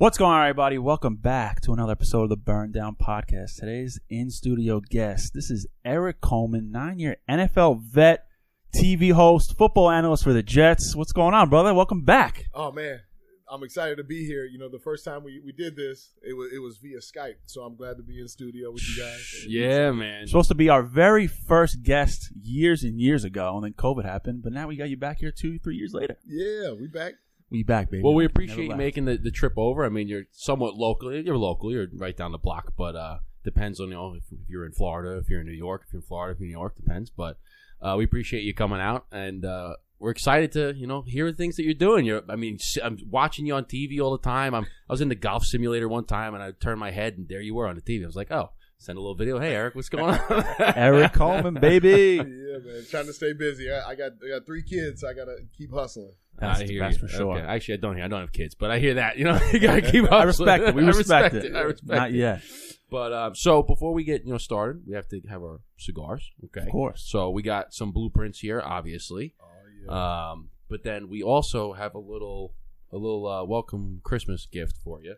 What's going on, everybody? Welcome back to another episode of the Burn Down Podcast. Today's in studio guest. This is Erik Coleman, nine year NFL vet, TV host, football analyst for the Jets. What's going on, brother? Welcome back. Oh man, I'm excited to be here. You know, the first time we, we did this, it was it was via Skype, so I'm glad to be in studio with you guys. Yeah, man. Supposed to be our very first guest years and years ago, and then COVID happened. But now we got you back here two, three years later. Yeah, we back. We back, baby. Well, we appreciate you making the, the trip over. I mean, you're somewhat local. You're local. You're right down the block, but uh, depends on you know if, if you're in Florida, if you're in New York, if you're in Florida, if you're in New York, depends. But uh, we appreciate you coming out, and uh, we're excited to you know hear the things that you're doing. You're, I mean, I'm watching you on TV all the time. I'm I was in the golf simulator one time, and I turned my head, and there you were on the TV. I was like, oh, send a little video. Hey, Erik, what's going on? Erik Coleman, baby. Yeah, man, trying to stay busy. I, I got I got three kids. So I gotta keep hustling. That's, I hear that's you. for sure. Okay. Actually, I don't hear. I don't have kids, but I hear that. You know, you gotta keep. I hustling. respect it. We I respect, it. I respect it. Not it. yet. But um, so before we get you know started, we have to have our cigars. Okay, Of course. So we got some blueprints here, obviously. Oh yeah. Um, but then we also have a little a little uh, welcome Christmas gift for you.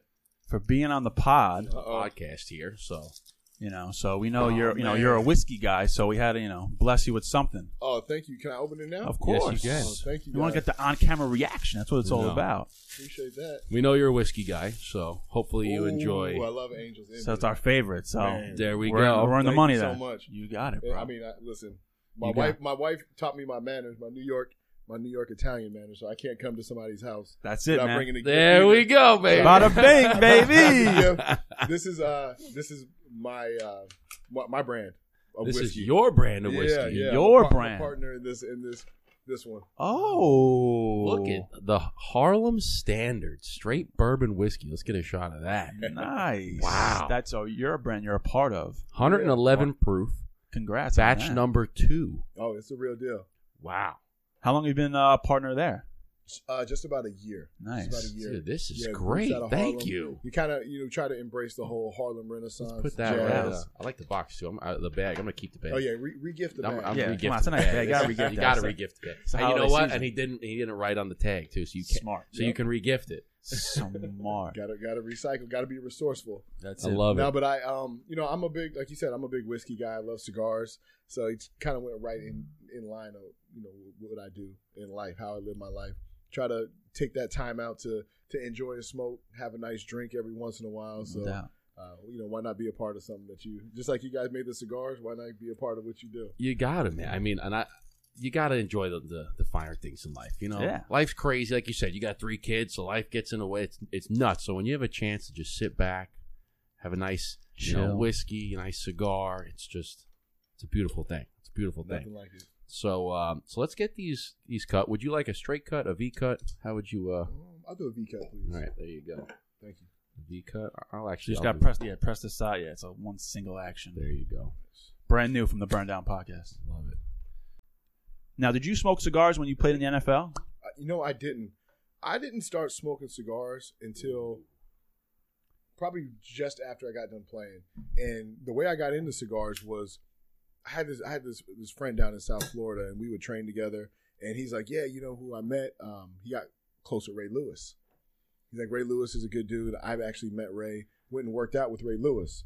For being on the pod, Uh-oh. Podcast here, so you know, so we know Oh, you're, you know, man. you're a whiskey guy, so we had to, you know, bless you with something. oh, thank you. Can I open it now? Of Yes, course. you can. Oh, thank you. You want to get the on-camera reaction. That's what it's all No. about. Appreciate that. we know you're a whiskey guy. So hopefully you Ooh, enjoy. I love Angels. So it's our favorite. So Man. There we we're, go. We're in the money you so then. much. You got it, bro. I mean, I, listen, my You got wife my wife taught me my manners, my New York my New York Italian manners. So I can't come to somebody's house That's it, without man. bringing a gift there either. we go, baby. Bada bing, baby. Yeah. this is uh this is my uh my, my brand of this whiskey. is your brand of whiskey. yeah, Your I'm brand. Partner in this in this this one. Oh, Look at the Harlem Standard straight bourbon whiskey. Let's get a shot of that. nice. Wow. That's oh, your brand. You're a part of. 111 proof, Congrats. on batch that. number two. Oh, it's a real deal. Wow. How long have you been a partner there? Uh, just about a year. Nice. Just about a year. Dude, this is Yeah, great. roots out of Thank you. You kind of you know try to embrace the whole Harlem Renaissance. Put that jazz. right. Uh, I like the box too. I'm, uh, the bag. I'm gonna keep the bag. Oh yeah, re- regift the I'm, bag. I'm Yeah, re-gift come on, it's a the nice bag. You gotta regift. re-gift You gotta So- re-gift the bag. it's you know what? season. And he didn't. He didn't write on the tag too, so you can Smart. so you can re-gift it. Smart. Gotta gotta recycle. Gotta be resourceful. That's I it. love No, it. but I um you know I'm a big like you said I'm a big whiskey guy. I love cigars, so it kind of went right in in line of you know what I do in life, how I live my life. Try to take that time out to to enjoy a smoke, have a nice drink every once in a while. So No uh, you know why not be a part of something that you just like you guys made the cigars. Why not be a part of what you do? You got to man. I mean, and I. You got to enjoy the, the the finer things in life. You know, Yeah. life's crazy. Like you said, you got three kids, so life gets in the way. It's it's nuts. So when you have a chance to just sit back, have a nice you know, Chill. whiskey, a nice cigar, it's just it's a beautiful thing. It's a beautiful thing. Nothing like it. So um, so let's get these these cut. Would you like a straight cut, a V cut? How would you? uh Um, I'll do a V cut, please. All right, there you go. Thank you. V cut. I'll You actually just I'll got do- press. Yeah, press this side. Yeah, it's a one single action. There you go. Brand new from the Burn Down Podcast. Love it. Now, did you smoke cigars when you played in the NFL? Uh, you know, I didn't. I didn't start smoking cigars until probably just after I got done playing. And the way I got into cigars was I had this I had this this friend down in South Florida, and we would train together. And he's like, "Yeah, you know who I met? Um, he got close with Ray Lewis. He's like, Ray Lewis is a good dude. I've actually met Ray. Went and worked out with Ray Lewis.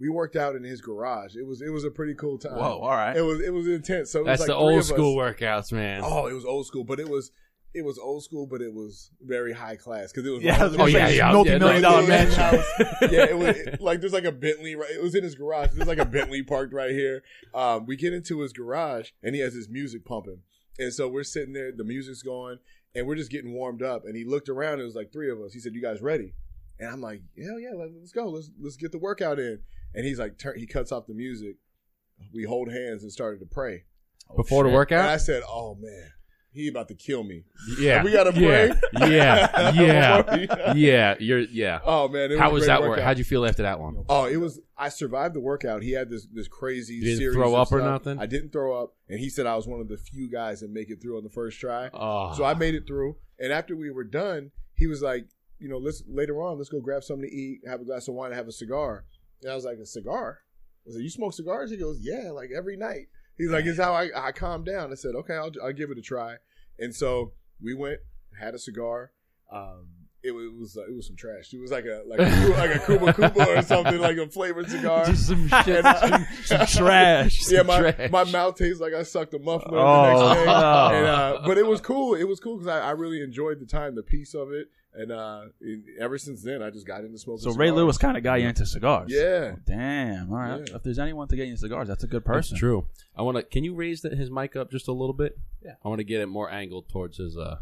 We worked out in his garage. It was it was a pretty cool time. Whoa, all right. It was it was intense. So it That's was the like three old of us. school workouts, man. Oh, it was old school, but it was it was old school, but it was very high class because it was Yeah, I Oh yeah, say, yeah, multi-million yeah, dollar mansion. house. yeah, it was it- like there's like a Bentley. Right, it was in his garage. There's like a Bentley parked right here. Um, we get into his garage and he has his music pumping, and so we're sitting there. The music's going, and we're just getting warmed up. And he looked around. And it was like three of us. He said, "You guys ready?" And I'm like, "Hell yeah, let- let's go. Let's let's get the workout in." And he's like, turn, he cuts off the music. We hold hands and started to pray. Before the shit. And workout. I said, "Oh man, he about to kill me." Yeah, We gotta pray? Yeah, yeah, yeah. yeah. You're yeah. Oh man, How was great that work? workout. How'd you feel after that one? Oh, it was. I survived the workout. He had this this crazy. You didn't series throw up or nothing? I didn't throw up, and he said I was one of the few guys that make it through on the first try. Oh, So I made it through, and after we were done, he was like, you know, let's later on, let's go grab something to eat, have a glass of wine, have a cigar. And I was like, a cigar? I said, you smoke cigars? He goes, yeah, like every night. He's like, it's how I, I calm down. I said, okay, I'll, I'll give it a try. And so we went, had a cigar. Um, it, it was uh, it was some trash. It was like a like a, like a Cuba Cuba or something like a flavored cigar. Just some shit, some, some trash. yeah, my, trash. my mouth tastes like I sucked a muffler the Oh, next day. no. And, uh, but it was cool. It was cool because I, I really enjoyed the time, the piece of it, and uh, and ever since then, I just got into smoking. So Ray cigars. Lewis kind of got you into cigars. Yeah. Damn. All right. Yeah. If there's anyone to get you into cigars, that's a good That's person. true. I want to. Can you raise the, his mic up just a little bit? Yeah. I want to get it more angled towards his. uh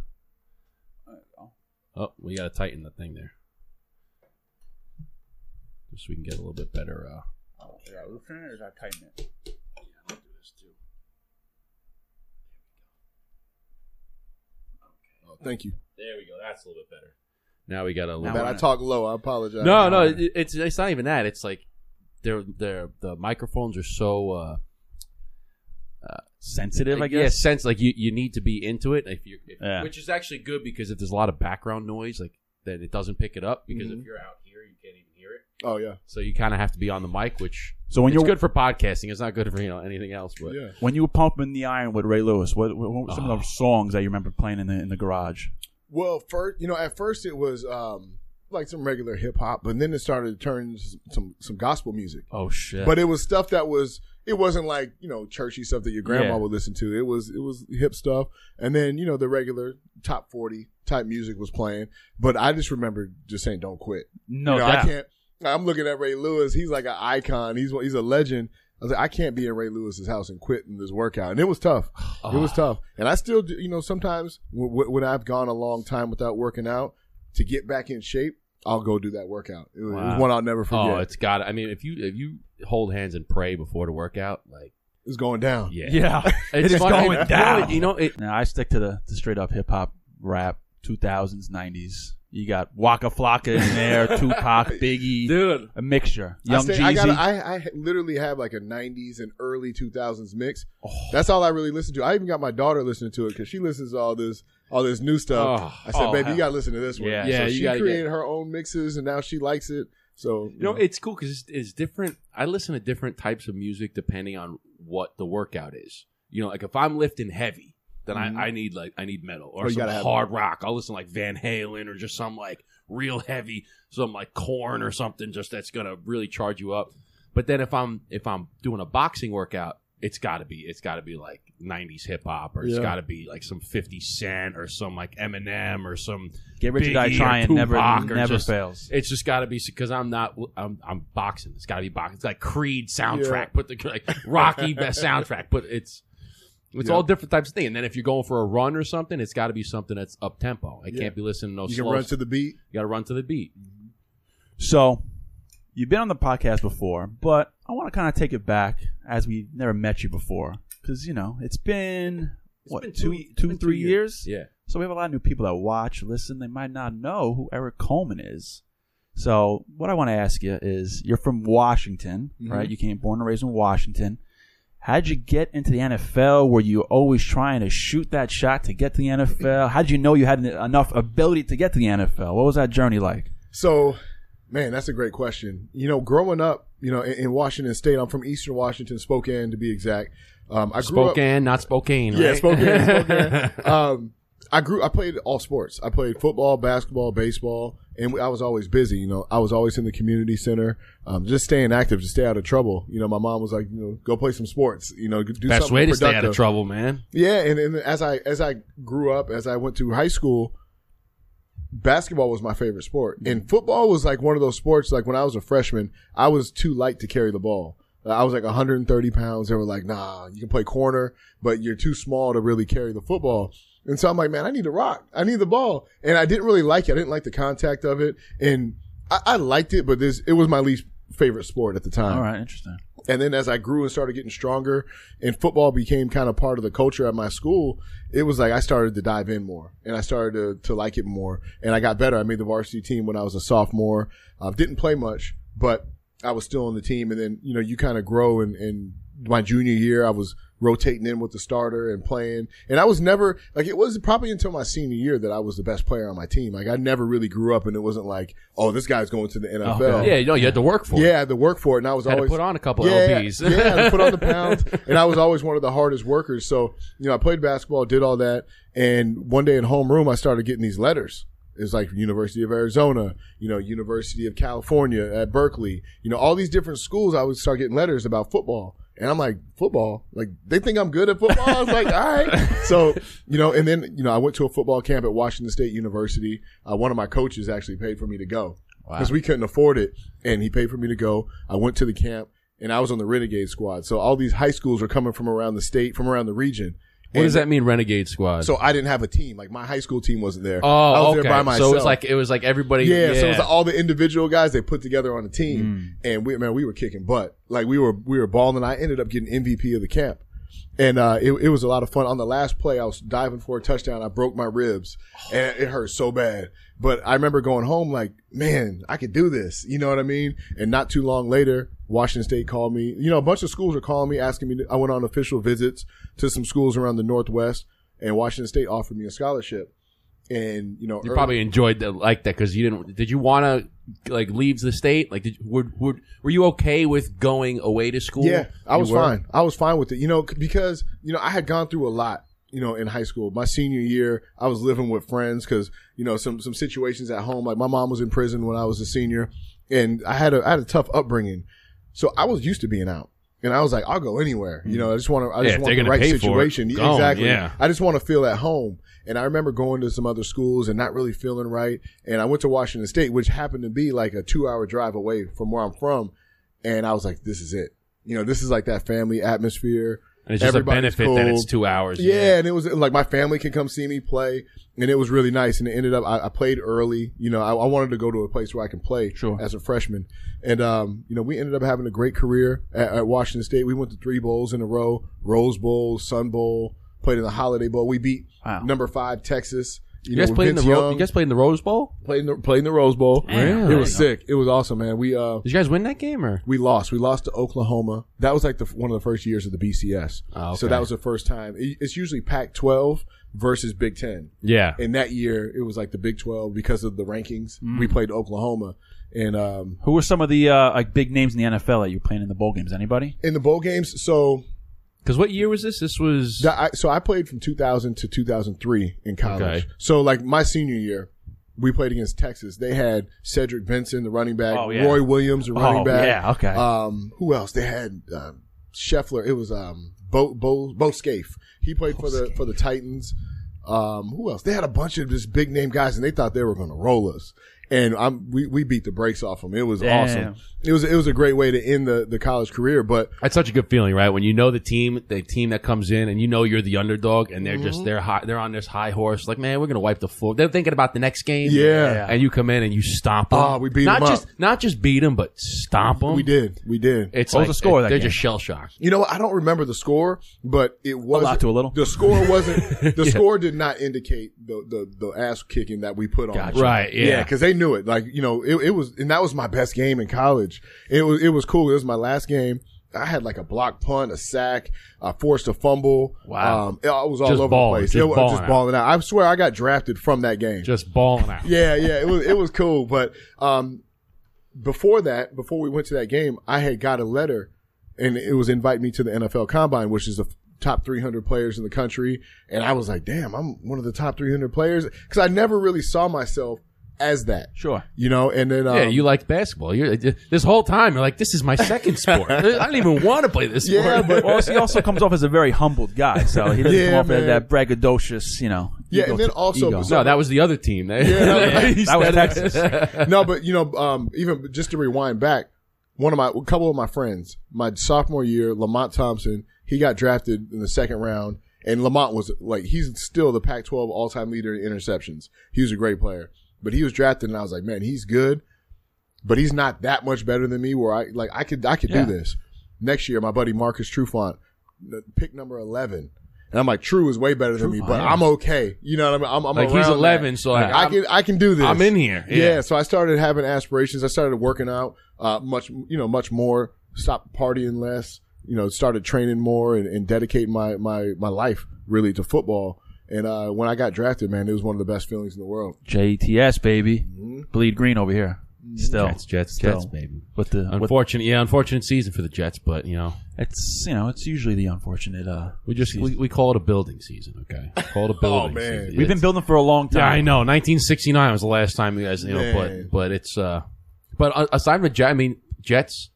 Oh, we got to tighten the thing there, just so we can get a little bit better. uh Oh, should I loosen it or should I tighten it? I'll do this too. Oh, thank you. There we go. That's a little bit better. Now we got a little. Man, I talk low. I apologize. No, no, it, it's it's not even that. It's like they're they're the microphones are so. uh Sensitive, I like, yeah, guess. sense like you, you need to be into it if you if, Yeah. which is actually good because if there's a lot of background noise like then it doesn't pick it up because Mhm. if you're out here you can't even hear it Oh yeah, so you kind of have to be on the mic which So when it's you're good for podcasting it's not good for you know anything else but yeah. when you were pumping the iron with Ray Lewis, what, what were some Oh. of the songs that you remember playing in the in the garage? Well, first, you know, at first it was um, like some regular hip hop, but then it started to turn into some some gospel music. oh shit But it was stuff that was it wasn't like you know churchy stuff that your grandma Yeah. would listen to. It was it was hip stuff, and then you know the regular top forty type music was playing. But I just remember just saying, "Don't quit." No you know, doubt. I can't. I'm looking at Ray Lewis. He's like an icon. He's he's a legend. I was like, I can't be in Ray Lewis's house and quit in this workout, and it was tough. It was tough, and I still, do, you know, sometimes w- w- when I've gone a long time without working out to get back in shape, I'll go do that workout. It was, it was one I'll never forget. oh it's got i mean if you if you hold hands and pray before the workout like it's going down. yeah Yeah, it's it is going You know, down. you know it Now I stick to the, the straight up hip hop rap, 2000s, 90s. You got Waka Flocka in there, Tupac, Biggie, dude a mixture. I, Young stay, Jeezy. I, got I, I literally have like a 90s and early 2000s mix. Oh. That's all I really listen to. I even got my daughter listening to it because she listens to all this all this new stuff. Oh. I said, Oh, baby, hell. you got to listen to this one. Yeah. Yeah, so you she gotta created get- her own mixes and now she likes it. So, You know, it's cool because it's, it's different. I listen to different types of music depending on what the workout is. You know, like if I'm lifting heavy, then Mhm. I, I need like I need metal Oh, or some hard rock. I'll listen to, like Van Halen or just some like real heavy, some like Korn or something, just that's gonna really charge you up. But then if I'm if I'm doing a boxing workout, it's got to be it's got to be like '90s hip hop or it's Yeah. got to be like some 50 Cent or some like Eminem or some Get Rich or Die Biggie or Trying never never just- fails. it's just got to be because I'm not. I'm, I'm boxing. It's got to be boxing. It's like Creed soundtrack. Yeah. Put the like Rocky best soundtrack. But it's it's Yeah. all different types of thing. And then if you're going for a run or something, it's got to be something that's up tempo. It Yeah. can't be listening to no you slow. can run to the beat. you got to run to the beat. So, you've been on the podcast before, but I want to kind of take it back as we never met you before, because you know it's been It's what been two, two- it's two, been two three years. years. Yeah. So we have a lot of new people that watch, listen. They might not know who Erik Coleman is. So what I want to ask you is, you're from Washington, Mhm. right? You came born and raised in Washington. How'd you get into the NFL? Were you always trying to shoot that shot to get to the NFL? How'd you know you had enough ability to get to the NFL? What was that journey like? So, man, that's a great question. You know, growing up, you know, in, in Washington State, I'm from Eastern Washington, Spokane to be exact. Um, I grew up. Spokane, not Spokane. Yeah, right? Spokane. Spokane. um, I grew. I played all sports. I played football, basketball, baseball, and I was always busy. You know, I was always in the community center, um, just staying active, to stay out of trouble. You know, my mom was like, you know, go play some sports. You know, do Best something way to stay out of productive. trouble, man. Yeah, and, and as I as I grew up, as I went to high school, basketball was my favorite sport, and football was like one of those sports. Like when I was a freshman, I was too light to carry the ball. I was like 130 pounds. They were like, "Nah, you can play corner, but you're too small to really carry the football." And so I'm like, "Man, I need to rock. I need the ball." And I didn't really like it. I didn't like the contact of it, and I, I liked it, but this it was my least favorite sport at the time. All right, interesting. And then as I grew and started getting stronger and football became kind of part of the culture at my school, it was like I started to dive in more and I started to, to like it more. And I got better. I made the varsity team when I was a sophomore. Uh, didn't play much, but I was still on the team. And then, you know, you kind of grow and, and my junior year, I was rotating in with the starter and playing. And I was never like it was probably until my senior year that I was the best player on my team. Like I never really grew up and it wasn't like, oh, this guy's going to the oh, NFL. Okay. Yeah, you know, you had to work for it. Yeah, I had to work for it, and I was Had always to put on a couple yeah, lbs. yeah, I put on the pounds, and I was always one of the hardest workers. So you know, I played basketball, did all that, and one day in homeroom, I started getting these letters, It's like University of Arizona, you know, University of California at Berkeley, you know, all these different schools. I would start getting letters about football, and I'm like, football? Like they think I'm good at football? I was like, all right. So you know, and then you know, I went to a football camp at Washington State University. Uh, one of my coaches actually paid for me to go because we couldn't afford it, and he paid for me to go. I went to the camp, and I was on the Renegade squad. So all these high schools are coming from around the state, from around the region. What does that mean, Renegade Squad? So I didn't have a team. Like my high school team wasn't there. oh, I was okay. there by myself. So it was like it was like everybody. yeah, Yeah, so it was all the individual guys they put together on a team, and we man, we were kicking butt. Like we were we were balling. I ended up getting MVP of the camp, and uh, it it was a lot of fun. On the last play, I was diving for a touchdown. I broke my ribs, and it hurt so bad. But I remember going home like, man, I could do this. You know what I mean? And not too long later, Washington State called me. You know, a bunch of schools were calling me, asking me. To, I went on official visits to some schools around the Northwest, and Washington State offered me a scholarship. And you know, You early- probably enjoyed the, like that because you didn't. Did you want to like leave the state? Like, did were, were were you okay with going away to school? Yeah, I was fine. I was fine with it. You know, because you know I had gone through a lot. You know, in high school, my senior year, I was living with friends because you know some some situations at home. Like my mom was in prison when I was a senior, and I had a I had a tough upbringing, so I was used to being out. And I was like, I'll go anywhere. You know, I just want to. I just if want the right for it, situation. exactly. yeah. I just want to feel at home. And I remember going to some other schools and not really feeling right. And I went to Washington State, which happened to be like a two hour drive away from where I'm from. And I was like, this is it. You know, this is like that family atmosphere. And it's just Everybody's a benefit that it's two hours. Yeah, and it was like my family can come see me play, and it was really nice. And it ended up I, I played early. You know, I, I wanted to go to a place where I can play Sure. as a freshman, and um, you know, we ended up having a great career at, at Washington State. We went to three bowls in a row: Rose Bowl, Sun Bowl, played in the Holiday Bowl. We beat Wow. number five Texas. You, You guys with played in the Ro- Young. you guys played in the Rose Bowl. played in the, played in the Rose Bowl. Damn. It was sick. It was awesome, man. We uh Did you guys win that game or? we lost. We lost to Oklahoma. That was like the one of the first years of the BCS. Oh, So that was the first time. It- It's usually Pac-12 versus Big Ten. Yeah. And that year, it was like the Big 12 because of the rankings. We played Oklahoma. And um, Who were some of the uh, like big names in the NFL that you were playing in the bowl games? Anybody? in the bowl games, so Because what year was this? This was. I, so I played from 2000 to 2003 in college. Okay. So like my senior year, we played against Texas. They had Cedric Benson, the running back, Oh, yeah. Roy Williams, the running Oh, back. yeah, okay. Um, who else? They had uh, Scheffler. It was um, Bo Bo Bo Scaife. He played for the for the Titans. Um, who else? They had a bunch of just big name guys, and they thought they were going to roll us. And I'm, we we beat the brakes off them. It was Damn. awesome. It was it was a great way to end the the college career. But That's such a good feeling, right? When you know the team, the team that comes in, and you know you're the underdog, and they're Mm-hmm. just they're high, they're on this high horse. Like, man, we're gonna wipe the floor. They're thinking about the next game. Yeah. and you come in and you stomp them. Ah, we beat not 'em up. just not just beat them, but stomp them. we did, we did. It's What was like the score of that they're game? just shell shocked. You know, what? I don't remember the score, but it was lot to a little. The score wasn't. The score did not indicate the the, the ass kicking that we put on. Gotcha. them. Right, yeah. because they knew it. Like you know, it, it was, and that was my best game in college. It was it was cool. It was my last game. I had like a block punt, a sack, I forced a fumble. Wow. um, it, I was all Just over balling, the place. just it balling just out. balling out. I swear, I got drafted from that game. Just balling out. Yeah, yeah, it was it was cool. But um, before that, before we went to that game, I had got a letter, and it was invite me to the NFL Combine, which is the top 300 players in the country. And I was like, damn, I'm one of the top 300 players because I never really saw myself as that, Sure. you know. And then um, Yeah, you like basketball. You're this whole time. You're like, this is my second sport. I don't even want to play this sport. Yeah, but- Well, he also comes off as a very humbled guy, so he doesn't Yeah, come off as that braggadocious, you know. Yeah, and then also- ego. so- no, that was the other team. They- Yeah, that- that was Texas. no, but you know, um, even just to rewind back, one of my, a couple of my friends, my sophomore year, Lamont Thompson, he got drafted in the second round, and Lamont was like, he's still the Pac-12 all-time leader in interceptions. He was a great player, but he was drafted, and I was like, man, he's good, but he's not that much better than me. Where I like, I could, I could Yeah. do this. Next year, my buddy Marcus Trufant, pick number eleven. And I'm like, True is way better than me, but I'm okay. You know what I mean? I'm, I'm Like he's around that. 11, so like, I can I can do this. I'm in here. Yeah. Yeah. So I started having aspirations. I started working out uh, much, you know, much more. Stopped partying less. You know, started training more and, and dedicating my my my life really to football. And uh, when I got drafted, man, it was one of the best feelings in the world. JTS, baby. Mm-hmm. Bleed green over here. Still, Jets, Jets, still. Jets, baby. with the with, Unfortunate, yeah, unfortunate season for the Jets, but you know, it's you know it's usually the unfortunate. Uh, we just we, we call it a building season. Okay, call it a building. Oh man. season. we've been building for a long time. Yeah, I know. 1969 was the last time you guys, you know, Man. but but it's uh, but aside from the Jet, I mean, Jets,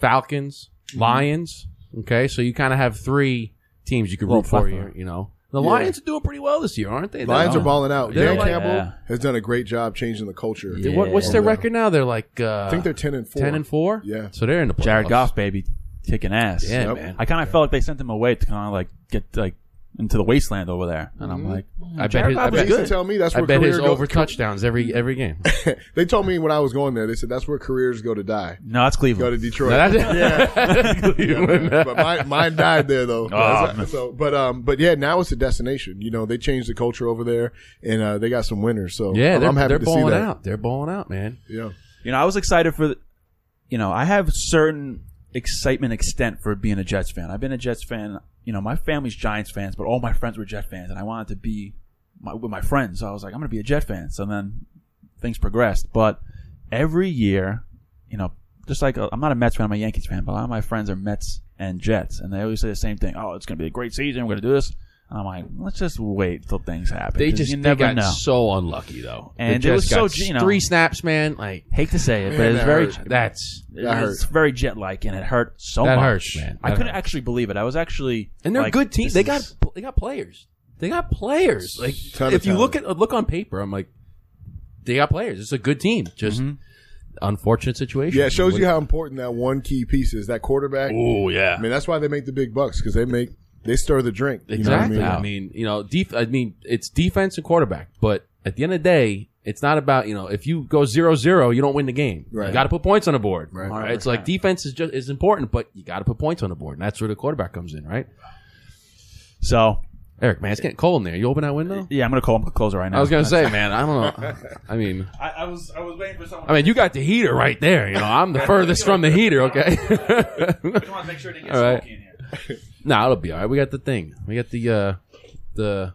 Falcons, Mm-hmm. Lions. Okay, so you kind of have three teams you can Little root for. plethora. Here, you know, the Yeah. Lions are doing pretty well this year, aren't they? Lions They're- are balling out. They're Dan like- Campbell Yeah. has done a great job changing the culture. They- what- what's their Yeah. record now? They're like uh, I think they're ten and four. ten and four. Yeah. so they're in the playoffs. Jared Goff, baby, kicking ass. Yeah, Yep. man. I kind of felt like they sent him away to kind of like get like into the wasteland over there, and I'm like, I bet Jared his, I Goff They is bet, used to good. tell me that's I where bet his career go- over touchdowns every every game. they told me when I was going there. They said that's where careers go to die. No, it's Cleveland. Go Cleveland. to Detroit. Now, that's- Yeah, but, but mine, mine died there though. Oh, So- so, but um, but yeah, now it's a destination. You know, they changed the culture over there, and uh, they got some winners. So yeah, I'm, they're, I'm happy they're to see balling that. out. They're balling out, man. Yeah, You know, I was excited for, the, you know, I have certain excitement extent for being a Jets fan. I've been a Jets fan. You know, my family's Giants fans, but all my friends were Jet fans, and I wanted to be my, with my friends. So I was like, I'm going to be a Jet fan. So then things progressed. But every year, you know, just like uh, I'm not a Mets fan, I'm a Yankees fan, but a lot of my friends are Mets and Jets, and they always say the same thing. Oh, it's going to be a great season. We're going to do this. And I'm like, let's just wait till things happen. They 'cause just you they never got know. so unlucky though, And They it was just so, got you know- three snaps, man. Like Hate to say it, but it's that very hurt. that's That it's hurt. very jet like, and it hurt so That much. hurts, man. I That couldn't hurts. actually believe it. I was actually, and they're like, good team. this They got is- they got players. They got players. Like Ton of if you look at look on paper, I'm like, they got players. It's a good team. Just Mm-hmm. unfortunate situation. yeah. It shows you how important that one key piece is. That quarterback. Oh yeah. I mean, that's why they make the big bucks because they make they stir the drink. You know what I Exactly. mean? I mean, you know, def- I mean, it's defense and quarterback, but at the end of the day, it's not about you know if you go zero zero, you don't win the game. Right. You got to put points on the board. Right. All right? It's like defense is just is important, but you got to put points on the board, and that's where the quarterback comes in, right? So Eric, man, it's getting cold in there. You open that window. yeah, I'm gonna call him closer right now. I was gonna say, man, I don't know. I mean, I, I was I was waiting for someone. I mean, you got the heater right there. You know, I'm the furthest from the heater. Okay. I just want to make sure it didn't get All right. smoky in here. nah, it'll be all right. We got the thing. We got the uh the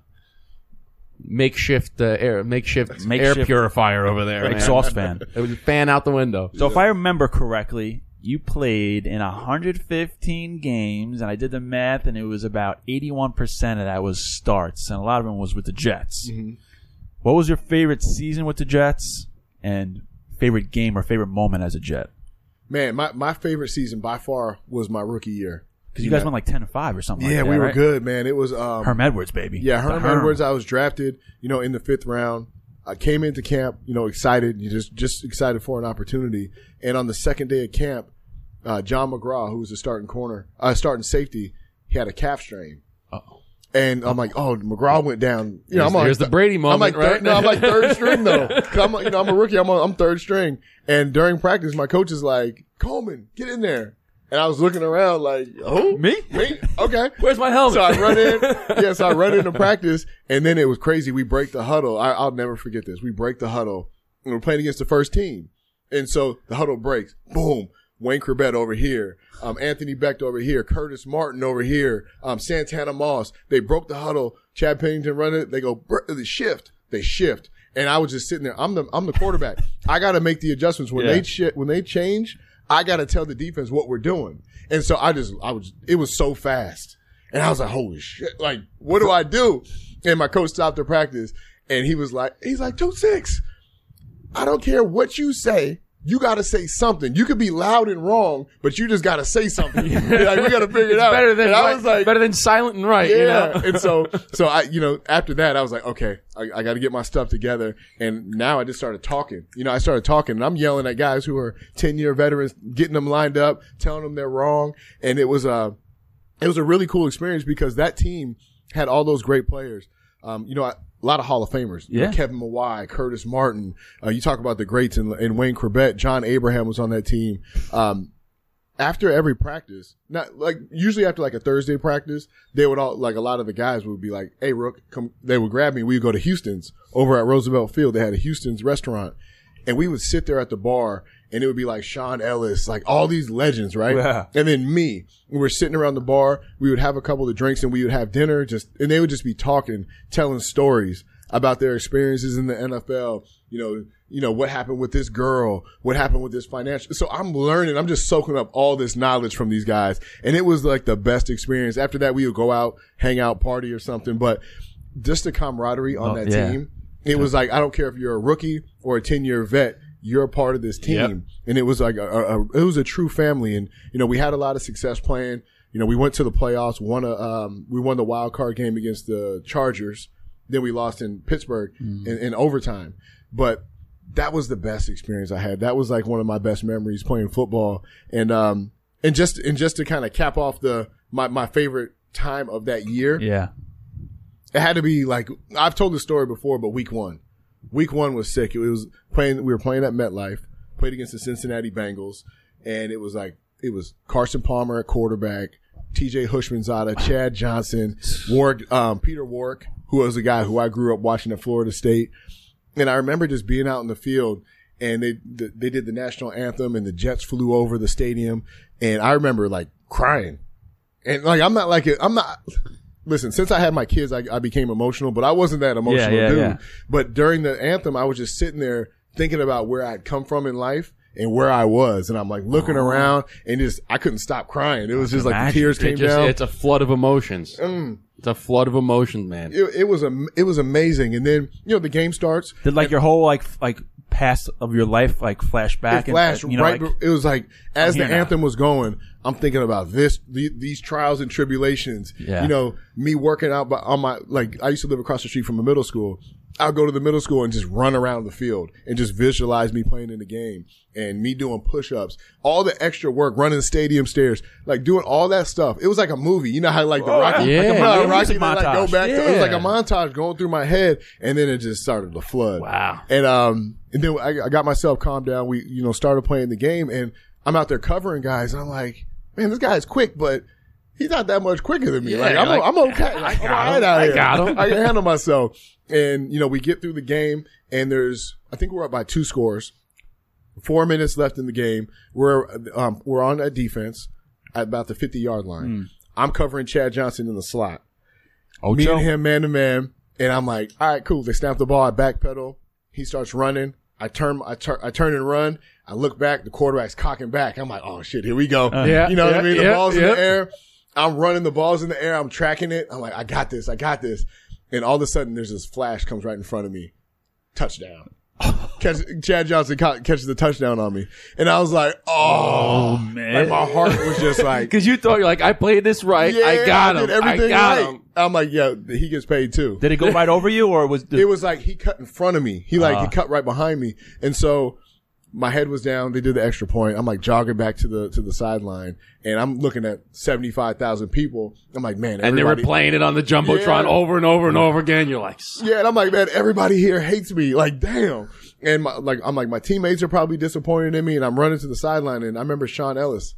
makeshift uh, air makeshift, air purifier over there. man. Exhaust fan. It would fan out the window. So if I remember correctly, you played in 115 games, and I did the math, and it was about 81% of that was starts, and a lot of them was with the Jets. What was your favorite season with the Jets, and favorite game or favorite moment as a Jet? Man, my, my favorite season by far was my rookie year. Because you guys went like 10 and 5 or something Yeah, like that. we were right? good, man. It was um, Herm Edwards, baby. Yeah, The Herm Edwards. I was drafted, you know, in the fifth round. I came into camp, you know, excited, you just just excited for an opportunity. And on the second day of camp, uh, Jon McGraw, who was the starting corner, uh, starting safety, he had a calf strain. Uh-oh. And I'm like, oh, McGraw went down. You know, Here's- I'm like, here's the Brady I'm moment, like, right? third, no, I'm like third string though. I'm, you know, I'm a rookie. I'm, I'm third string. And during practice, my coach is like, Coleman, get in there. And I was looking around like, who? Me? me, okay. Where's my helmet? So I run in. yes, I run into practice, and then it was crazy. We break the huddle. I, I'll never forget this. We break the huddle, and we're playing against the first team, and so the huddle breaks. Boom. Wayne Chrebet over here, um, Anthony Becht over here, Curtis Martin over here, um, Santana Moss. They broke the huddle. Chad Pennington run it. They go "Br- the shift. They shift, and I was just sitting there. I'm the I'm the quarterback. I got to make the adjustments when Yeah. they shi when they change. I got to tell the defense what we're doing, and so I just I was it was so fast. And I was like, holy shit, like, what do I do? And my coach stopped the practice and he was like, he's like, two six. I don't care what you say. You got to say something. You could be loud and wrong, but you just got to say something. like, we got to figure it out. better than and I was like, better than silent and right. yeah. You know? and so, so I, you know, after that, I was like, okay, I, I got to get my stuff together. And now I just started talking. You know, I started talking and I'm yelling at guys who are 10 year veterans, getting them lined up, telling them they're wrong. And it was a, it was a really cool experience because that team had all those great players. Um, you know, I, a lot of Hall of Famers. You know, Yeah. Kevin Mawae, Curtis Martin. Uh, you talk about the greats and, and Wayne Chrebet. John Abraham was on that team. Um, after every practice, not like usually after like a Thursday practice, they would all like a lot of the guys would be like, "Hey, Rook, come." They would grab me. We would go to Houston's over at Roosevelt Field. They had a Houston's restaurant, and we would sit there at the bar, and it would be like Shaun Ellis, like all these legends, right? Yeah. And then me, we were sitting around the bar. We would have a couple of drinks, and we would have dinner. Just and they would just be talking, telling stories about their experiences in the NFL. You know, you know, what happened with this girl, what happened with this financial. So I'm learning, I'm just soaking up all this knowledge from these guys. And it was like the best experience. After that, we would go out, hang out, party or something. But just the camaraderie on Oh, that yeah. team, it was like, I don't care if you're a rookie or a 10 year vet, you're a part of this team. Yep. And it was like a, a, it was a true family. And, you know, we had a lot of success playing. You know, we went to the playoffs, won a, um, we won the wild card game against the Chargers. Then we lost in Pittsburgh Mm. in, in overtime. But that was the best experience I had. That was like one of my best memories playing football. And, um, and just, and just to kind of cap off the, my, my favorite time of that year, Yeah. it had to be like, I've told the story before, but week one, week one was sick. It was playing, we were playing at MetLife, played against the Cincinnati Bengals. And it was like, it was Carson Palmer at quarterback, TJ Houshmandzadeh, Chad Johnson, Warrick, um, Peter Warrick, who was a guy who I grew up watching at Florida State. And I remember just being out in the field and they, they did the national anthem and the Jets flew over the stadium. And I remember like crying. And like, I'm not like, it. I'm not, listen, since I had my kids, I, I became emotional, but I wasn't that emotional yeah, dude. yeah. But during the anthem, I was just sitting there thinking about where I'd come from in life and where I was. And I'm like looking around and just, I couldn't stop crying. It was just like the Imagine. tears It came just- down. it's a flood of emotions. Mm. It's a flood of emotions, man. It, it was a, it was amazing. And then, you know, the game starts. Did like your whole like like past of your life like flash back it flashed and uh, you know right. like, it was like as the here now. anthem was going, I'm thinking about this, the, these trials and tribulations. Yeah. You know, me working out by, on my like I used to live across the street from a middle school. I'll go to the middle school and just run around the field and just visualize me playing in the game and me doing push-ups, all the extra work, running the stadium stairs, like doing all that stuff. It was like a movie. You know how like the Rocky, yeah. like, Yeah, yeah. Rocky they, like go back to, it was like a montage going through my head and then it just started to flood. Wow. And um, and then I, I got myself calmed down. We, you know, started playing the game, and I'm out there covering guys. And I'm like, man, this guy's quick, but he's not that much quicker than me. Yeah, like, I'm, like, I'm okay. Like, I'm all right out I here. got him. I can handle myself. And you know, we get through the game, and there's, I think we're up by two scores. Four minutes left in the game. We're um, we're on that defense at about the 50 yard line. I'm covering Chad Johnson in the slot me Ocho? and him man to man. And I'm like, all right, cool. They snap the ball. I backpedal. He starts running. I turn, I turn, I turn and run. I look back. The quarterback's cocking back. I'm like, oh shit, here we go. Yeah, you know what I mean? The yeah, ball's in the air. I'm running the balls in the air. I'm tracking it. I'm like, I got this. I got this. And all of a sudden, there's this flash comes right in front of me. Touchdown. Catch, Chad Johnson ca- catches the touchdown on me, and I was like, "Oh, man. Like my heart was just like, Because you thought you're like, I played this right. yeah, I got him. did everything I got right. him. I'm like, yeah, he gets paid too. Did it go right over you or was the, it was like he cut in front of me. He like he Ah. cut right behind me, and so my head was down. They did the extra point. I'm like jogging back to the to the sideline, and I'm looking at seventy five thousand people. I'm like, man, And they were playing it on the jumbotron Yeah. over and over and over again. You're like, Yeah, and I'm like, man, everybody here hates me. Like, damn. And my, like, I'm like, my teammates are probably disappointed in me, and I'm running to the sideline, and I remember Shaun Ellis.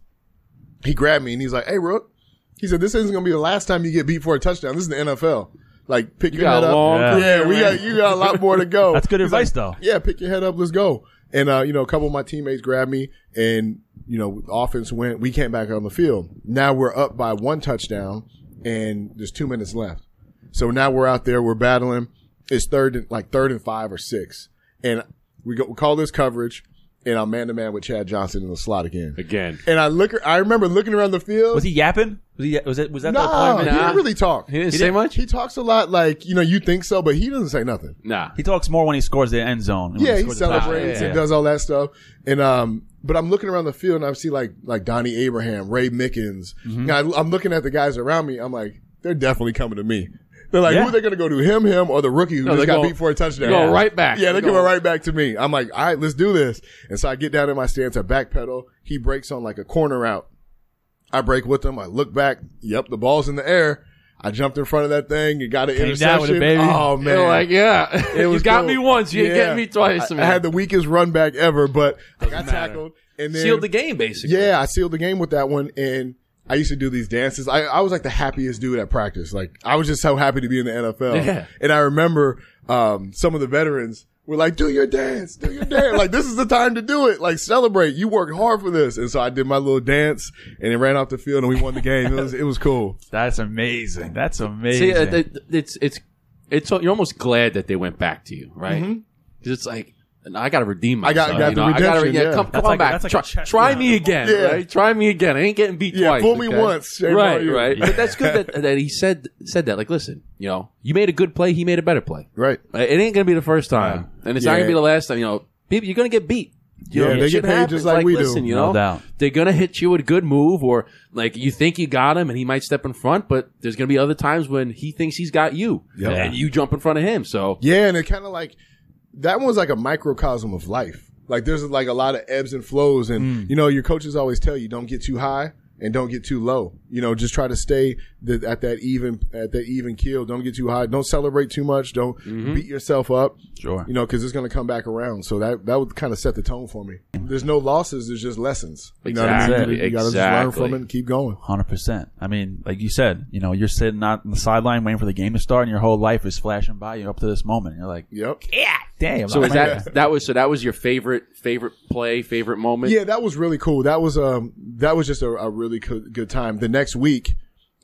He grabbed me and he's like, "Hey, Rook," he said, "This isn't gonna be the last time you get beat for a touchdown. This is the NFL. Like, pick you your got head a up. long Yeah. yeah, we got you got a lot more to go. That's good He's advice like, though. Yeah, pick your head up. Let's go. And uh, you know, a couple of my teammates grabbed me, and you know, offense went. We came back on the field. Now we're up by one touchdown, and there's two minutes left. So now we're out there. We're battling. It's third, and, like third and five or six, and we go. We call this coverage, and I'm man to man with Chad Johnson in the slot again. again. And I look. I remember looking around the field. Was he yapping? Was he was it was that the no, he didn't really talk. He didn't He say didn't- much? He talks a lot, like you know, you think so, but he doesn't say nothing. Nah. He talks more when he scores the end zone. Yeah, he scores the touchdown. celebrates yeah, and yeah. does all that stuff. And um, but I'm looking around the field and I see like like Donnie Abraham, Ray Mickens. Mm-hmm. I, I'm looking at the guys around me. I'm like, they're definitely coming to me. They're like, Yeah. who are they going to go to? Him, him, or the rookie who No, just got go- beat for a touchdown? go right back. Yeah, they're They go- coming right back to me. I'm like, all right, let's do this. And so I get down in my stance, I backpedal. He breaks on like a corner route. I break with him. I look back. Yep, the ball's in the air. I jumped in front of that thing. You got an Came interception. down with it, baby. Oh man, You're like, yeah. it was you got cool. me once. You ain't Yeah. getting me twice, I, I had the weakest run back ever, but I got matter. tackled and then Sealed the game, basically. Yeah, I sealed the game with that one, and I used to do these dances. I, I was like the happiest dude at practice. Like I was just so happy to be in the NFL. Yeah. And I remember um, some of the veterans were like, "Do your dance, do your dance. like this is the time to do it. Like celebrate. You worked hard for this." And so I did my little dance, and it ran off the field, and we won the game. It was it was cool. That's amazing. That's See, amazing. uh, it- it's it's it's you're almost glad that they went back to you, right? Mm-hmm. Because it's like And I got to redeem I got- myself. got you the know? I gotta, redemption, yeah. come, come on like- back. like try a try me again. Yeah. Right? Try me again. I ain't getting beat Yeah, twice. fool me okay? once. shame Right, you. right. Yeah. But that's good that, that he said said that. Like, listen, you know, you made a good play. He made a better play. Right. It ain't gonna be the first time, and it's not gonna be the last time. You know, people, you're gonna get beat. You Yeah, know, they shit get paid happens. just like we do. listen, You No doubt. they're gonna hit you with a good move, or like you think you got him, and he might step in front. But there's gonna be other times when he thinks he's got you, Yeah. and you jump in front of him. So Yeah, and it kind of like that one's like a microcosm of life. Like there's like a lot of ebbs and flows, and mm. you know your coaches always tell you don't get too high and don't get too low. You know, just try to stay the, at that even at that even keel. Don't get too high. Don't celebrate too much. Don't mm-hmm. beat yourself up. Sure. You know, because it's going to come back around. So that that would kind of set the tone for me. There's no losses. There's just lessons. You know what I Exactly, mean? You got to just learn from it and keep going. Hundred percent. I mean, like you said, you know, you're sitting out on the sideline waiting for the game to start, and your whole life is flashing by you up to this moment. You're like, Yep. yeah, damn. So is like- that that was so that was your favorite favorite play, favorite moment? Yeah, that was really cool. That was um that was just a, a really good, good time. The next week,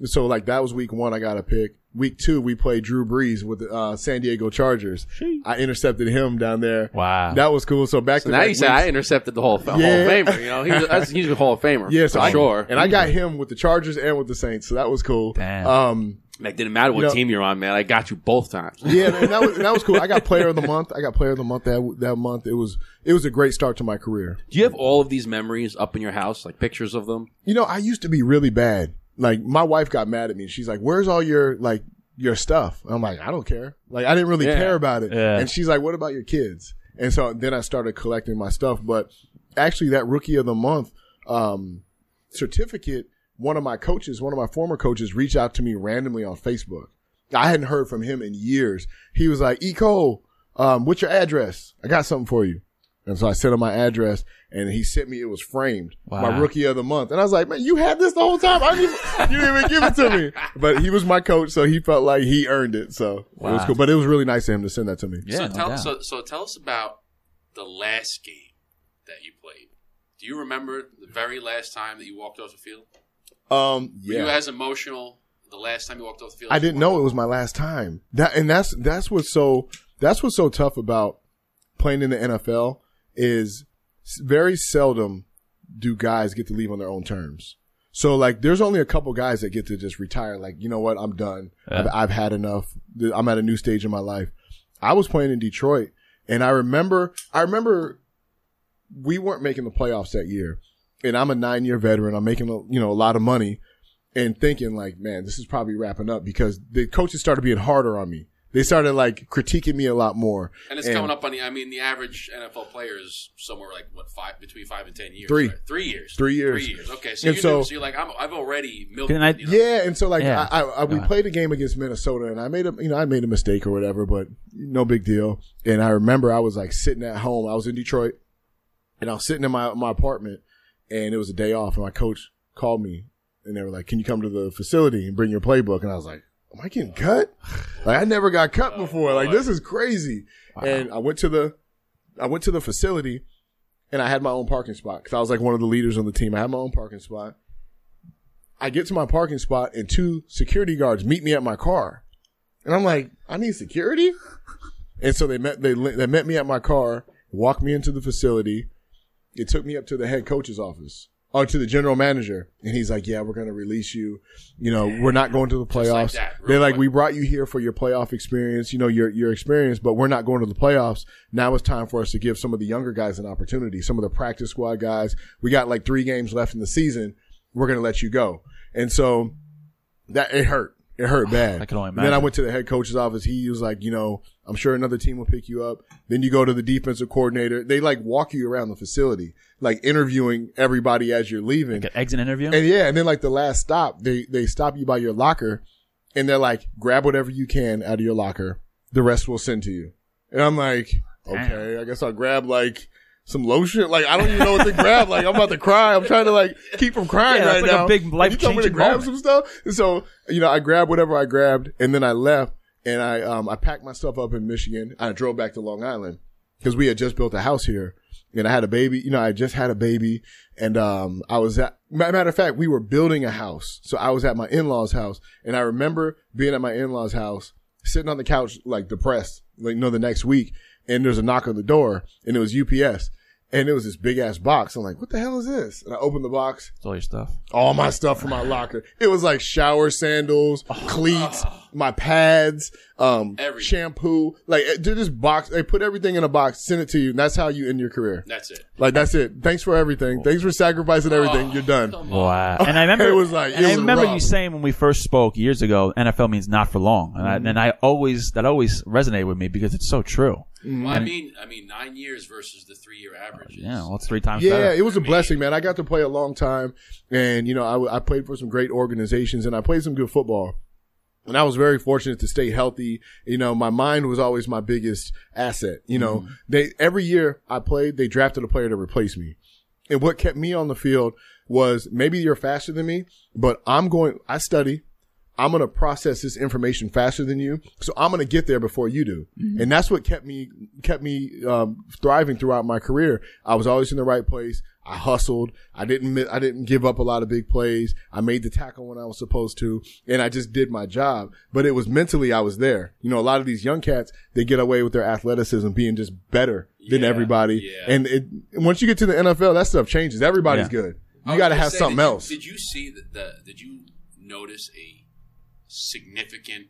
so like that was week one. I got a pick. Week two, we played Drew Brees with the uh, San Diego Chargers. I intercepted him down there. Wow. that was cool. So back So to now back you say I intercepted the whole, Hall Yeah. of Famer. You know, he's, that's, he's a Hall of Famer. yeah, so for I, sure. and I got him with the Chargers and with the Saints. So that was cool. Damn. Um, It didn't matter what You know- team you're on, man. I got you both times. yeah, and that was that was cool. I got Player of the Month. I got Player of the Month that that month. It was it was a great start to my career. Do you have all of these memories up in your house, like pictures of them? You know, I used to be really bad. Like my wife got mad at me. She's like, "Where's all your like your stuff?" I'm like, "I don't care. Like I didn't really Yeah. care about it." Yeah. And she's like, "What about your kids?" And so then I started collecting my stuff. But actually, that Rookie of the Month um, certificate, one of my coaches, one of my former coaches, reached out to me randomly on Facebook. I hadn't heard from him in years. He was like, "E Cole, um, what's your address? I got something for you." And so I sent him my address, and he sent me. It was framed, Wow. my rookie of the month, and I was like, "Man, you had this the whole time. I didn't even, you didn't even give it to me." But he was my coach, so he felt like he earned it. So it was cool. But it was really nice of him to send that to me. Yeah, so tell doubt. so so tell us about the last game that you played. Do you remember the very last time that you walked off the field? Um, Were you as emotional the last time you walked off the field? I didn't know it was my last time. That and that's that's what's so that's what's so tough about playing in the NFL is very seldom do guys get to leave on their own terms. So like, there's only a couple guys that get to just retire. Like, you know what? I'm done. I've, I've had enough. I'm at a new stage in my life. I was playing in Detroit, and I remember, I remember we weren't making the playoffs that year, and I'm a nine year veteran. I'm making a, you know a lot of money, and thinking like, man, this is probably wrapping up because the coaches started being harder on me. They started like critiquing me a lot more. And it's coming up on the. I mean, the average NFL player is somewhere like what five between five and ten years. Three. right? three years, Three years. three years. Okay, so, And you so- knew, so you're like, I'm, I've already milked. Can I- you know? Yeah, and so like Yeah. I, I, I we ahead. played a game against Minnesota, and I made a you know I made a mistake or whatever, but no big deal. And I remember I was like sitting at home. I was in Detroit, and I was sitting in my my apartment, and it was a day off, and my coach called me, and they were like, "Can you come to the facility and bring your playbook?" And I was like, "Am I getting cut? Like I never got cut oh, before. Like this is crazy." And I went to the I went to the facility, and I had my own parking spot because I was like one of the leaders on the team. I had my own parking spot. I get to my parking spot and two security guards meet me at my car. And I'm like, I need security? And so they met, they, they met me at my car, walked me into the facility. It took me up to the head coach's office or to the general manager. And he's like, yeah, we're going to release you. You know, we're not going to the Just like playoffs. that, They're like, we brought you here for your playoff experience, you know, your, your experience, but we're not going to the playoffs. Now it's time for us to give some of the younger guys an opportunity. Some of the practice squad guys. We got like three games left in the season. We're going to let you go. And so that it hurt. It hurt bad. I can only And Then I went to the head coach's office. He was like, you know, I'm sure another team will pick you up. Then you go to the defensive coordinator. They like walk you around the facility, like interviewing everybody as you're leaving. Like an exit interview. And yeah, and then like the last stop, they they stop you by your locker, and they're like, grab whatever you can out of your locker. The rest we'll send to you. And I'm like, okay, I guess I'll grab like some lotion. Like I don't even know what to grab. Like I'm about to cry. I'm trying to like keep from crying Yeah, right like a now. big And you told me to grab moment. some stuff. And so you know, I grabbed whatever I grabbed, and then I left, and I um I packed my stuff up in Michigan. I drove back to Long Island because we had just built a house here. And I had a baby, you know, I just had a baby and, um, I was at, matter of fact, we were building a house. So I was at my in-laws house and I remember being at my in-laws house, sitting on the couch, like depressed, like, you know, the next week. and there's a knock on the door and it was UPS and it was this big ass box. I'm like, what the hell is this? And I opened the box, It's all your stuff. all my stuff from my locker. It was like shower sandals, cleats, my pads, um, Everything. shampoo. Like eh, they just box. They put everything in a box, send it to you. And that's how you end your career. That's it. Like that's it. Thanks for everything. Thanks for sacrificing everything. You're done. Wow. And I remember It was like- and it I was remember rough. you saying when we first spoke years ago, NFL means not for long, and, I, and I always that always resonated with me because it's so true. Well, I mm-hmm. mean, I mean, nine years versus the three-year average. Yeah, well, it's three times Yeah, better. it was a blessing, man. I got to play a long time, and you know, I, w- I played for some great organizations, and I played some good football. And I was very fortunate to stay healthy. You know, my mind was always my biggest asset. You know, mm-hmm. they every year I played, they drafted a player to replace me. And what kept me on the field was maybe you're faster than me, but I'm going. I study. I'm going to process this information faster than you. So I'm going to get there before you do. And that's what kept me, kept me, um, thriving throughout my career. I was always in the right place. I hustled. I didn't, I didn't give up a lot of big plays. I made the tackle when I was supposed to and I just did my job. But it was mentally, I was there. You know, a lot of these young cats, they get away with their athleticism being just better than Yeah, everybody. yeah. And it, once you get to the NFL, that stuff changes. Everybody's Yeah. good. You got to have something did you- else. Did you see the, the? Did you notice a significant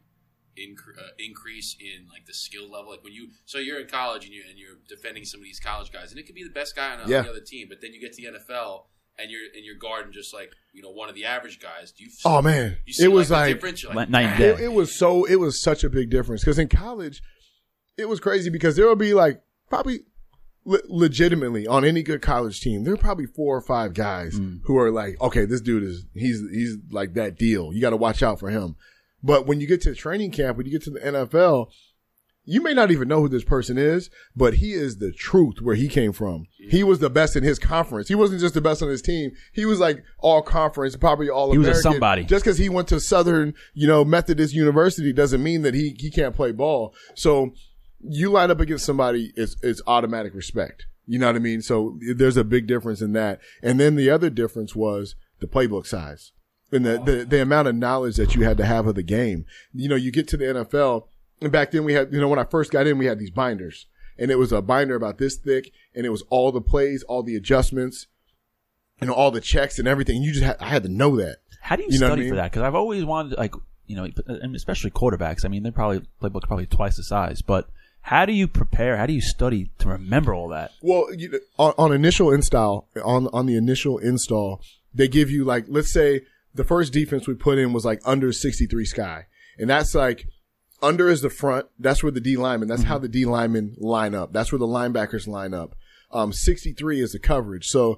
incre- uh, increase in like the skill level? Like when you, so you're in college and you're and you're defending some of these college guys, and it could be the best guy on, a, Yeah. the other team, but then you get to the NFL and you're and you're guarding just like you know one of the average guys. Do you? Oh man, you see it was like, the like difference? You're Night and day. it, it was so it was such a big difference because in college it was crazy because there would be like probably le- legitimately on any good college team there are probably four or five guys hmm. who are like okay this dude is he's he's like that deal you got to watch out for him but when you get to training camp when you get to the NFL you may not even know who this person is, but he is the truth where he came from. He was the best in his conference. He wasn't just the best on his team. He was like all conference, probably all He was a somebody. Just because he went to Southern, you know, Methodist University doesn't mean that he, he can't play ball. So you line up against somebody, it's, it's automatic respect. You know what I mean? So there's a big difference in that. And then the other difference was the playbook size and the, the, the amount of knowledge that you had to have of the game. You know, you get to the NFL and back then we had, you know, when I first got in, we had these binders and it was a binder about this thick and it was all the plays, all the adjustments, you know, all the checks and everything. You just had, I had to know that. How do you, You what I study mean? for that? Because I've always wanted, like, you know, and especially quarterbacks. I mean, they probably playbook probably twice the size. But how do you prepare? How do you study to remember all that? Well, you, on, on initial install, on on the initial install, they give you like, let's say the first defense we put in was like under 63 sky, and that's like under is the front. That's where the D lineman. That's how the D linemen line up. That's where the linebackers line up. Um, 63 is the coverage. So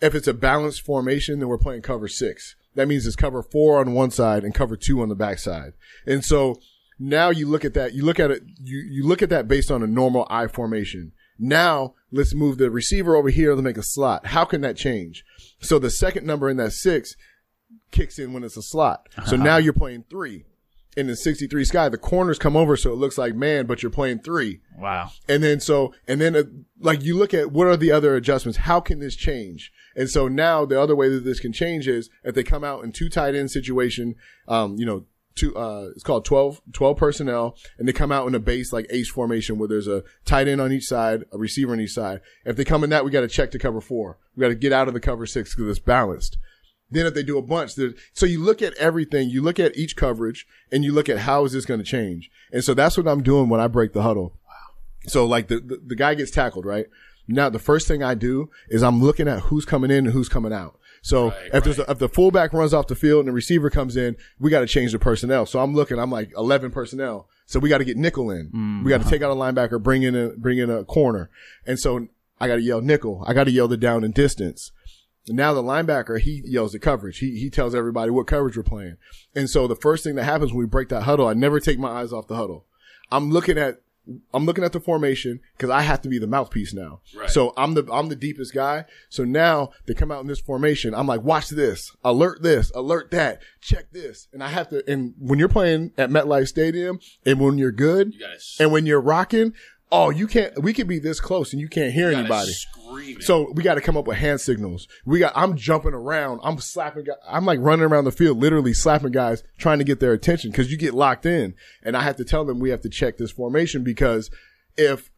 if it's a balanced formation, then we're playing cover six. That means it's cover four on one side and cover two on the backside. And so now you look at that, you look at it, you, you look at that based on a normal I formation. Now let's move the receiver over here to make a slot. How can that change? So the second number in that six kicks in when it's a slot. So now you're playing three. In the 63 sky, the corners come over so it looks like man, but you're playing three. Wow. And then so, and then uh, like you look at what are the other adjustments? How can this change? And so now the other way that this can change is if they come out in two tight end situation, um, you know, two, uh, it's called 12, 12 personnel and they come out in a base like ace formation where there's a tight end on each side, a receiver on each side. If they come in that, we got to check to cover four. We got to get out of the cover six because it's balanced. Then if they do a bunch, so you look at everything, you look at each coverage and you look at how is this going to change? And so that's what I'm doing when I break the huddle. So like the, the, the guy gets tackled, right? Now the first thing I do is I'm looking at who's coming in and who's coming out. So Right, if there's right. a, if the fullback runs off the field and the receiver comes in, we got to change the personnel. So I'm looking, I'm like 11 personnel. So we got to get nickel in. Mm-hmm. We got to take out a linebacker, bring in a bring in a corner. And so I got to yell nickel. I got to yell the down and distance. Now the linebacker, he yells the coverage. He, he tells everybody what coverage we're playing. And so the first thing that happens when we break that huddle, I never take my eyes off the huddle. I'm looking at, I'm looking at the formation because I have to be the mouthpiece now. Right. So I'm the, I'm the deepest guy. So now they come out in this formation. I'm like, watch this, alert this, alert that, check this. And I have to, and when you're playing at MetLife Stadium and when you're good You and when you're rocking, oh, you can't, we could be this close and you can't hear you anybody. screaming. So we got to come up with hand signals. We got, I'm jumping around. I'm slapping, guys. I'm like running around the field, literally slapping guys, trying to get their attention because you get locked in. And I have to tell them we have to check this formation because if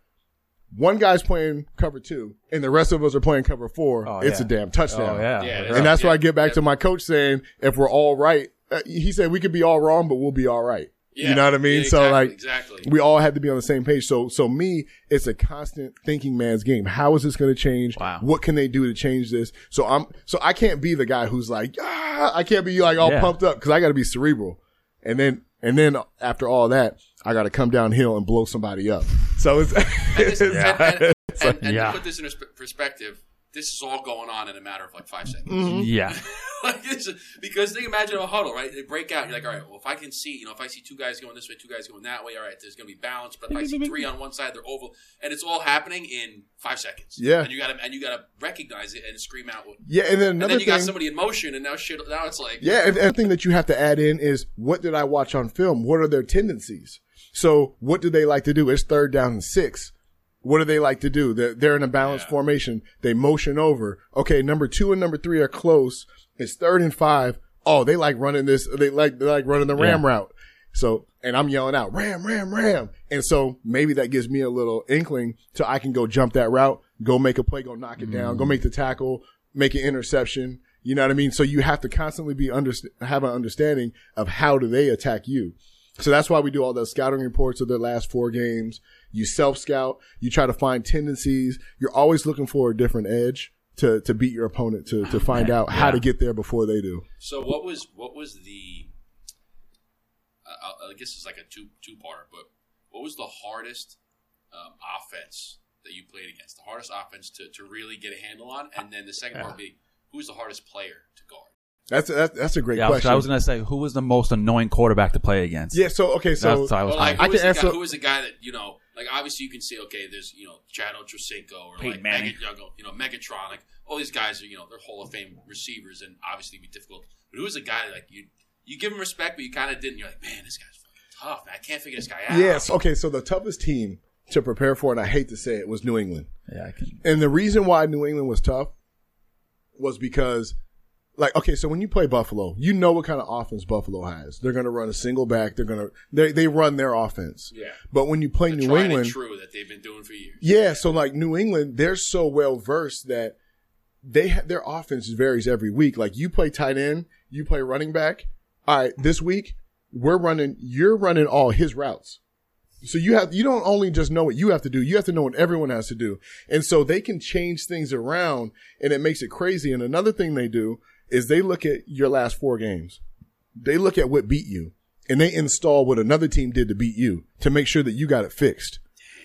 one guy's playing cover two and the rest of us are playing cover four, Oh, it's yeah. a damn touchdown. Oh yeah. Yeah, And that's why I get back to my coach saying, if we're all right, uh, he said we could be all wrong, but we'll be all right. Yeah. You know what I mean? Yeah, so like, exactly. we all had to be on the same page. So, so me, it's a constant thinking man's game. How is this going to change? Wow. What can they do to change this? So I'm, so I can't be the guy who's like, ah, I can't be like all Yeah. pumped up because I got to be cerebral. And then, and then after all that, I got to come downhill and blow somebody up. So it's, And, this, and, and, and, and Yeah. to put this in perspective, this is all going on in a matter of like five seconds. Mm-hmm. Yeah. like this, because think, imagine a huddle, right? They break out. You're like, all right, well, if I can see, you know, if I see two guys going this way, two guys going that way, all right, there's going to be balance. But if I see three on one side, they're oval, and it's all happening in five seconds. Yeah. and you got to and you got to recognize it and scream out. yeah. And then And another then you thing. got somebody in motion, and now shit. Now it's like, Yeah, and, and the thing that you have to add in is what did I watch on film? What are their tendencies? So what do they like to do? It's third down and six. What do they like to do? They're, they're in a balanced Yeah. formation. They motion over. Okay, number two and number three are close. It's third and five. Oh, they like running this. They like they like running the ram Yeah. route. So, and I'm yelling out ram, ram, ram. And so maybe that gives me a little inkling to I can go jump that route, go make a play, go knock it down, go mm. make the tackle, make an interception. You know what I mean? So you have to constantly be under, have an understanding of how do they attack you. So that's why we do all the scouting reports of their last four games. You self scout. You try to find tendencies. You're always looking for a different edge to, to beat your opponent to, to find out how Yeah. to get there before they do. So what was what was the? Uh, I guess it's like a two two parter, but what was the hardest um, offense that you played against? The hardest offense to, to really get a handle on, and then the second part being who's the hardest player to guard? That's, that's, that's a great Yeah, question. I was gonna say who was the most annoying quarterback to play against. yeah. So, okay. So, That's what I was Or like, thinking. I was can the answer- guy, who was the guy that you know? Like obviously you can say okay, there's you know Chad Ochocinco or Peyton like Manning. Mega, you know Megatron. Like all these guys are you know they're Hall of Fame receivers and obviously be difficult. But who was the guy that, like you you give him respect, but you kind of didn't. You're like, man, this guy's fucking tough. Man. I can't figure this guy out. yes. Okay. So the toughest team to prepare for, and I hate to say it, was New England. Yeah, I can. And the reason why New England was tough was because, like, okay, so when you play Buffalo, you know what kind of offense Buffalo has. They're going to run a single back. They're going to they they run their offense. Yeah. But when you play The New England, true that they've been doing for years. yeah, so like New England, they're so well versed that they ha- their offense varies every week. Like you play tight end, you play running back. All right, this week we're running. You're running all his routes. So you have you don't only just know what you have to do, you have to know what everyone has to do. And so they can change things around and it makes it crazy. And another thing they do is they look at your last four games. They look at what beat you and they install what another team did to beat you to make sure that you got it fixed.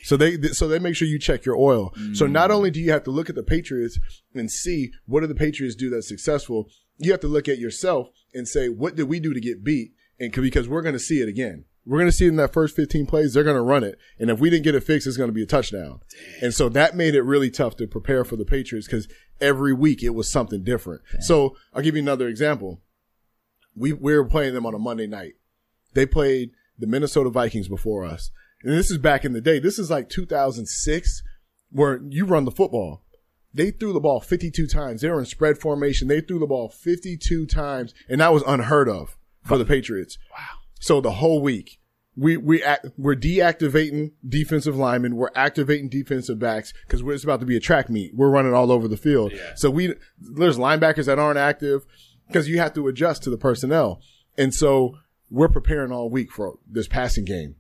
So they so they make sure you check your oil. So not only do you have to look at the Patriots and see what do the Patriots do that's successful, you have to look at yourself and say what did we do to get beat, and because we're going to see it again. We're going to see it in that first 15 plays. They're going to run it, and if we didn't get it fixed, it's going to be a touchdown. And so that made it really tough to prepare for the Patriots because every week it was something different. So I'll give you another example. We we were playing them on a Monday night. They played the Minnesota Vikings before us. And this is back in the day. This is like 2006 where you run the football. They threw the ball 52 times. They were in spread formation. They threw the ball 52 times and that was unheard of for the Patriots. Wow. So the whole week we, we, act, we're deactivating defensive linemen. We're activating defensive backs because it's about to be a track meet. We're running all over the field. Yeah. So we, there's linebackers that aren't active because you have to adjust to the personnel. And so we're preparing all week for this passing game.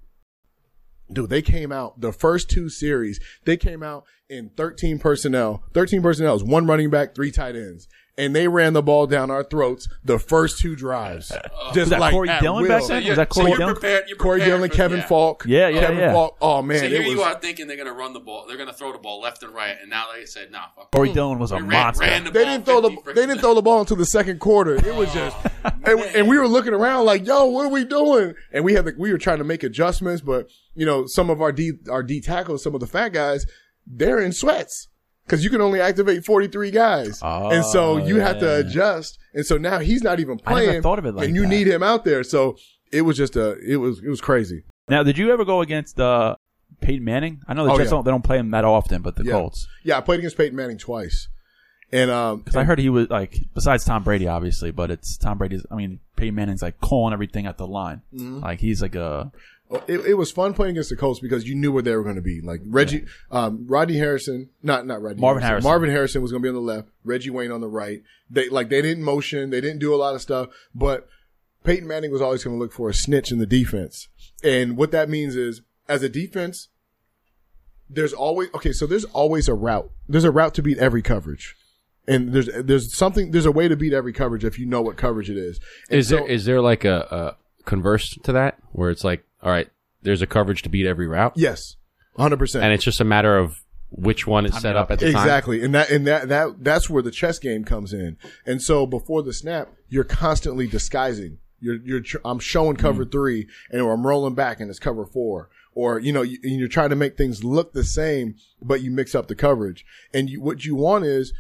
Dude, they came out the first two series. They came out in 13 personnel. 13 personnel is one running back, three tight ends. And they ran the ball down our throats the first two drives. Uh, just Was that like Corey at Dillon back will. then? you're- Was that Corey you're Dillon? prepared. Corey Dillon, for- Kevin yeah. Faulk. Yeah, yeah, Kevin yeah. Faulk. Oh man, So it here was. you are thinking they're going to run the ball. They're going to throw the ball left and right, and now they said, "Nah, fuck." Corey Dillon was a ran- monster. ran the They didn't throw the they didn't throw the ball until the second quarter. It was just and, and we were looking around like, yo, what are we doing? And we had the, we were trying to make adjustments, but you know, some of our D our D tackles, some of the fat guys, they're in sweats. Cause you can only activate 43 guys. Oh, and so you have to adjust. And so now he's not even I never playing. thought of it like and you that. need him out there. So it was just a, it was, it was crazy. Now, did you ever go against uh, Peyton Manning? I know the Oh, Jets yeah. don't they don't play him that often, but the Yeah. Colts. Yeah. I played against Peyton Manning twice. And, um, Because I heard he was like, besides Tom Brady, obviously, but it's Tom Brady's. I mean, Peyton Manning's like calling everything at the line. Mm-hmm. Like he's like a it, it was fun playing against the Colts because you knew where they were going to be. Like Reggie, um, Rodney Harrison, not not Rodney, Marvin Harrison. Marvin Harrison was going to be on the left. Reggie Wayne on the right. They like they didn't motion, they didn't do a lot of stuff, but Peyton Manning was always going to look for a snitch in the defense. And what that means is, as a defense, there's always okay. So there's always a route. There's a route to beat every coverage. And there's there's something there's a way to beat every coverage if you know what coverage it is. And Is so- there is there like a, a converse to that where it's like, all right, there's a coverage to beat every route, yes, hundred percent. and it's just a matter of which one is set up at the time. Exactly, and that and that that that's where the chess game comes in. And so before the snap, you're constantly disguising. You're you're tr- I'm showing cover hmm. three, and I'm rolling back, and it's cover four. Or you know, you, and you're trying to make things look the same, but you mix up the coverage. And you, what you want is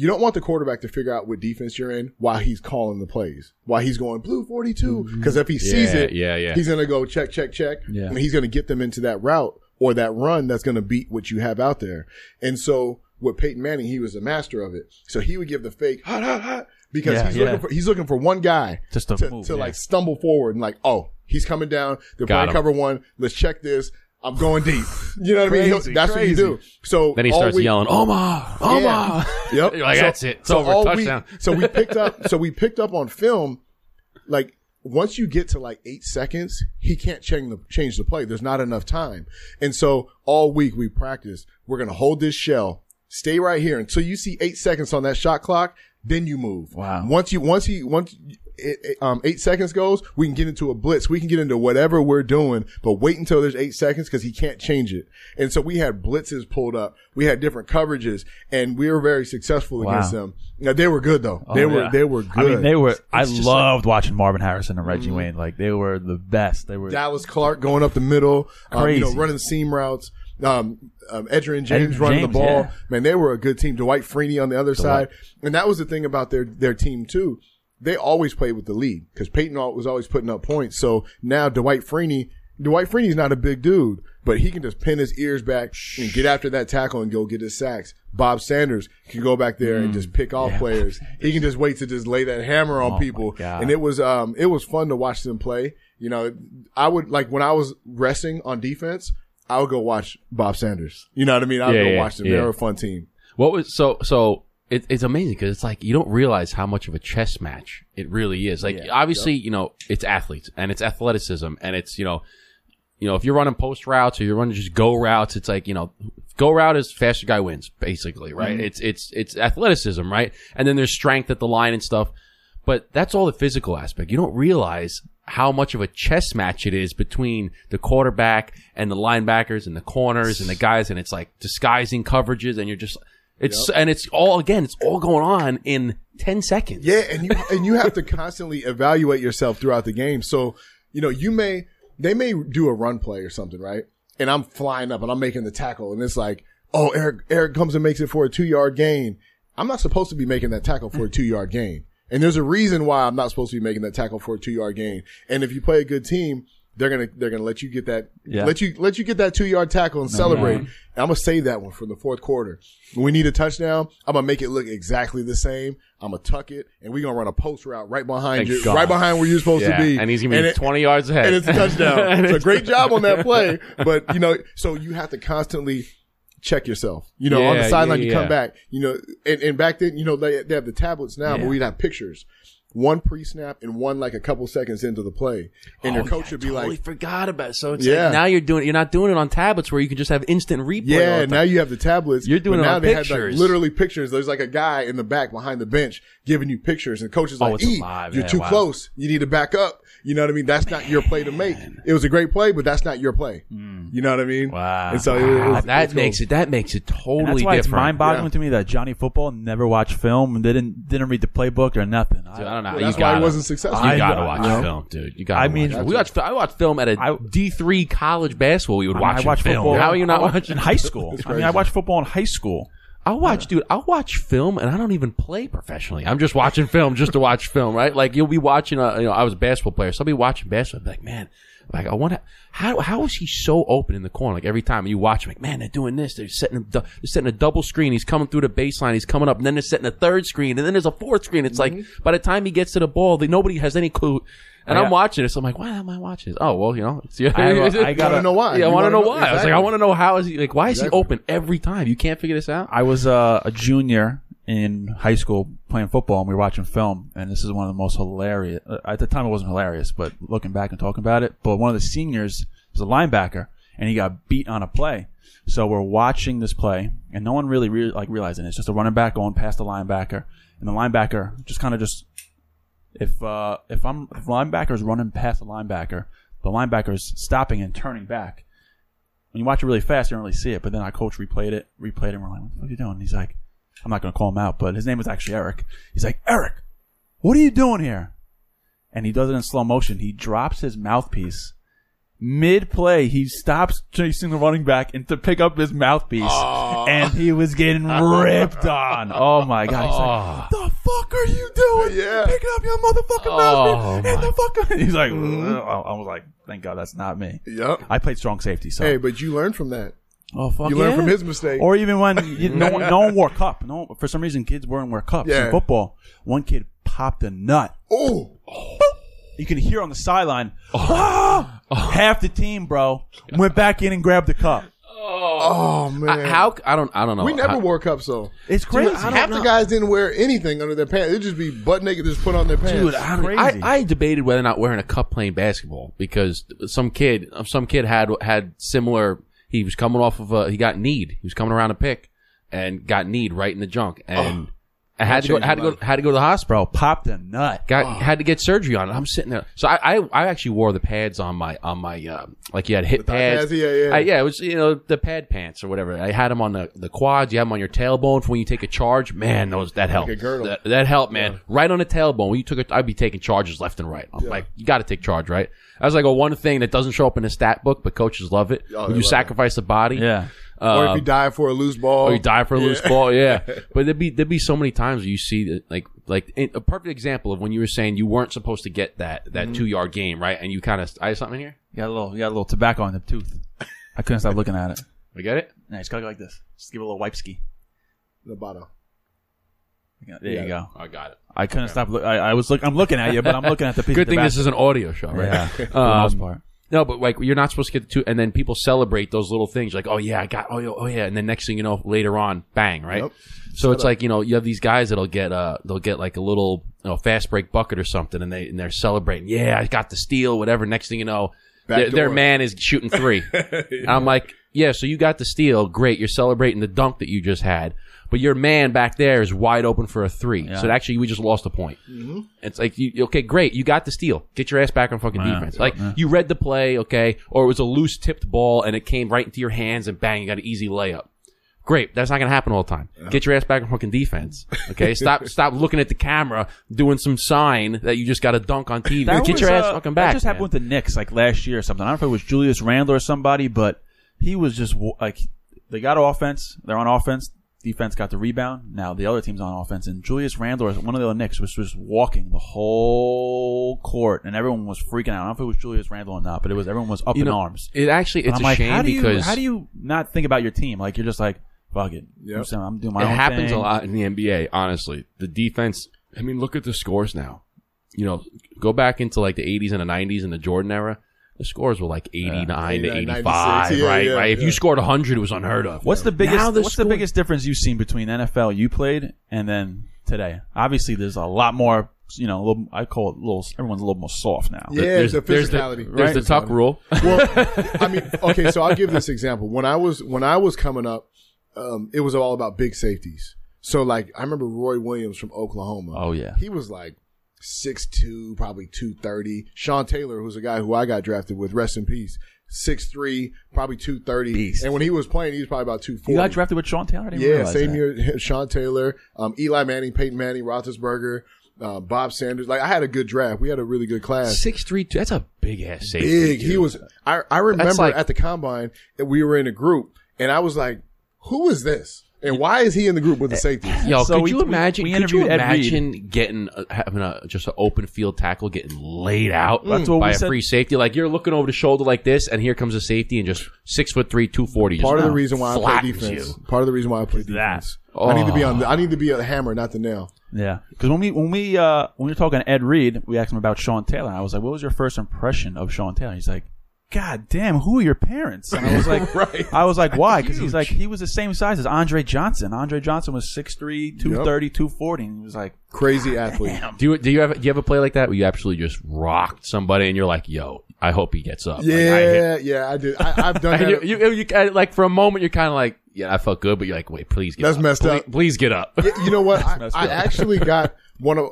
you don't want the quarterback to figure out what defense you're in while he's calling the plays, while he's going blue 42. Mm-hmm. Because if he sees Yeah, it, yeah, yeah. he's going to go check, check, check. Yeah. And he's going to get them into that route or that run that's going to beat what you have out there. And so with Peyton Manning, he was a master of it. So he would give the fake hot, hot, hot because Yeah, he's yeah. looking for, he's looking for one guy Just to to, move, to like stumble forward and like, oh, he's coming down. They're Got playing him. cover one. Let's check this. I'm going deep. You know what I mean? He'll- That's what you do. So Then he starts week- yelling, Omar, Omar. Yep. You're like, that's it. It's over. Touchdown. week- so we picked up. So we picked up on film. Like once you get to like eight seconds, he can't change the change the play. There's not enough time. And so all week we practice. We're gonna hold this shell, stay right here until you see eight seconds on that shot clock. Then you move. Wow. Once you once he once it, it, um, eight seconds goes, we can get into a blitz. We can get into whatever we're doing, but wait until there's eight seconds because he can't change it. And so we had blitzes pulled up. We had different coverages, and we were very successful Wow. against them. Now they were good though. they Oh, were yeah. they were good. I good. mean, they were. I just loved watching Marvin Harrison and Reggie Wayne. Like they were the best. They were. Dallas Clark going up the middle, um, you know, running seam routes. Um, um, Edgerrin James Edgerrin running the ball. yeah. Man, they were a good team. Dwight Freeney on the other side, and that was the thing about their their team too. They always played with the lead because Peyton was always putting up points. So now Dwight Freeney, Dwight Freeney's not a big dude, but he can just pin his ears back and get after that tackle and go get his sacks. Bob Sanders can go back there and just pick off players. He can just wait to just lay that hammer on Oh, people. And it was um it was fun to watch them play. You know, I would like when I was resting on defense, I would go watch Bob Sanders. You know what I mean? I would Yeah, go yeah, watch them. yeah. They were a fun team. What was so so? It, it's amazing because it's like you don't realize how much of a chess match it really is. Like Yeah. obviously, you know, it's athletes and it's athleticism and it's you know, you know, if you're running post routes or you're running just go routes, it's like you know, go route is faster guy wins basically, right? Mm-hmm. It's it's it's athleticism, right? And then there's strength at the line and stuff, but that's all the physical aspect. You don't realize how much of a chess match it is between the quarterback and the linebackers and the corners and the guys, and it's like disguising coverages, and you're just it's and it's all again, it's all going on in ten seconds. Yeah, and you and you have to constantly evaluate yourself throughout the game. So, you know, you may they may do a run play or something, right? And I'm flying up and I'm making the tackle, and it's like, oh, Erik Erik comes and makes it for a two yard gain. I'm not supposed to be making that tackle for a two yard gain. And there's a reason why I'm not supposed to be making that tackle for a two yard gain. And if you play a good team, they're gonna they're gonna let you get that Yeah. let you let you get that two yard tackle and celebrate. And I'm gonna save that one for the fourth quarter. When we need a touchdown, I'm gonna make it look exactly the same. I'm gonna tuck it, and we're gonna run a post route right behind Thank you, God. right behind where you're supposed Yeah, to be. and he's gonna be it- twenty yards ahead, and it's a touchdown. And it's a great job on that play, but you know, so you have to constantly check yourself. You know, on the sideline, yeah, you yeah. come back. You know, and, and back then, you know, they, they have the tablets now, Yeah. but we'd have pictures. One pre-snap and one like a couple seconds into the play, and your Oh, coach yeah, would be I totally like, forgot about it. So it's Yeah. like now you're doing you're not doing it on tablets where you can just have instant replay. Yeah, now you have the tablets. You're doing it now on they pictures. had like literally pictures. There's like a guy in the back behind the bench giving you pictures, and coaches Oh, like, "E, alive. you're Yeah, too wow. close. You need to back up." You know what I mean? That's not your play to make. It was a great play, but that's not your play. Hmm. You know what I mean? Wow. And so it, it was, that it's makes cool. it that makes it totally And that's why different. it's mind-boggling Yeah. to me that Johnny Football never watched film and didn't didn't read the playbook or nothing. Dude, I don't know. Well, you that's why he gotta, wasn't successful. You gotta watch you know? film, dude. You gotta. I mean, watch. we watched. I watched film at a D three college basketball. We would I, mean, watch I watch film. football. How are you not watching in high school? I mean, I watched football in high school. I watch, dude. I watch film, and I don't even play professionally. I'm just watching film just to watch film, right? Like you'll be watching. A, you know, I was a basketball player, so I'll be watching basketball. Be like, man, like I want to. How how is he so open in the corner? Like every time you watch him, like man, they're doing this. They're setting a, they're setting a double screen. He's coming through the baseline. He's coming up, and then they're setting a third screen, and then there's a fourth screen. It's like mm-hmm. by the time he gets to the ball, they, nobody has any clue. And I- I'm watching this. I'm like, why am I watching this? Oh well, you know, it's, I, I gotta. know why. Yeah, I You want to wanna know why. I was like, I want to know how is he like? Why is Exactly. he open every time? You can't figure this out. I was uh, a junior in high school playing football, and we were watching film. And this is one of the most hilarious. Uh, at the time, it wasn't hilarious, but looking back and talking about it. But one of the seniors was a linebacker, and he got beat on a play. So we're watching this play, and no one really re- like realizing it. it's just a running back going past the linebacker, and the linebacker just kind of just if uh, if I'm if linebacker's running past the linebacker, the linebacker's stopping and turning back. When you watch it really fast, you don't really see it. But then our coach replayed it, replayed it, and we're like, "What are you doing?" And he's like, "I'm not going to call him out, but his name was actually Eric." He's like, "Eric, what are you doing here?" And he does it in slow motion. He drops his mouthpiece mid play. He stops chasing the running back and to pick up his mouthpiece, and he was getting ripped on. Oh my god! He's like, "The fuck are you doing? Yeah. picking up your motherfucking Oh, mouthpiece and the fucking." He's like, "Ugh." I was like, "Thank God that's not me." Yep. I played strong safety, so Hey, but you learned from that. oh fuck, You learned yeah. from his mistake. Or even when you, no one, no one wore cup. No, for some reason, kids weren't wear cups Yeah. in football. One kid popped a nut. oh, You can hear on the sideline. "Ah!" Half the team, bro, went back in and grabbed the cup. Oh, oh man. I, how I don't I don't know. we never How- wore cups though. It's crazy, Half the guys didn't wear anything under their pants. It'd just be butt naked, just put on their pants. Dude, I, crazy. I, I debated whether or not wearing a cup playing basketball because some kid, some kid had had similar. He was coming off of a, he got kneed. He was coming around a pick and got kneed right in the junk, and oh. I had to go, had to go, had to go to the hospital. popped a nut. Got had to get surgery on it. I'm sitting there, so I, I, I actually wore the pads on my on my uh, like you had hip thigh pads. pads, yeah, yeah. I, yeah, it was you know the pad pants or whatever. I had them on the, the quads. You have them on your tailbone for when you take a charge. Man, those that helped. a girdle. That, that helped, man. Right on the tailbone. When you took it, I'd be taking charges left and right. I'm like, you got to take charge, right? That was like a one thing that doesn't show up in the stat book, but coaches love it. Oh, when you love sacrifice the body, Yeah. Or if Um, you die for a loose ball, or you die for a loose ball, yeah. But there'd be there'd be so many times where you see that, like like a perfect example of when you were saying you weren't supposed to get that Mm-hmm. that two yard game, right? And you kind of I have something here. You got a little, you got a little tobacco in the tooth. I couldn't stop looking at it. We get it. Nice, gotta go like this. Just give it a little wipe ski. the bottom. There you go. I got it. I couldn't stop. Look, I, I was look. I'm looking at you, but I'm looking at the piece. Good of thing this is an audio show, right? Yeah, for the Um, most part. No, but like you're not supposed to get the two, and then people celebrate those little things, like, oh yeah, I got, oh yeah, oh yeah, and then next thing you know, later on, bang, right? Yep. So it's like you know, you have these guys that'll get, uh, they'll get like a little, you know, fast break bucket or something, and they and they're celebrating, yeah, I got the steal, whatever. Next thing you know, their, man is shooting three. And I'm like, yeah, so you got the steal, great, you're celebrating the dunk that you just had, but your man back there is wide open for a three. So actually, we just lost a point. Mm-hmm. It's like, you, okay, great. You got the steal. Get your ass back on fucking defense. Like, you read the play, okay, or it was a loose tipped ball and it came right into your hands and bang, you got an easy layup. Great. That's not going to happen all the time. Get your ass back on fucking defense. Okay. stop, stop looking at the camera doing some sign that you just got a dunk on TV. That Get was, your ass uh, fucking back. That just happened man. with the Knicks like last year or something. I don't know if it was Julius Randle or somebody, but he was just like they got offense. They're on offense. Defense got the rebound. Now the other team's on offense, and Julius Randle or one of the other Knicks was just walking the whole court, and everyone was freaking out. I don't know if it was Julius Randle or not, but it was everyone was up You in know, arms. It actually, it's I'm a like, shame how do you because how do you not think about your team? Like you're just like fuck it. Yep. I'm, I'm doing my it own happens thing. a lot in the NBA. Honestly, the defense. I mean, look at the scores now. You know, go back into like the '80s and the '90s and the Jordan era. The scores were like 89 to 85, Yeah, right? yeah, right. If you scored 100, it was unheard of. What's the biggest? Now the what's the biggest difference you've seen between NFL you played and then today? Obviously, there's a lot more. You know, a little, I call it a little. Everyone's a little more soft now. Yeah, There's, the there's the, physicality. there's the tuck rule. well, I mean, okay, so I'll give this example. When I was when I was coming up, um, it was all about big safeties. So like I remember Roy Williams from Oklahoma. Oh, yeah. he was like six two, probably two thirty. Sean Taylor, who's a guy who I got drafted with, rest in peace. Six three, probably two thirty. Beast. And when he was playing, he was probably about two forty. You got drafted with Sean Taylor. Yeah, same that. year. Sean Taylor, um, Eli Manning, Peyton Manning, Roethlisberger, uh, Bob Sanders. Like I had a good draft. We had a really good class. Six three two. That's a big ass safety. Big. He was. I I remember like- at the combine that we were in a group, and I was like, "Who is this? And why is he in the group with the eh, safeties?" Yo, So could we- you imagine? we could you interviewed Reed. imagine getting a, having a just an open field tackle getting laid out That's mm. what by we a said. free safety? Like you're looking over the shoulder like this, and here comes a safety and just six foot three, two forty. Part of the reason why I play flattens defense. you. Part of the reason why I play that. defense. I need to be on. Oh. The, I need to be a hammer, not the nail. Yeah, because when we when we uh, when we were talking to Ed Reed, we asked him about Sean Taylor. And I was like, "What was your first impression of Sean Taylor?" He's like, "God damn, who are your parents?" And I was like, Right. I was like, why? Because he's like, he was the same size as Andre Johnson. Andre Johnson was 6'3", 230, 240. And he was like, Crazy athlete. Do you do you ever do you ever play like that where you absolutely just rocked somebody and you're like, yo, I hope he gets up. Like, I hit- Yeah, yeah, I did. I, I've done and that. you, you, you, kinda- like for a moment you're kind of like, yeah, I felt good, but you're like, wait, please get up. That's up. messed please, up. Please get up. Yeah, you know what? I, I actually got one of.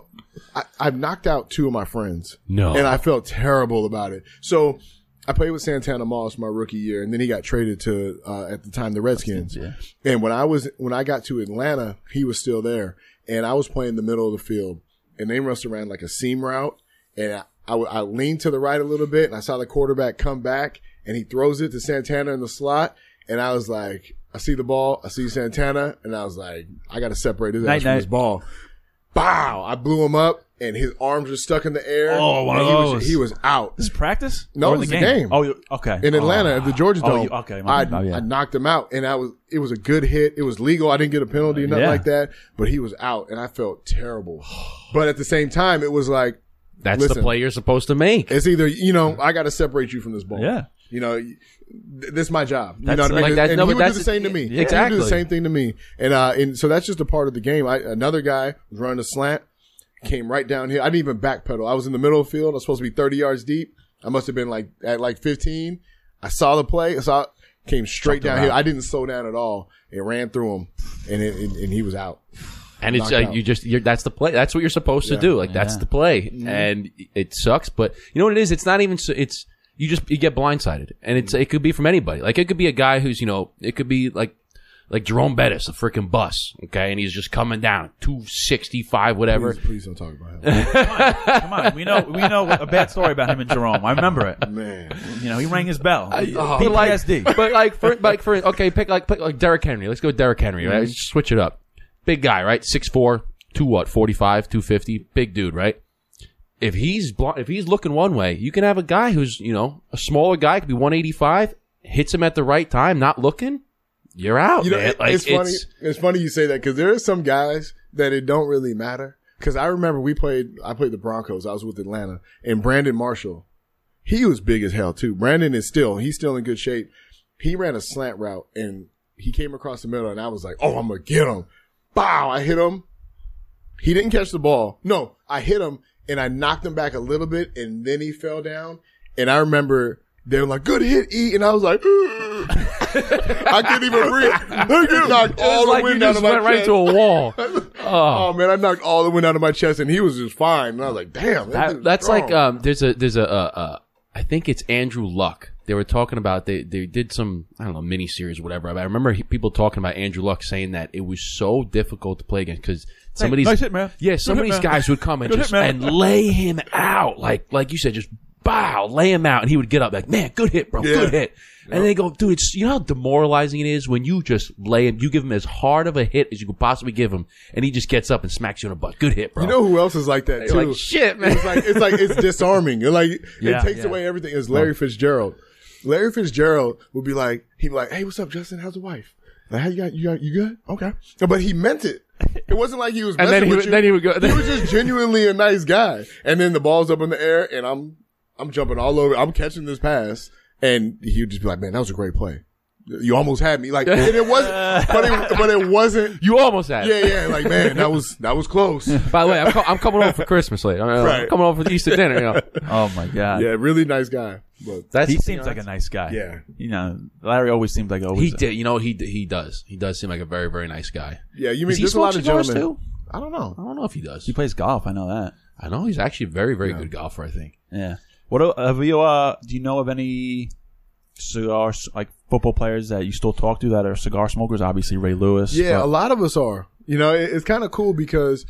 I, I've knocked out two of my friends. No. and I felt terrible about it. So I played with Santana Moss my rookie year, and then he got traded to uh, at the time the Redskins. Yeah. And when I was when I got to Atlanta, he was still there, and I was playing the middle of the field, and they rushed around like a seam route, and I, I, I leaned to the right a little bit, and I saw the quarterback come back, and he throws it to Santana in the slot, and I was like. I see the ball. I see Santana, and I was like, I got to separate his Night, ass from night. this ball. Bow! I blew him up, and his arms were stuck in the air. Oh, one and of he those. Was, he was out this is practice? No, Or it was the game. Oh, okay. in Atlanta at the Georgia Oh, Dome. you- okay, my I, bad. Oh, yeah. I knocked him out, and I was it was a good hit. It was legal. I didn't get a penalty or nothing Yeah. like that. But he was out, and I felt terrible. But at the same time, it was like That's the Listen. play you're supposed to make. it's either you know I got to separate you from this ball. Yeah. you know. th- This is my job. You That's know what I mean? like that- and no, he but would do that's- the same to me. yeah, He would exactly. do the same thing to me. And uh, and so that's just a part of the game. I, another guy was running a slant, came right down here. I didn't even backpedal. I was in the middle of the field. I was supposed to be 30 yards deep. I must have been like at like 15. I saw the play. I saw came straight down here. I didn't slow down at all. It ran through him, and it, and, and he was out. and it's like out. you just you're that's the play. That's what you're supposed to do. Like that's the play, mm-hmm. and it sucks. But you know what it is? It's not even. So, it's you just you get blindsided, and it's it could be from anybody. Like it could be a guy who's you know it could be like like Jerome Bettis, a freaking bus, okay, and he's just coming down two sixty five, whatever. Please, please don't talk about him, Come on. We know, we know a bad story about him and Jerome. I remember it. man. You know, he rang his bell. Uh, but like, PTSD. but like for like for okay, pick like pick like Derrick Henry. Let's go with Derrick Henry. Right, mm-hmm. Just switch it up. Big guy, right? Six four, two what? Forty five, two fifty. Big dude, right? If he's bl- if he's looking one way, you can have a guy who's you know a smaller guy could be one eighty five, hits him at the right time, not looking. You're out. You know, man. Like, it's funny. It's funny you say that because there are some guys that it don't really matter. Because I remember we played. I played the Broncos. I was with Atlanta and Brandon Marshall. He was big as hell too. Brandon is still. He's still in good shape. He ran a slant route and he came across the middle and I was like, "Oh, I'm gonna get him!" Bow! I hit him. He didn't catch the ball. No, I hit him and I knocked him back a little bit and then he fell down. And I remember they were like, "Good hit, E," and I was like, I couldn't even breathe. I could knocked all the like wind out just of my went right to a wall. Oh man, I knocked all the wind out of my chest, and he was just fine. And I was like, "Damn, that That, that's strong. like um, there's a there's a uh, uh, I think it's Andrew Luck. They were talking about they they did some I don't know mini series whatever. I remember he, people talking about Andrew Luck saying that it was so difficult to play against because some of these nice hit, man. yeah some of hit, these man. guys would come and Good just hit, and lay him out like like you said just bow lay him out and he would get up like man good hit bro Yeah. good hit and they go dude it's you know how demoralizing it is when you just lay him you give him as hard of a hit as you could possibly give him and he just gets up and smacks you in the butt good hit bro You know who else is like that too? like shit man It's like it's like it's disarming. You're like Yeah, it takes yeah. away everything. It's Larry Fitzgerald. Larry Fitzgerald would be like, he'd be like, "Hey, what's up, Justin? How's the wife? Like, how you got? You got? You good? Okay." But he meant it. It wasn't like he was. and then he with would, you. then he would go he was just genuinely a nice guy. And then the ball's up in the air, and I'm I'm jumping all over. I'm catching this pass, and he would just be like, "Man, that was a great play. You almost had me." Like, and it wasn't, but it, but it wasn't. You almost had. Yeah, yeah. Like, man, that was that was close. By the way, I'm, co- I'm coming home for Christmas later. I'm, uh, I'm Right. coming home for Easter dinner. You know, Oh my god. Yeah, really nice guy. But that's He you seems know, like a nice guy. Yeah. You know, Larry always seemed like always. He did. You know, he he does. He does seem like a very very nice guy. yeah, you Does mean he there's a smoke lot of cigars gentlemen. too? I don't know. I don't know if he does. He plays golf. I know that. I know he's actually a very very good golfer. I think. Yeah. What have you? Uh, do you know of any cigar like football players that you still talk to that are cigar smokers? Obviously, Ray Lewis. Yeah, but- a lot of us are. You know, it, it's kind of cool because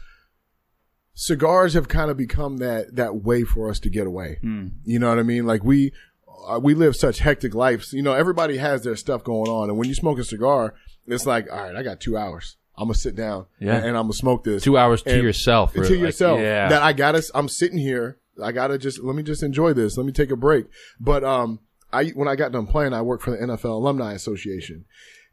cigars have kind of become that that way for us to get away. You know what I mean? Like we uh, we live such hectic lives. You know, everybody has their stuff going on, and when you smoke a cigar, it's like, all right, I got two hours. I'm gonna sit down Yeah. and, and I'm gonna smoke this Two hours to And- yourself. to really. Like, yourself. yeah. That I gotta. I'm sitting here. I gotta just let me just enjoy this. Let me take a break. But um, I when I got done playing, I worked for the NFL Alumni Association,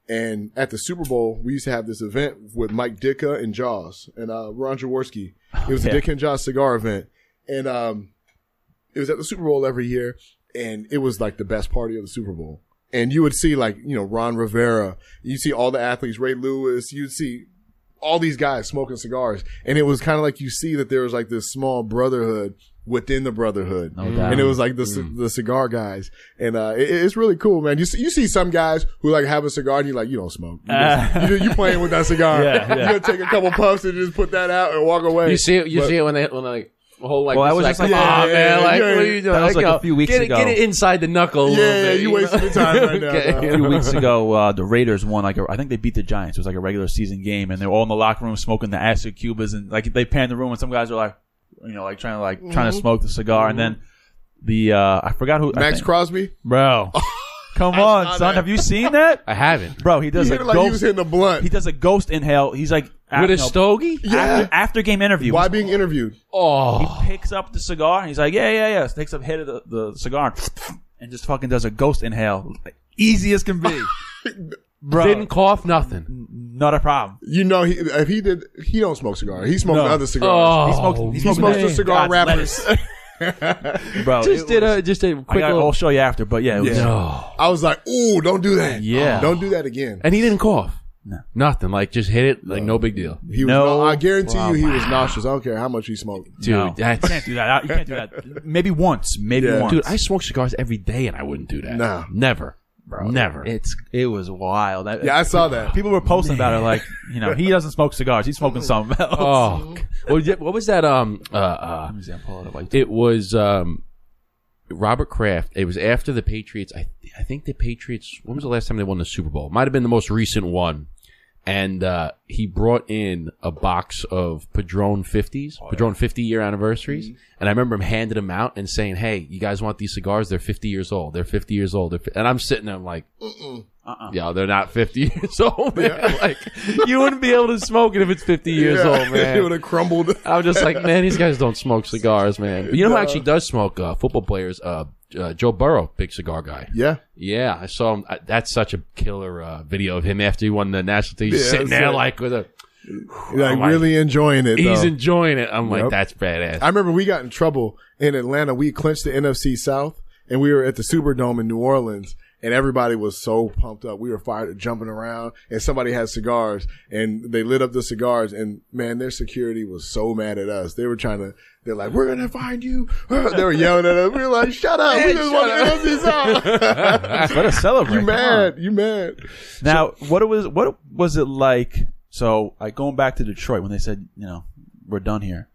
And at the Super Bowl, we used to have this event with Mike Ditka and Jaws and uh, Ron Jaworski. It was yeah. the Ditka and Jaws cigar event, and um, it was at the Super Bowl every year, and it was like the best party of the Super Bowl. And you would see like you know Ron Rivera, you see all the athletes, Ray Lewis, you'd see all these guys smoking cigars, and it was kind of like you see that there was like this small brotherhood within the brotherhood. No doubt. And it was like the c the cigar guys, and uh, it, it's really cool, man. You see, you see some guys who like have a cigar, and you're like, you don't smoke. You, just- you, you playing with that cigar. Yeah, yeah. You gonna take a couple puffs and just put that out and walk away. You see it. You But- see it when they when they hold like. Well, that this, was just like, like- oh Yeah, man, yeah, like yeah. what are you doing? That was like a yo, few weeks get ago. It, get it inside the knuckle. a little Yeah, bit, you know? wasting your time right now, Okay. a few weeks ago, uh, the Raiders won like a, I think they beat the Giants. It was like a regular season game, and they're all in the locker room smoking the acid Cubas, and like they panned the room, and some guys were like, you know, like trying to like trying to smoke the cigar, and then the uh, I forgot who I Maxx think- Crosby, bro. Come on, son. that. Have you seen that, I haven't. bro? He he does hit a it like he was ghost. hitting a blunt. He does a ghost inhale. He's like With a you know, stogie? Yeah. after, after game interview. Why being interviewed. Oh, He picks up the cigar and he's like, yeah, yeah, yeah. Takes up hit of the, the cigar and just fucking does a ghost inhale. Like, easy as can be. Bro, didn't cough nothing. Not a problem. You know, he, if he did, he don't smoke cigars. He smoked No. other cigars. Oh, He smokes, he he smokes, smokes man. the cigar God's wrappers. Bro, just it did was- a just a I quick got, little. I'll show you after, but yeah, it was, Yeah. No. I was like, "Ooh, don't do that. Yeah. don't do that again." And he didn't cough. No. Nothing. Like just hit it. Like no big deal. He was. No I guarantee you, he was nauseous. I don't care how much he smoked. Dude, no, you that's- can't do that. You can't do that. Maybe once, maybe Yeah. once. Dude, I smoke cigars every day and I wouldn't do that. No. Never. Never. It's it was wild. I- Yeah, I saw that. People were posting about it, like you know, he doesn't smoke cigars. He's smoking something else. oh. what, was- what was that? Um. Uh. uh Let me see, I'm pulling it up. It was um. Robert Kraft. It was after the Patriots. I I think the Patriots. When was the last time they won the Super Bowl? Might have been the most recent one. And uh, he brought in a box of Padron 50s, Padron 50 year anniversaries. And I remember him handing them out and saying, Hey, you guys want these cigars? They're 50 years old. They're 50 years old. They're And I'm sitting there I'm like, uh-uh. yeah, they're not 50 years old, man. Like, you wouldn't be able to smoke it if it's 50 years Yeah. old, man. it would have crumbled. I'm just like, man, these guys don't smoke cigars, man. But you know who actually does smoke? Uh, football players. Uh, uh, Joe Burrow, big cigar guy. Yeah, Yeah, I saw him. Uh, that's such a killer uh, video of him after he won the national team, Yeah, sitting there it. like with a. like my- really enjoying it. He's though. enjoying it. I'm like, Yep. that's badass. I remember we got in trouble in Atlanta. We clinched the NFC South, and we were at the Superdome in New Orleans, and everybody was so pumped up. We were fired, jumping around, and somebody had cigars, and they lit up the cigars, and man, their security was so mad at us. They were trying to. They're like, "We're gonna find you." They were yelling at us. We were like, "Shut up! we just want to the NFC South." Let us celebrate. you Come mad? You mad? Now, what it was what was it like? So, like going back to Detroit when they said, you know, we're done here.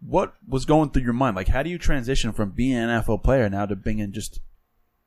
What was going through your mind? Like, how do you transition from being an NFL player now to being just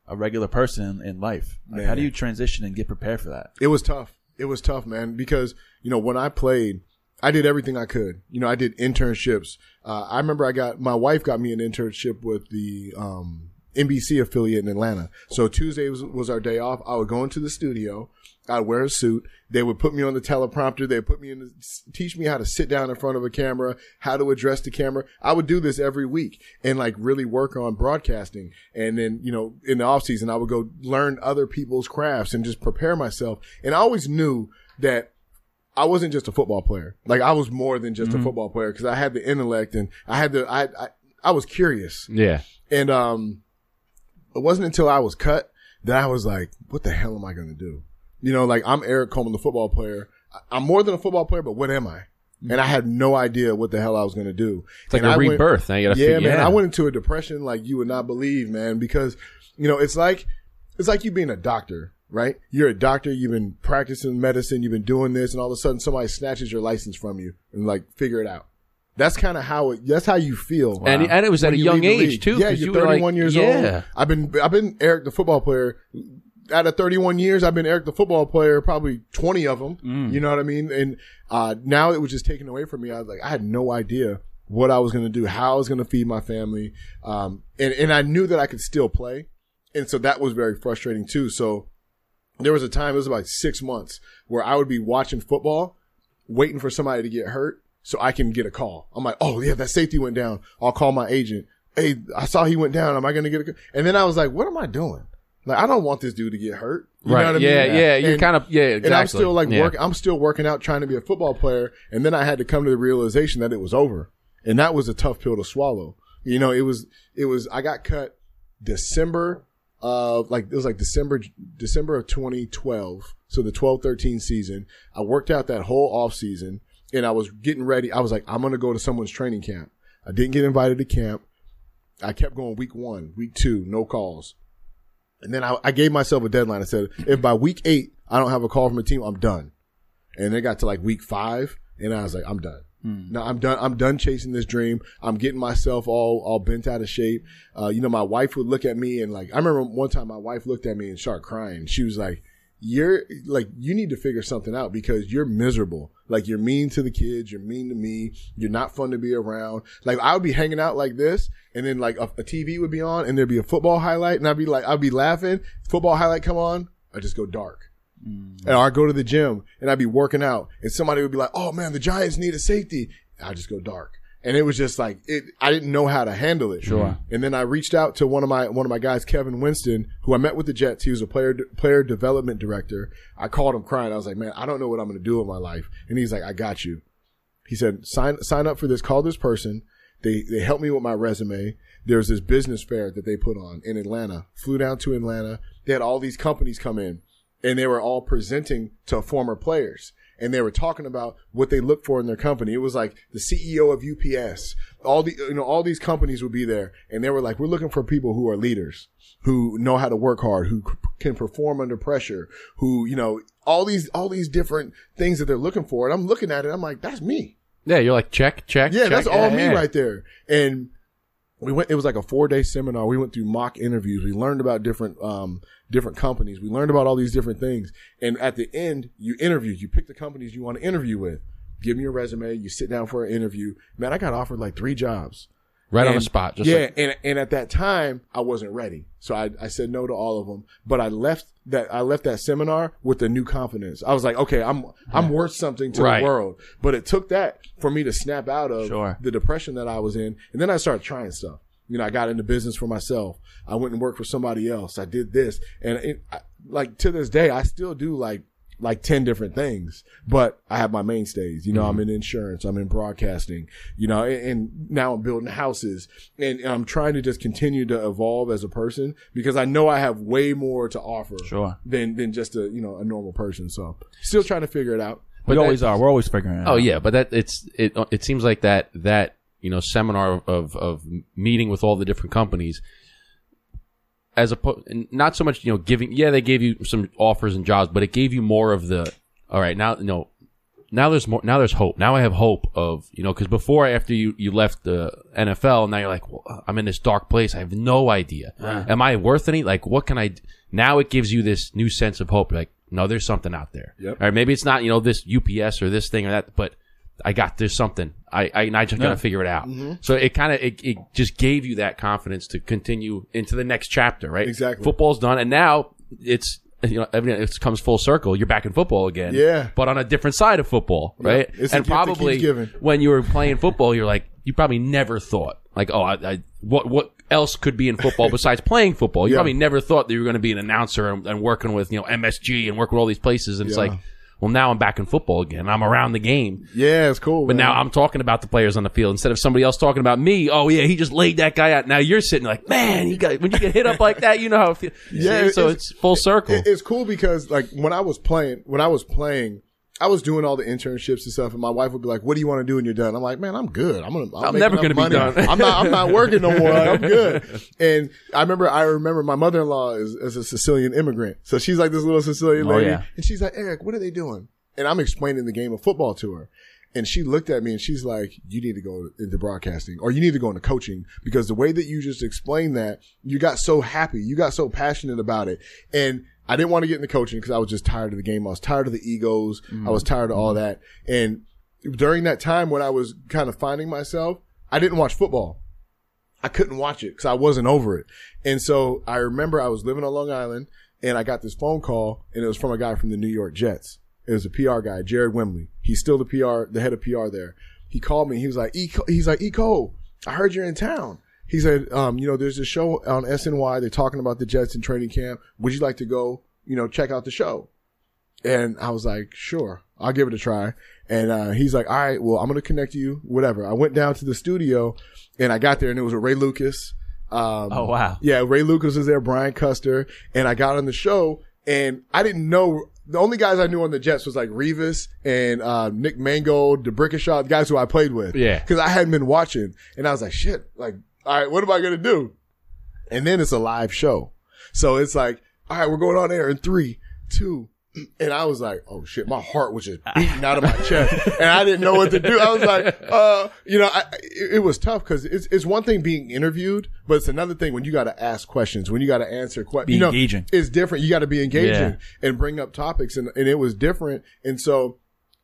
a regular person in, in life? Like, how do you transition and get prepared for that? It was tough. It was tough, man, because, you know, when I played, I did everything I could. You know, I did internships. Uh, I remember I got, my wife got me an internship with the, um, NBC affiliate in Atlanta. So Tuesday was, was our day off. I would go into the studio. I'd wear a suit. They would put me on the teleprompter. They would put me in, the, teach me how to sit down in front of a camera, how to address the camera. I would do this every week and like really work on broadcasting. And then, you know, in the off season, I would go learn other people's crafts and just prepare myself. And I always knew that I wasn't just a football player. Like I was more than just a football player because I had the intellect and I had the, I, I, I was curious. yeah. And, um, it wasn't until I was cut that I was like, what the hell am I going to do? You know, like I'm Erik Coleman, the football player. I'm more than a football player, but what am I? And I had no idea what the hell I was going to do. It's like And a I went- rebirth. Now you gotta yeah, figure man. it I went into a depression like you would not believe, man, because you know it's like it's like you being a doctor, right? You're a doctor. You've been practicing medicine. You've been doing this, and all of a sudden somebody snatches your license from you and like figure it out. That's kind of how it. That's how you feel. And, and it was at a you young age too. Yeah, you're you were, like- 31 years yeah. old. I've been I've been Erik the football player. Out of 31 years, I've been Erik the football player. Probably 20 of them. Mm. You know what I mean? And uh, now it was just taken away from me. I was like, I had no idea what I was going to do, how I was going to feed my family, um, and and I knew that I could still play, and so that was very frustrating too. So there was a time it was about six months where I would be watching football, waiting for somebody to get hurt so I can get a call. I'm like, oh yeah, that safety went down. I'll call my agent. Hey, I saw he went down. Am I going to get a, And then I was like, what am I doing? Like, I don't want this dude to get hurt. You right. know what I mean? yeah, yeah. You're kind of yeah. Exactly. And I'm still like yeah. working. I'm still working out, trying to be a football player. And then I had to come to the realization that it was over, and that was a tough pill to swallow. You know, it was. It was. I got cut December of like it was like December December of 2012. So the 12-13 season. I worked out that whole off season, and I was getting ready. I was like, I'm gonna go to someone's training camp. I didn't get invited to camp. I kept going week one, week two, no calls. And then I, I gave myself a deadline. I said, if by week eight I don't have a call from a team, I'm done. And it got to like week five, and I was like, I'm done. No, I'm done. I'm done chasing this dream. I'm getting myself all all bent out of shape. Uh, you know, my wife would look at me and like I remember one time my wife looked at me and started crying. She was like, "You're like you need to figure something out because you're miserable. Like you're mean to the kids. You're mean to me. You're not fun to be around. Like I would be hanging out like this, and then like a, a TV would be on, and there'd be a football highlight, and I'd be like, I'd be laughing. Football highlight come on, I just go dark. Mm. And I'd go to the gym and I'd be working out and somebody would be like, Oh man, the Giants need a safety. I just go dark. And it was just like, it, I didn't know how to handle it. Sure. And then I reached out to one of my, one of my guys, Kevin Winston, who I met with the Jets. He was a player, player development director. I called him crying. I was like, man, I don't know what I'm going to do with my life. And he's like, I got you. He said, sign, sign up for this, call this person. They, they helped me with my resume. There was this business fair that they put on in Atlanta. Flew down to Atlanta. They had all these companies come in and they were all presenting to former players and they were talking about what they look for in their company. It was like the CEO of UPS, all the, you know, all these companies would be there and they were like, we're looking for people who are leaders, who know how to work hard, who can perform under pressure, who, you know, all these, all these different things that they're looking for. And I'm looking at it. I'm like, that's me. Yeah, you're like check, check. Yeah, check. that's all me yeah. right there. And we went. It was like a four day seminar. We went through mock interviews. We learned about different um different companies. We learned about all these different things. And at the end, you interview. You pick the companies you want to interview with. Give me your resume. You sit down for an interview. Man, I got offered like three jobs. Right on the spot. Just yeah, like, and and at that time I wasn't ready, so I, I said no to all of them. But I left that I left that seminar with a new confidence. I was like, okay, I'm I'm worth something to Right. the world. But it took that for me to snap out of Sure. the depression that I was in, and then I started trying stuff. You know, I got into business for myself. I went and worked for somebody else. I did this, and it, I, like to this day, I still do like like 10 different things, but I have my mainstays. You know, I'm mm-hmm. in insurance, I'm in broadcasting, you know, and, and now I'm building houses and, and I'm trying to just continue to evolve as a person because I know I have way more to offer Sure. than, than just a, you know, a normal person. So still trying to figure it out. we always are. We're always figuring it oh, out. oh yeah, but that it's it. It seems like that that you know seminar of of meeting with all the different companies. As a not so much you know giving yeah they gave you some offers and jobs but it gave you more of the all right now you know now there's more now there's hope now I have hope of you know because before after you you left the NFL now you're like well, I'm in this dark place I have no idea uh. am I worth any like what can I d-? now it gives you this new sense of hope like no there's something out there Yep. or maybe it's not you know this UPS or this thing or that but I got there's something. I I, I just gotta figure it out. Mm-hmm. So it kind of it, it just gave you that confidence to continue into the next chapter right? Exactly. football's done and now it's you know everything it comes full circle. You're back in football again Yeah. but on a different side of football right? It's and gift that keeps probably when you were playing football you're like you probably never thought like oh I, I what what else could be in football besides playing football? You Yeah. probably never thought that you were going to be an announcer and, and working with you know MSG and working with all these places and it's like well now I'm back in football again I'm around the game Yeah, it's cool. but now I'm talking about the players on the field instead of somebody else talking about me. Oh yeah, he just laid that guy out. Now you're sitting like, man, you got when you get hit up like that, you know how it feels. Yeah, so it's- it's, full circle. It- it's cool because like when I was playing, when I was playing, I was doing all the internships and stuff, and my wife would be like, "What do you want to do when you're done?" I'm like, "Man, I'm good. I'm gonna. I'm make never gonna be money. done." I'm not. I'm not working no more. Like, I'm good." And I remember, I remember my mother-in-law is, is a Sicilian immigrant, so she's like this little Sicilian Oh, lady, yeah. and she's like, "Erik, what are they doing?" And I'm explaining the game of football to her. And she looked at me and she's like, you need to go into broadcasting or you need to go into coaching because the way that you just explained that, you got so happy. You got so passionate about it. And I didn't want to get into coaching because I was just tired of the game. I was tired of the egos. I was mm-hmm. tired of all mm-hmm. that. And during that time when I was kind of finding myself, I didn't watch football. I couldn't watch it because I wasn't over it. And so I remember I was living on Long Island and I got this phone call and it was from a guy from the New York Jets. It was a PR guy, Jared Wimley. He's still the PR, the head of PR there. He called me. He was like, e, he's like, E Cole, I heard you're in town. He said, um, you know, there's a show on SNY. They're talking about the Jets in training camp. Would you like to go you know, check out the show. And I was like, sure, I'll give it a try. And, uh, he's like, all right, well, I'm going to connect you, whatever. I went down to the studio and I got there and it was a Ray Lucas. Um, Oh wow. yeah, Ray Lucas was there, Brian Custer, and I got on the show and I didn't know the only guys I knew on the Jets was like Revis and uh, Nick Mangold, D'Brickashaw, the guys who I played with. Yeah. Because I hadn't been watching. And I was like, shit, like, all right, what am I going to do? And then it's a live show. So it's like, all right, we're going on air in three, two, and I was like, oh shit, my heart was just beating out of my chest and I didn't know what to do. I was like, uh, you know, I, it, it was tough because it's, it's one thing being interviewed, but it's another thing when you got to ask questions, when you got to answer questions. Be you know, engaging. It's different. You got to be engaging Yeah. and bring up topics and, and it was different. And so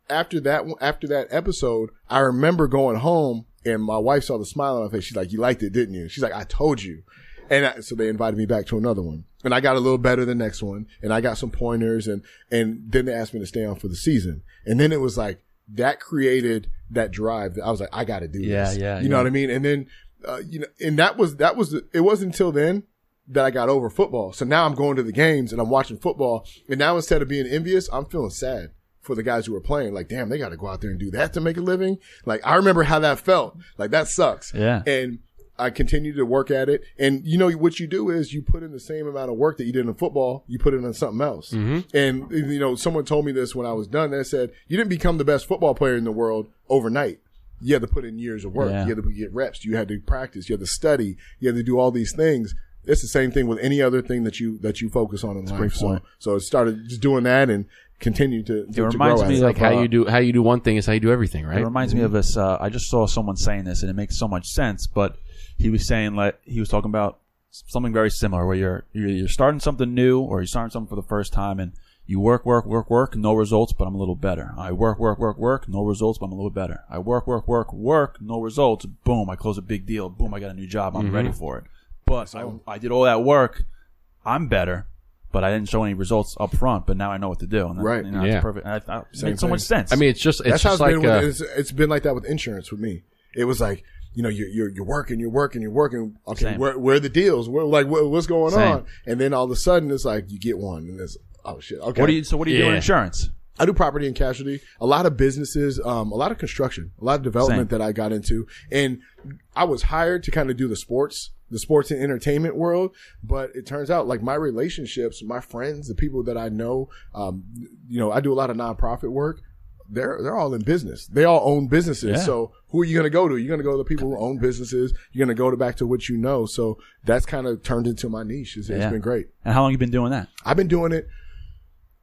after that, after that episode, I remember going home and my wife saw the smile on my face. She's like, you liked it, didn't you? She's like, I told you. And I, so they invited me back to another one and I got a little better the next one and I got some pointers and, and then they asked me to stay on for the season. And then it was like, that created that drive that I was like, I got to do Yeah, this. yeah, yeah. You know what I mean? And then, uh, you know, and that was, that was, it wasn't until then that I got over football. So now I'm going to the games and I'm watching football. And now instead of being envious, I'm feeling sad for the guys who were playing. Like, damn, they got to go out there and do that to make a living. Like, I remember how that felt. Like, that sucks. Yeah. And I continued to work at it. And you know, what you do is you put in the same amount of work that you did in football, you put it in something else. Mm-hmm. And, you know, someone told me this when I was done. They said, you didn't become the best football player in the world overnight. You had to put in years of work. Yeah. You had to get reps. You had to practice. You had to study. You had to do all these things. It's the same thing with any other thing that you, that you focus on in life. great So, so it started just doing that and continued to, to, to reminds grow me it. of, Like how uh, you do how you do one thing is how you do everything, right? It reminds me of this. Uh, I just saw someone saying this, and it makes so much sense. But he was saying like he was talking about something very similar, where you're you're, you're starting something new, or you're starting something for the first time, and you work, work, work, work, no results, but I'm a little better. I work, work, work, work, no results, but I'm a little better. I work, work, work, work, no results. Boom, I close a big deal. Boom, I got a new job. I'm ready for it. But I, I did all that work. I'm better. But I didn't show any results up front. But now I know what to do. And that, Right. You know, Yeah. it's perfect. And I, I, it Same makes so much sense. I mean, it's just it's That's how just it's like been. uh, With, it's, it's been like that with insurance with me. It was like you know you're you're, you're working, you're working, you're working. Okay, Same. where where are the deals? Where like what, what's going Same. on? And then all of a sudden it's like you get one, and it's oh shit. Okay, what do you? So what do you do in Yeah. insurance? I do property and casualty, a lot of businesses, um, a lot of construction, a lot of development Same. that I got into. And I was hired to kind of do the sports, the sports and entertainment world. But it turns out like my relationships, my friends, the people that I know, um, you know, I do a lot of nonprofit work. They're, they're all in business. They all own businesses. Yeah. So who are you going to go to? You're going to go to the people who own businesses. You're going to go to back to what you know. So that's kind of turned into my niche. It's, it's Yeah. been great. And how long you been doing that? I've been doing it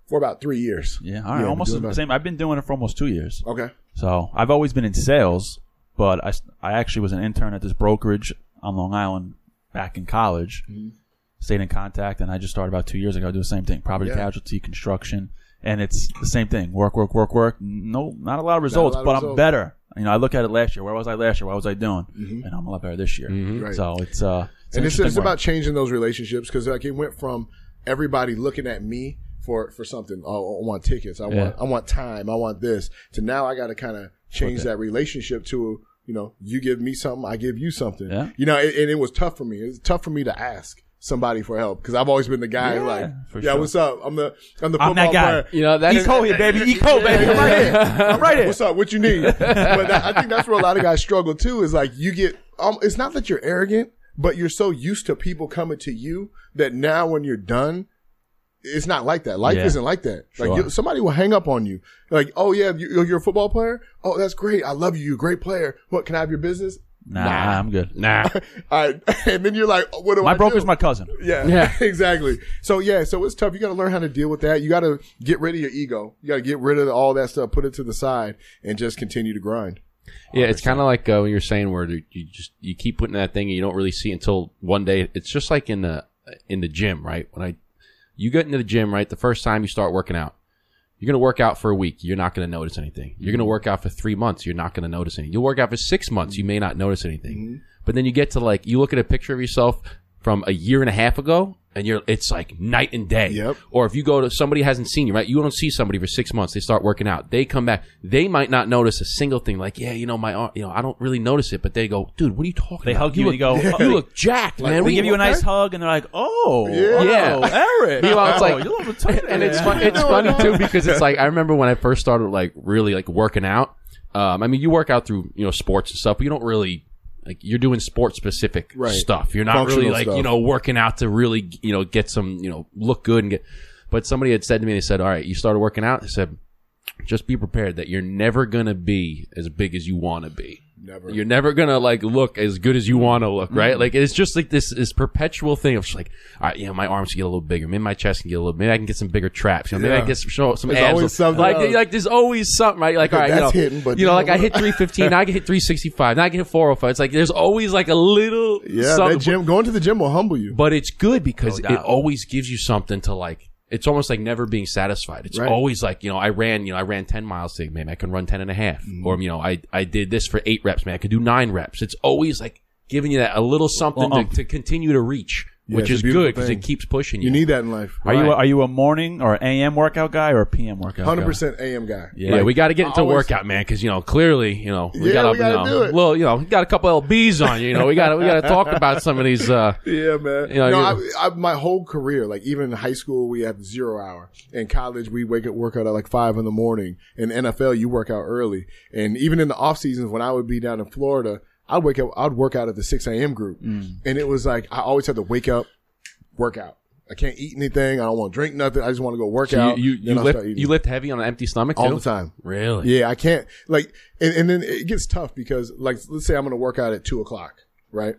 for about three years. Yeah, all right, Yeah, almost the same. I've been doing it for almost two years. Okay. So I've always been in sales, but I, I actually was an intern at this brokerage on Long Island back in college. Mm-hmm. Stayed in contact, and I just started about two years ago. Do the same thing: property, Yeah. casualty, construction, and it's the same thing. Work, work, work, work. No, not a lot of results, lot of but I'm better. You know, I look at it last year. Where was I last year? What was I doing? And I'm a lot better this year. Mm-hmm. Right. So it's uh, it's and it's, interesting it's about changing those relationships because like it went from everybody looking at me for for something. Oh, I want tickets. I Yeah. want I want time. I want this. To now, I got to kind of change that relationship to you know you give me something, I give you something. Yeah. You know, and, and it was tough for me. It was tough for me to ask somebody for help because I've always been the guy Yeah, like, yeah, sure. what's up? I'm the I'm the I'm that football guy. player. you know that Eat cold here, baby. Eat cold, baby. I'm right here. I'm right here. What's up? What you need? but that, I think that's where a lot of guys struggle too. Is like you get. Um, it's not that you're arrogant, but you're so used to people coming to you that now when you're done, it's not like that. Life Yeah. isn't like that. Sure. Like you, somebody will hang up on you. Like, oh yeah, you, you're a football player. Oh, that's great. I love you. You're a great player. What? Can I have your business? Nah, I'm good. nah. All right. and then you're like, what do My I broker's do? my cousin. Yeah, Yeah. exactly. So yeah, so it's tough. You got to learn how to deal with that. You got to get rid of your ego. You got to get rid of all that stuff, put it to the side, and just continue to grind. Yeah, it's kind of like uh, when you're saying where you just you keep putting that thing and you don't really see until one day. It's just like in the in the gym, right? When I you get into the gym, right? The first time you start working out, you're gonna work out for a week. You're not gonna notice anything. You're gonna mm-hmm. work out for three months. You're not gonna notice anything. You'll work out for six months. You may not notice anything. Mm-hmm. But then you get to like you look at a picture of yourself from a year and a half ago, and you're it's like night and day. Yep. Or if you go to somebody hasn't seen you, right? You don't see somebody for six months. They start working out. They come back. They might not notice a single thing. Like, yeah, you know, my arm, you know, I don't really notice it. But they go, dude, what are you talking They about? hug you, and you go, oh, you look jacked, man. They give you a okay?" nice hug, and they're like, "Oh, Yeah. Yeah. oh, Erik." Meanwhile, it's Oh, like- you love a touch and it's fun, it's funny too because it's like I remember when I first started like really like working out. Um, I mean, you work out through you know sports and stuff, but you don't really like you're doing sport specific Right. stuff. You're not Functional really like you know working out to really you know get some you know look good and get. But somebody had said to me, they said, "All right, you started working out." They said, "Just be prepared that you're never gonna be as big as you want to be." Never. You're never gonna like look as good as you want to look, Mm-hmm. right? Like it's just like this this perpetual thing of just like, all right, you know, my arms can get a little bigger, maybe my chest can get a little, maybe I can get some bigger traps, you know, maybe I can get some show some There's abs. always something like like there's always something, right? Like all right, you know, hitting, but you know, like I hit 315, now I can hit 365, now I can hit 405. It's like there's always like a little yeah, something, that gym, going to the gym will humble you. but it's good because No it always gives you something to like. It's almost like never being satisfied. It's Right. always like, you know, I ran, you know, I ran 10 miles today. Maybe I can run 10 and a half. Mm-hmm. Or, you know, I, I did this for eight reps. Man, I could do nine reps. It's always like giving you that a little something Well, to, um, to continue to reach, Yeah, which is good because it keeps pushing you. you need that in life. Are you a, are you a morning or AM workout guy or a PM workout? Hundred percent AM guy. yeah, we got to get into always- workout, man, because you know clearly, you know, we Yeah, got gotta you do it. well, you know, got a couple lbs on you. You know, we got to we got to talk about some of these. uh Yeah, man. You know, no, I, I, my whole career, like even in high school, we had zero hour. In college, we wake up, workout at like five in the morning. In NFL, you work out early. And even in the off seasons, when I would be down in Florida, I'd wake up, I'd work out at the 6 a.m. group. Mm. And it was like, I always had to wake up, work out. I can't eat anything. I don't want to drink nothing. I just want to go work so out. you you, you lift you lift heavy on an empty stomach all too? the time. Really? Yeah, I can't like, and, and then it gets tough because like, let's say I'm going to work out at two o'clock, right?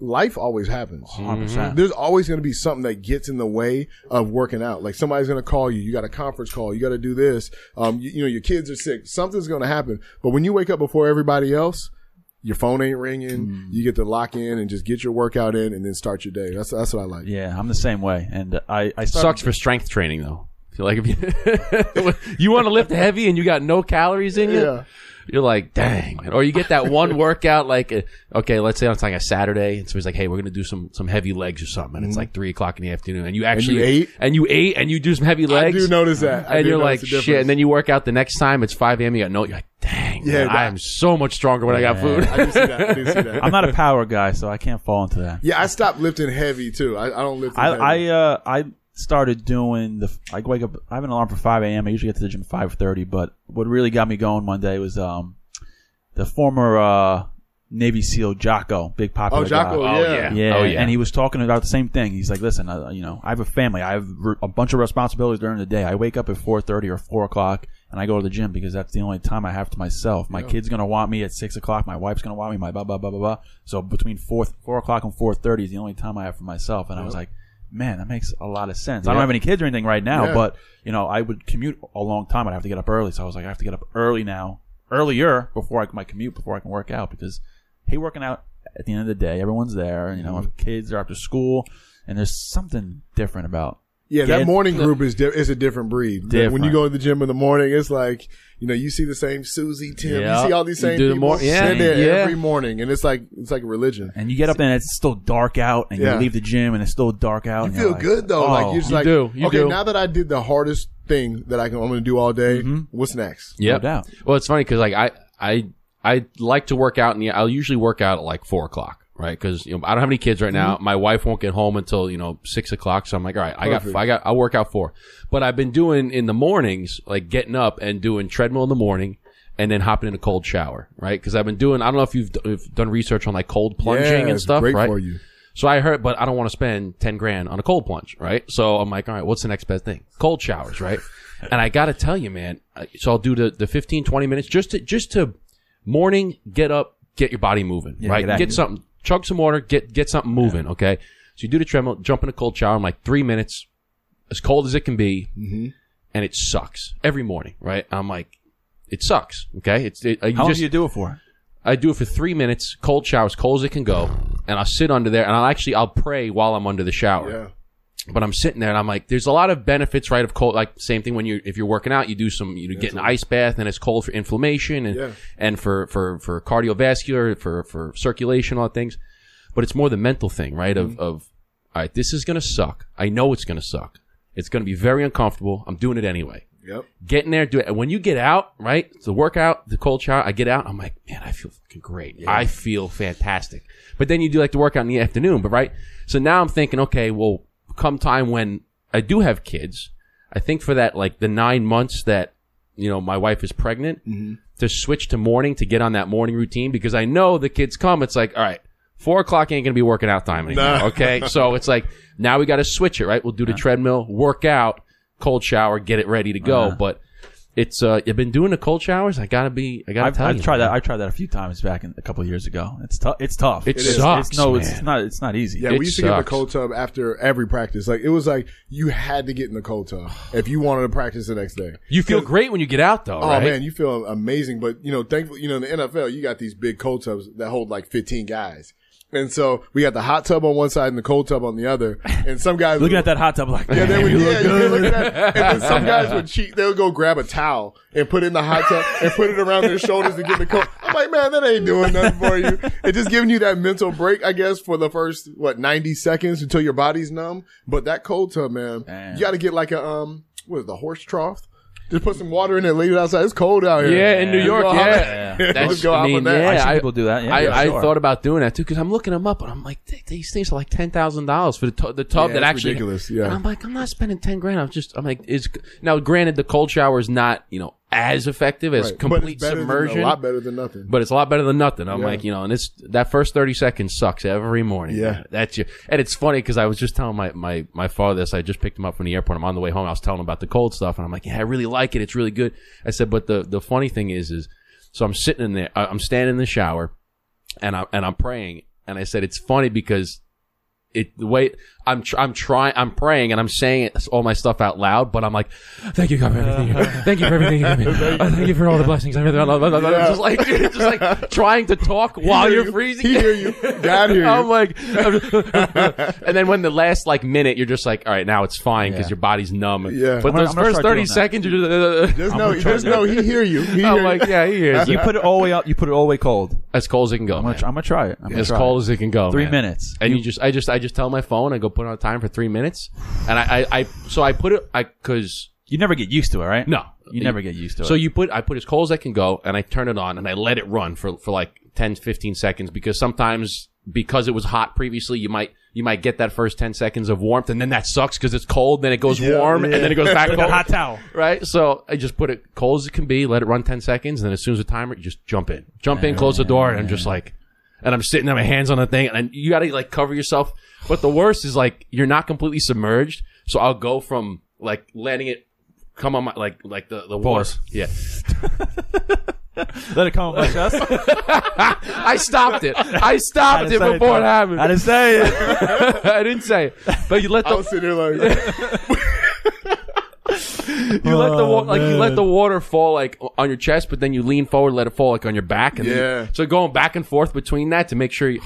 Life always happens. 100%. There's always going to be something that gets in the way of working out. Like somebody's going to call you. You got a conference call. You got to do this. Um, you, you know, your kids are sick. Something's going to happen. But when you wake up before everybody else, your phone ain't ringing. You get to lock in and just get your workout in and then start your day. That's that's what I like. Yeah, I'm the same way, and uh, I I started, Sucks for strength training though. Feel like if you you want to lift heavy and you got no calories in you, Yeah. You're like, dang. man. Or you get that one workout like, uh, okay, let's say it's like a Saturday, and so he's like, hey, we're gonna do some some heavy legs or something, and it's like three o'clock in the afternoon, and you actually ate? and you ate and you do some heavy legs. I do notice that. I and do you're notice like the shit, and then you work out the next time it's five a.m. You got no, you're like, dang, Yeah, man, that- I am so much stronger when I got food. I do see that. I do see that. I'm not a power guy, so I can't fall into that. yeah, I stopped lifting heavy too. I, I don't lift. I heavy. I uh I started doing the I wake up I have an alarm for 5 a.m. I usually get to the gym 5:30, but what really got me going one day was um the former uh Navy SEAL Jocko, big popular Oh, Jocko, guy. Oh, yeah. yeah. Yeah, Oh, yeah. and he was talking about the same thing. He's like, "Listen, uh, you know, I have a family. I have re- a bunch of responsibilities during the day. I wake up at four thirty or four o'clock, and I go to the gym because that's the only time I have to myself. My kid's gonna want me at six o'clock. My wife's gonna want me. My blah blah blah blah blah. So between four four o'clock and four thirty is the only time I have for myself. And I was like, man, that makes a lot of sense. I don't have any kids or anything right now, Yeah. but you know, I would commute a long time. I'd have to get up early, so I was like, I have to get up early now, earlier before I can my commute before I can work out because hey, working out at the end of the day, everyone's there. You know, Mm-hmm. kids are after school, and there's something different about. Yeah, that morning group is di- is a different breed. When you go to the gym in the morning, it's like you know you see the same Susie, Tim, Yeah. you see all these You same do the people mor- yeah, sit there yeah. every morning, and it's like it's like a religion. And you get up and it's still dark out, and Yeah. you leave the gym and it's still dark out. You and feel like, good though, oh, like you're just you like do, you okay, do. now that I did the hardest thing that I can, I'm going to do all day. Mm-hmm. What's next? Yeah, no doubt. Well, it's funny because like I I I like to work out, and I'll usually work out at like four o'clock, right? Because you know I don't have any kids right now. Mm-hmm. My wife won't get home until you know six o'clock, so I'm like, all right, I got I got I'll work out four. But I've been doing in the mornings, like getting up and doing treadmill in the morning. And then hopping in a cold shower, right? Because I've been doing. I don't know if you've, d- if done research on like cold plunging yeah, and stuff, great right? for you. So I heard, but I don't want to spend 10 grand on a cold plunge, right? So I'm like, all right, what's the next best thing? Cold showers, right? and I got to tell you, man, so I'll do the, the 15, 20 minutes just to, just to morning, get up, get your body moving, Yeah, right? get Get, something, chug some water, get, get something moving, okay? So you do the treadmill, jump in a cold shower in like three minutes, as cold as it can be, mm-hmm. and it sucks every morning, right? I'm like, it sucks, okay? It's, it, How long just, do you do it for? I do it for three minutes, cold shower, as cold as it can go, and I'll sit under there and I'll actually I'll pray while I'm under the shower. Yeah, But I'm sitting there and I'm like, there's a lot of benefits, right? Of cold, like same thing when you if you're working out, you do some, you get an ice bath and it's cold for inflammation and Yeah. and for for for cardiovascular, for for circulation, all that things. But it's more the mental thing, right? Mm-hmm. Of of all right, this is going to suck. I know it's going to suck. It's going to be very uncomfortable. I'm doing it anyway. Yep. Get in there, do it. And when you get out, right, the workout, the cold shower, I get out, I'm like, man, I feel fucking great. I feel fantastic. But then you do like the workout in the afternoon, but right? So now I'm thinking, okay, well, come time when I do have kids, I think for that, like the nine months that, you know, my wife is pregnant, to switch to morning to get on that morning routine because I know the kids come, it's like, all right, four o'clock ain't gonna be working out time anymore. Okay. so it's like, now we got to switch it, right? We'll do the treadmill, work out, cold shower, get it ready to go. Uh-huh. But it's, uh, you've been doing the cold showers. I gotta be, I gotta I've, tell I've you. tried that. I tried that a few times back in, a couple of years ago. It's tough. It's tough. It It's- sucks, It's, no, it's, not. It's not easy. Yeah, It we used to get in the sucks. cold tub after every practice. Like it was like you had to get in the cold tub if you wanted to practice the next day. You feel great when you get out though, Oh right? man, you feel amazing. But you know, thankfully, you know, in the NFL, you got these big cold tubs that hold like 15 guys. And so we got the hot tub on one side and the cold tub on the other. And some guys Looking at that hot tub, like, Yeah, they would, yeah, look good. look at that. And then some guys would cheat. They would go grab a towel and put it in the hot tub and put it around their shoulders to get the cold. I'm like, man, that ain't doing nothing for you. It's just giving you that mental break, I guess, for the first, what, 90 seconds until your body's numb. But that cold tub, man, Damn. you got to get like a, um, what is it, the horse trough? Just put some water in it, leave it outside. It's cold out here. Yeah, in New Yeah. York, Go hop- yeah. Yeah. Just go I hop mean, on that. yeah, I've I- people do that. Yeah, I, yeah, I sure. thought about doing that too because I'm looking them up and I'm like, "Th- these things are like ten thousand dollars for the tu- the tub Yeah, that it's actually. ridiculous, yeah. And I'm like, I'm not spending ten grand. I'm just, I'm like, is now granted the cold shower is not you know as effective as Right. But complete it's better than- submersion, a lot better than nothing. but it's a lot better than nothing. I'm Yeah. like, you know, and it's that first thirty seconds sucks every morning. Yeah. that's you. And it's funny because I was just telling my my my father this. I just picked him up from the airport. I'm on the way home. I was telling him about the cold stuff, and I'm like, yeah, I really like it. It's really good. I said, but the the funny thing is, is so I'm sitting in there. I- I'm standing in the shower, and I and I'm praying, and I said it's funny because. It the way I'm tr- I'm trying I'm praying and I'm saying all my stuff out loud, but I'm like, thank you God for everything. you- Thank you for everything. you give me. Uh, Thank you for all the blessings. I'm just like just like trying to talk while hear you're freezing. He hear you. God hear you. I'm like, and then when the last like minute, you're just like, all right, now it's fine because Yeah. your body's numb. Yeah. But I'm gonna- those I'm gonna first start thirty doing that. seconds, you're just, uh, Just I'm know, gonna try just to- know he hear you. He hear I'm you. like, yeah, he hears You you. put it all the way up. You put it all the way cold. As cold as it can go. I'm gonna, try, try it. I'm gonna as try cold it. as it can go. Three man. minutes. And you just, I just, I just tell my phone. I go put on a time for three minutes, and I, I, I so I put it, I because You never get used to it, right? no, You never get used to it. So you put I put as cold as I can go and I turn it on and I let it run for for like 10 15 seconds because sometimes because it was hot previously you might you might get that first 10 seconds of warmth and then that sucks cuz it's cold then it goes Yeah, warm yeah. and then it goes back Like a cold. hot towel. Right? So I just put it cold as it can be, let it run 10 seconds and then as soon as the timer you just jump in. Jump in, close the door and I'm just like and I'm sitting there, my hands on the thing, and you got to like cover yourself. But the worst is like you're not completely submerged, so I'll go from like letting it come on my like like the the water. Pause. Yeah, Let it come on my chest. I stopped it. I I stopped didn't it before it Tom. happened. I didn't say it. I didn't say it, but you let I the was sitting there like, you let the wa- like you let the water fall like on your chest, but then you lean forward, let it fall like on your back, and then- Yeah. so going back and forth between that to make sure. you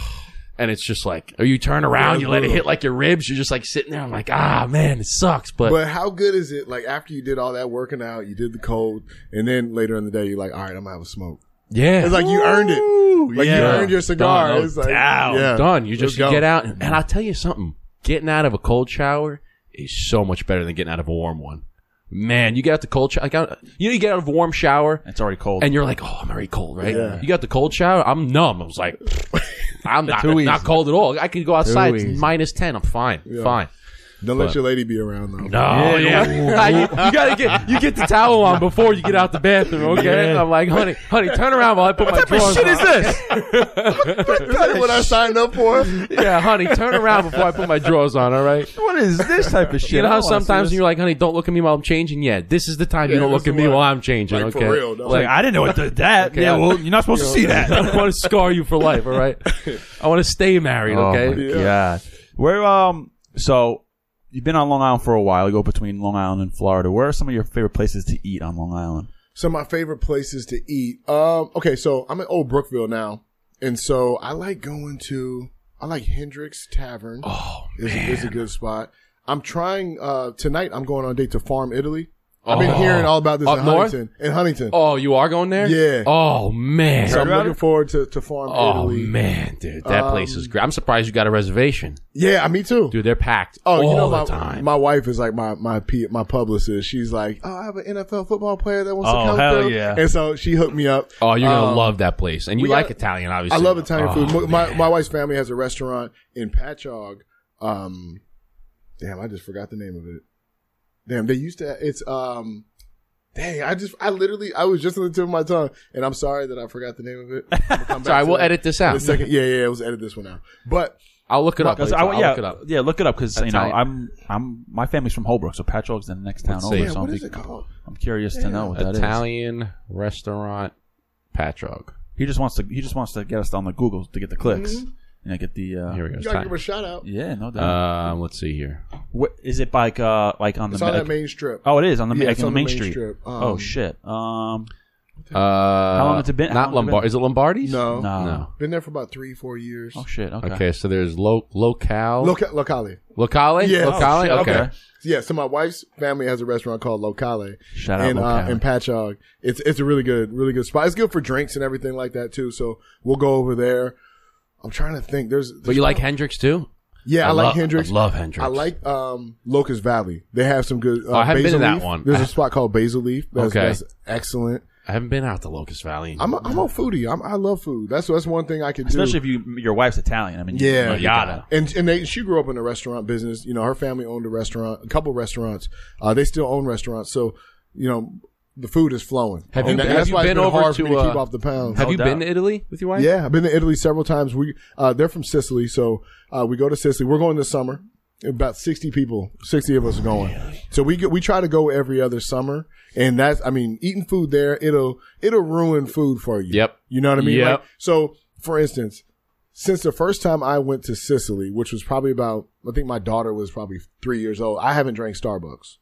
And it's just like, or you turn around, you let it hit like your ribs. You're just like sitting there. I'm like, ah, man, it sucks. But, but how good is it? Like after you did all that working out, you did the cold, and then later in the day, you're like, all right, I'm gonna have a smoke. yeah, It's like you earned it. Like you yeah. earned your cigar. Done. It's like, Down. yeah, done. You just Let's go. get out, and, and I'll tell you something. Getting out of a cold shower is so much better than getting out of a warm one. Man, you get out the cold shower. Like, I- you know, you get out of a warm shower, It's already cold. and you're like, oh, I'm already cold, right? Yeah. You got the cold shower. I'm numb. I was like, I'm not, Too easy. not cold at all. I can go outside. It's easy. minus ten. I'm fine. Fine. Don't let your lady be around though. No, Yeah, yeah. you, you gotta get you get the towel on before you get out the bathroom. Okay, Yeah. I'm like, honey, honey, turn around while I put my what type of drawers shit on. is this? That's what I signed up for. Yeah, honey, turn around before I put my drawers on. All right. what is this type of shit? You know how don't wanna see sometimes this. you're like, honey, don't look at me while I'm changing. Yeah, this is the time you don't look at me while I'm changing. Like, for okay, real, dog. Like, I didn't know it did that. yeah, well, you're not supposed to see that. I want to scar you for life. All right. I want to stay married. Oh Okay. Yeah. god. Where um so you've been on Long Island for a while. You go between Long Island and Florida. Where are some of your favorite places to eat on Long Island? Some of my favorite places to eat. Um, okay, so I'm in Old Brookville now, and so I like going to. I like Hendrick's Tavern. Oh is, a, is a good spot. I'm trying uh, tonight. I'm going on a date to Farm Italy, I've been Oh. hearing all about this Up in north? Huntington. In Huntington. Oh, you are going there? Yeah. Oh man. so I'm looking forward to, to Farm Oh Italy. man, dude, that place Um, is great. I'm surprised you got a reservation, Yeah, me too. dude. They're packed Oh, all you know the my time. my wife is like my my P, my publicist. She's like, oh, I have an NFL football player that wants Oh, to come hell through. yeah. And so she hooked me up. oh, you're gonna Um, love that place, and you we like got- Italian, obviously. I love Italian Oh, food. My man. my wife's family has a restaurant in Patchogue. Um, damn, I just forgot the name of it. Damn, they used to. It's um. Dang, I just, I literally, I was just on the tip of my tongue, and I'm sorry that I forgot the name of it. I'm come Sorry, to we'll that edit this in out. a second. Yeah, yeah, let's edit this one out. But I'll look it up. Later. I, I'll yeah, look it up. yeah, look it up because you know Italian. I'm I'm my family's from Holbrook, so Patchogue's in the next town Let's over. see. yeah, so what I'm, is it called? I'm curious to know what that is. Italian restaurant, Patchogue. He just wants to he just wants to get us on the Google to get the clicks. Mm-hmm. You know, get the uh, Here we go. You It's gotta time. give her a shout out. yeah, no doubt. Um, let's see here. what, is it like uh like on It's the on like- that main strip. Oh, it is on the Yeah, like it's on the on main, the street. strip. oh Um, shit. Um, Uh, how long has it been- how Not long has it Lombard. been? Is it Lombardi's? No. no. No. Been there for about three, four years. Oh shit. Okay. Okay, so there's lo- locale. Loca- Locale. locale. Yeah. Locale. Oh, shit, okay. okay. Yeah, so my wife's family has a restaurant called Locale Shout out in uh, Locale. in Patchogue. It's it's a really good, really good spot. It's good for drinks and everything like that too. So we'll go over there. I'm trying to think. There's, But you like Hendrick's too? Yeah, I, like love- Hendrick's. I love Hendrick's. I like um, Locust Valley. They have some good. Uh, Oh, I haven't been to that leaf. one. There's a spot called Basil Leaf. That's, Okay. that's excellent. I haven't been out to Locust Valley. I'm a, I'm a foodie. I'm, I love food. That's that's one thing I can do. Especially if you your wife's Italian. I mean, Yeah. you gotta. and and they, she grew up in the restaurant business. You know, her family owned a restaurant, a couple restaurants. Uh, they still own restaurants, so you know the food is flowing. Have And you- that- have that's you why been it's been over hard for to, me to keep uh, off the pounds. Have No you doubt. been to Italy with your wife? Yeah, I've been to Italy several times. We uh, they're from Sicily, so uh, we go to Sicily. We're going this summer. About sixty people, sixty of us are going. So we get, we try to go every other summer, and that's I mean eating food there it'll it'll ruin food for you. Yep. You know what I mean? Yep. Like, so for instance, since the first time I went to Sicily, which was probably about I think my daughter was probably three years old, I haven't drank Starbucks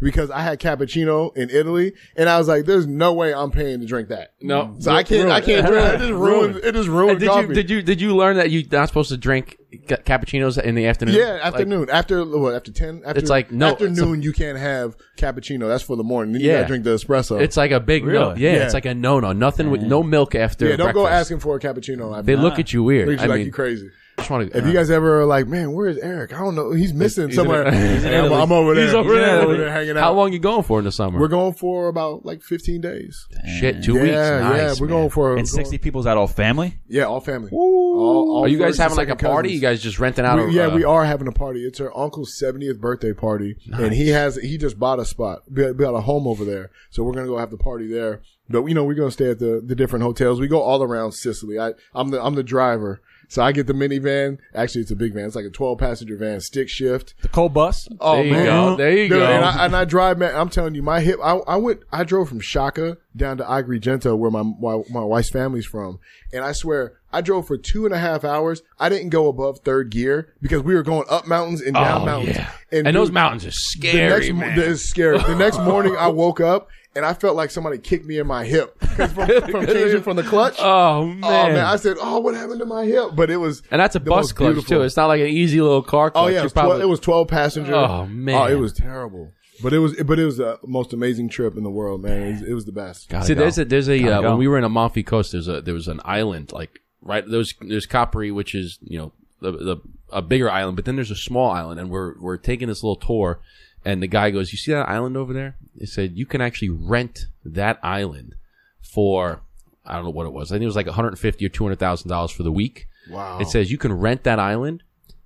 because I had cappuccino in Italy, and I was like, "There's no way I'm paying to drink that." No. So I can't. I can't drink. It just ruined. It just ruined And did coffee. you did you did you learn that you're not supposed to drink ca- cappuccinos in the afternoon? Yeah, Like, afternoon. after what? After ten. After, It's like, no, Afternoon, you can't have cappuccino. That's for the morning. Then you Yeah. gotta drink the espresso. it's like a big no. Yeah, Yeah. it's like a no no. Nothing with no milk after. yeah. Don't go asking for a cappuccino. I They look at you weird. Looks I like mean, you crazy. I just want to. If you guys ever are like, man, where's Erik? I don't know. He's missing He's somewhere. in- he's I'm, I'm over there. He's over Yeah, there. over there hanging out. How long you going for in the summer? We're going for about like 15 days. Shit, two yeah, weeks. yeah. Nice, We're man. going for And sixty people's out all family. Yeah, all family. All, all Are you guys having like a second party? cousins. You guys just renting out? We- a, yeah, uh, we are having a party. It's her uncle's 70th birthday party, and he has he just bought a spot, built built a home over there. So we're gonna go have the party there. But you know, we're gonna stay at the the different hotels. We go all around Sicily. I I'm the I'm the driver, so I get the minivan. Actually, it's a big van. It's like a 12 passenger van, stick shift. The cold bus. Oh There you man, go. There you Dude, go. And I, and I drive, man. I'm telling you, my hip. I, I went. I drove from Sciacca down to Agrigento, where my, my my wife's family's from, and I swear, I drove for two and a half hours. I didn't go above third gear because we were going up mountains and down Oh, mountains. yeah. And, And those dude, mountains are the scary, next, man. mo- It's scary. The next morning, I woke up and I felt like somebody kicked me in my hip 'Cause from, from changing from the clutch. oh man. Oh man, I said, "Oh, what happened to my hip?" But it was, and that's a bus clutch beautiful. too. It's not like an easy little car clutch. Oh yeah, it was, probably- 12, it was twelve passenger. Oh, man. oh it was terrible. But it was, but it was the most amazing trip in the world, man. It was, it was the best. Gotta See, go. there's a there's a uh, when we were in Amalfi Coast, there's a there was an island like right there's there's Capri, which is you know the the a bigger island, but then there's a small island, and we're we're taking this little tour, and the guy goes, "You see that island over there?" He said, "You can actually rent that island for I don't know what it was. I think it was like 150 or 200 thousand dollars for the week." Wow. It says you can rent that island,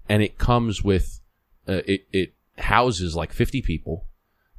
and it comes with uh, it. It houses like fifty people.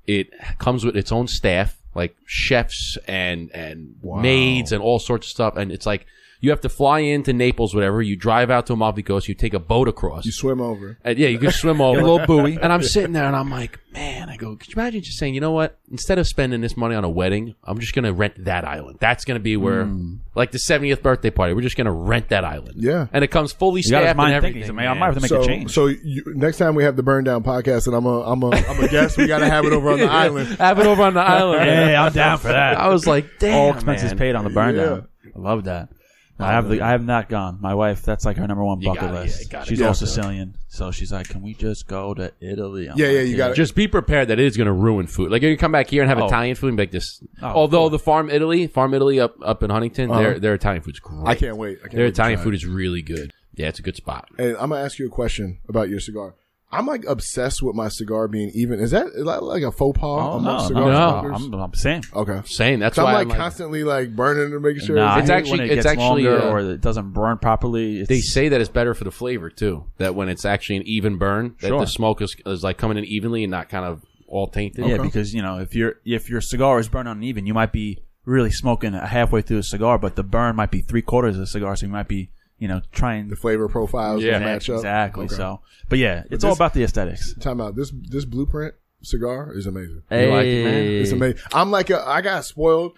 It comes with its own staff, like chefs and and maids and all sorts of stuff. And it's like you have to fly into Naples, whatever. You drive out to Amalfi Coast. You take a boat across. you swim over. And yeah, you can swim over. a little buoy. And I'm sitting there and I'm like, man, I go, could you imagine just saying, you know what? Instead of spending this money on a wedding, I'm just going to rent that island. That's going to be where, hmm. like the 70th birthday party, we're just going to rent that island. Yeah. And it comes fully You got his staffed and mind everything. thinking. He's like, man, I might have to make so, a change. so you, next time we have the burn down podcast, and I'm a, I'm a, I'm a guest, we got to have it over on the island. Have it over on the island. hey, I'm down for that. I was like, damn. all expenses man. paid on the burn Yeah. down. I love that. I have the, I have not gone. My wife, that's like her number one You bucket gotta- list. you gotta She's go. all Sicilian, so she's like, "Can we just go to Italy?" I'm Yeah, like, yeah, you gotta- Just be prepared that it is going to ruin food. Like you come back here and have Oh. Italian food and be like this. Oh, Although the Farm Italy, Farm Italy up up in Huntington, Uh-huh. their their Italian food's great. I can't wait. I can't Their wait to Italian try food is really good. Yeah, it's a good spot. Hey, I'm gonna ask you a question about your cigar. I'm like obsessed with my cigar being even. Is that like like a faux pas Oh, among no, cigar no, no, smokers? I'm, I'm saying. okay. Same. That's why I'm I'm like like, constantly like burning and making sure. Nah, I It's hate actually- when it it's gets actually, longer uh, or it doesn't burn properly. It's, they say that it's better for the flavor too. That when it's actually an even burn, that Sure. the smoke is, is like coming in evenly and not kind of all tainted. Yeah, because you know if your if your cigar is burned uneven, you might be really smoking halfway through a cigar, but the burn might be three quarters of the cigar, so you might be you know trying the flavor profiles Yeah. yeah, match up. exactly. Okay. So, but yeah, it's this- all about the aesthetics. Time out. This this blueprint cigar is amazing. You like it, man? It's amazing. I'm like a, I got spoiled,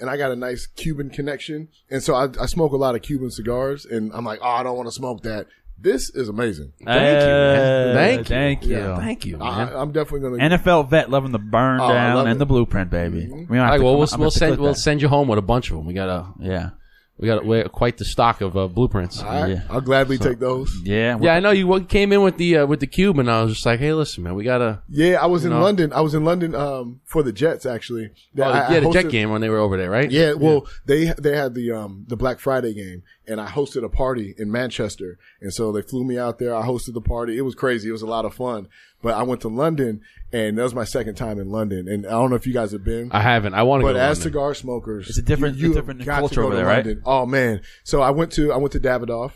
and I got a nice Cuban connection, and so I, I smoke a lot of Cuban cigars, and I'm like, oh, I don't want to smoke that. This is amazing. Thank you, man. Uh, Thank you. thank you. Yeah. Thank you, man. I, I'm definitely gonna. NFL vet loving the burn Oh, down and it. the blueprint, baby. We don't have All right, to well, come- we'll, we'll send we'll that. send you home with a bunch of them. We got a Yeah, we got we quite the stock of uh, blueprints. All right, Yeah. I'll gladly take those. yeah, Yeah, I know you w- came in with the uh, with the cube, and I was just like, "Hey, listen, man, we gotta." Yeah, I was in know? London. I was in London um, for the Jets actually. Oh, I- I yeah, the Jet game when they were over there, right? Yeah, well, they they had the um the Black Friday game, and I hosted a party in Manchester, and so they flew me out there. I hosted the party. It was crazy. It was a lot of fun. But I went to London, and that was my second time in London. And I don't know if you guys have been. I haven't. I want to go. But to as London. cigar smokers, It's a different- you, you it's have different got to culture go over to there, right? Oh man! So I went to I went to Davidoff.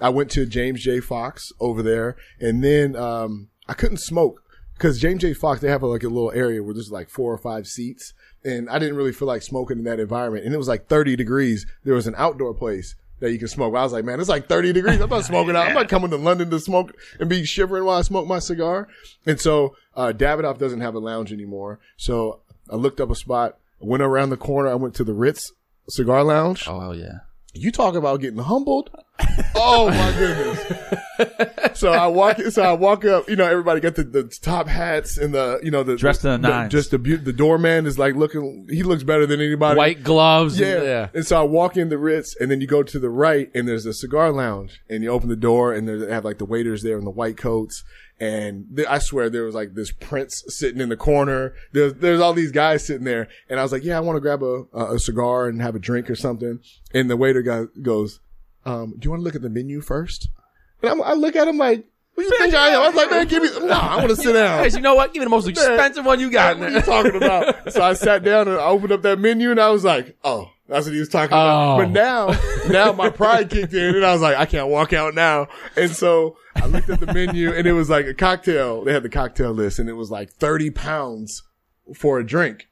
I went to James J. Fox over there, and then um, I couldn't smoke because James J. Fox they have a, like a little area where there's like four or five seats, and I didn't really feel like smoking in that environment. And it was like 30 degrees. There was an outdoor place that you can smoke. I was like, man, it's like 30 degrees. I'm not smoking out. I'm not coming to London to smoke and be shivering while I smoke my cigar. And so uh, Davidoff doesn't have a lounge anymore. So I looked up a spot. Went around the corner. I went to the Ritz Cigar Lounge. oh yeah. You talk about getting humbled. Oh my goodness. so I walk, so I walk up, you know, everybody got the, the top hats and the, you know, the, Dressed to the the- just the, the doorman is like looking, he looks better than anybody. white gloves. Yeah. and- yeah. And so I walk in the Ritz and then you go to the right and there's a cigar lounge and you open the door and they have like the waiters there in the white coats. And th- I swear there was like this prince sitting in the corner. There's, there's all these guys sitting there. And I was like, yeah, I want to grab a, a, a cigar and have a drink or something. And the waiter guy goes, um, do you want to look at the menu first? And I'm, I look at him like, what do you think I am? I was like, man, give me, no, I want to sit down. Guys, you know what? Give me the most expensive one you got. What are you talking about? so I sat down and I opened up that menu and I was like, oh, that's what he was talking about. Oh. But now, now my pride kicked in and I was like, I can't walk out now. And so I looked at the menu and it was like a cocktail. They had the cocktail list and it was like 30 pounds for a drink.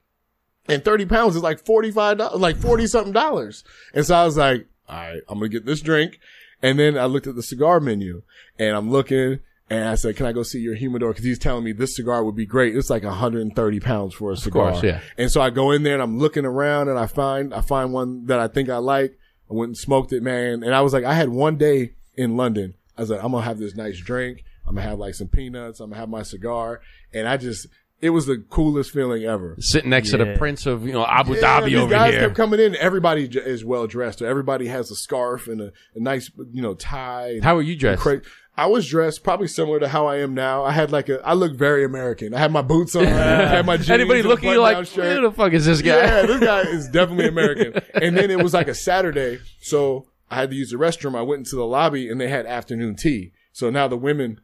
And 30 pounds is like $45, like 40 something dollars. And so I was like, all right, I'm going to get this drink. And then I looked at the cigar menu and I'm looking and I said, can I go see your humidor? Cause he's telling me this cigar would be great. It's like 130 pounds for a cigar. course, yeah. And so I go in there and I'm looking around and I find, I find one that I think I like. I went and smoked it, man. And I was like, I had one day in London. I was like, I'm going to have this nice drink. I'm going to have like some peanuts. I'm going to have my cigar. And I just, it was the coolest feeling ever. Sitting next to the prince of you know Abu Yeah, Dhabi these over guys here. kept coming in. Everybody is well dressed. Everybody has a scarf and a, a nice, you know, tie. How are you dressed? Cra- I was dressed probably similar to how I am now. I had like a, I look very American. I had my boots on. I had my jeans. Anybody looking at you like, shirt. who the fuck is this guy? Yeah, this guy is definitely American. And then it was like a Saturday, so I had to use the restroom. I went into the lobby and they had afternoon tea. So now the women,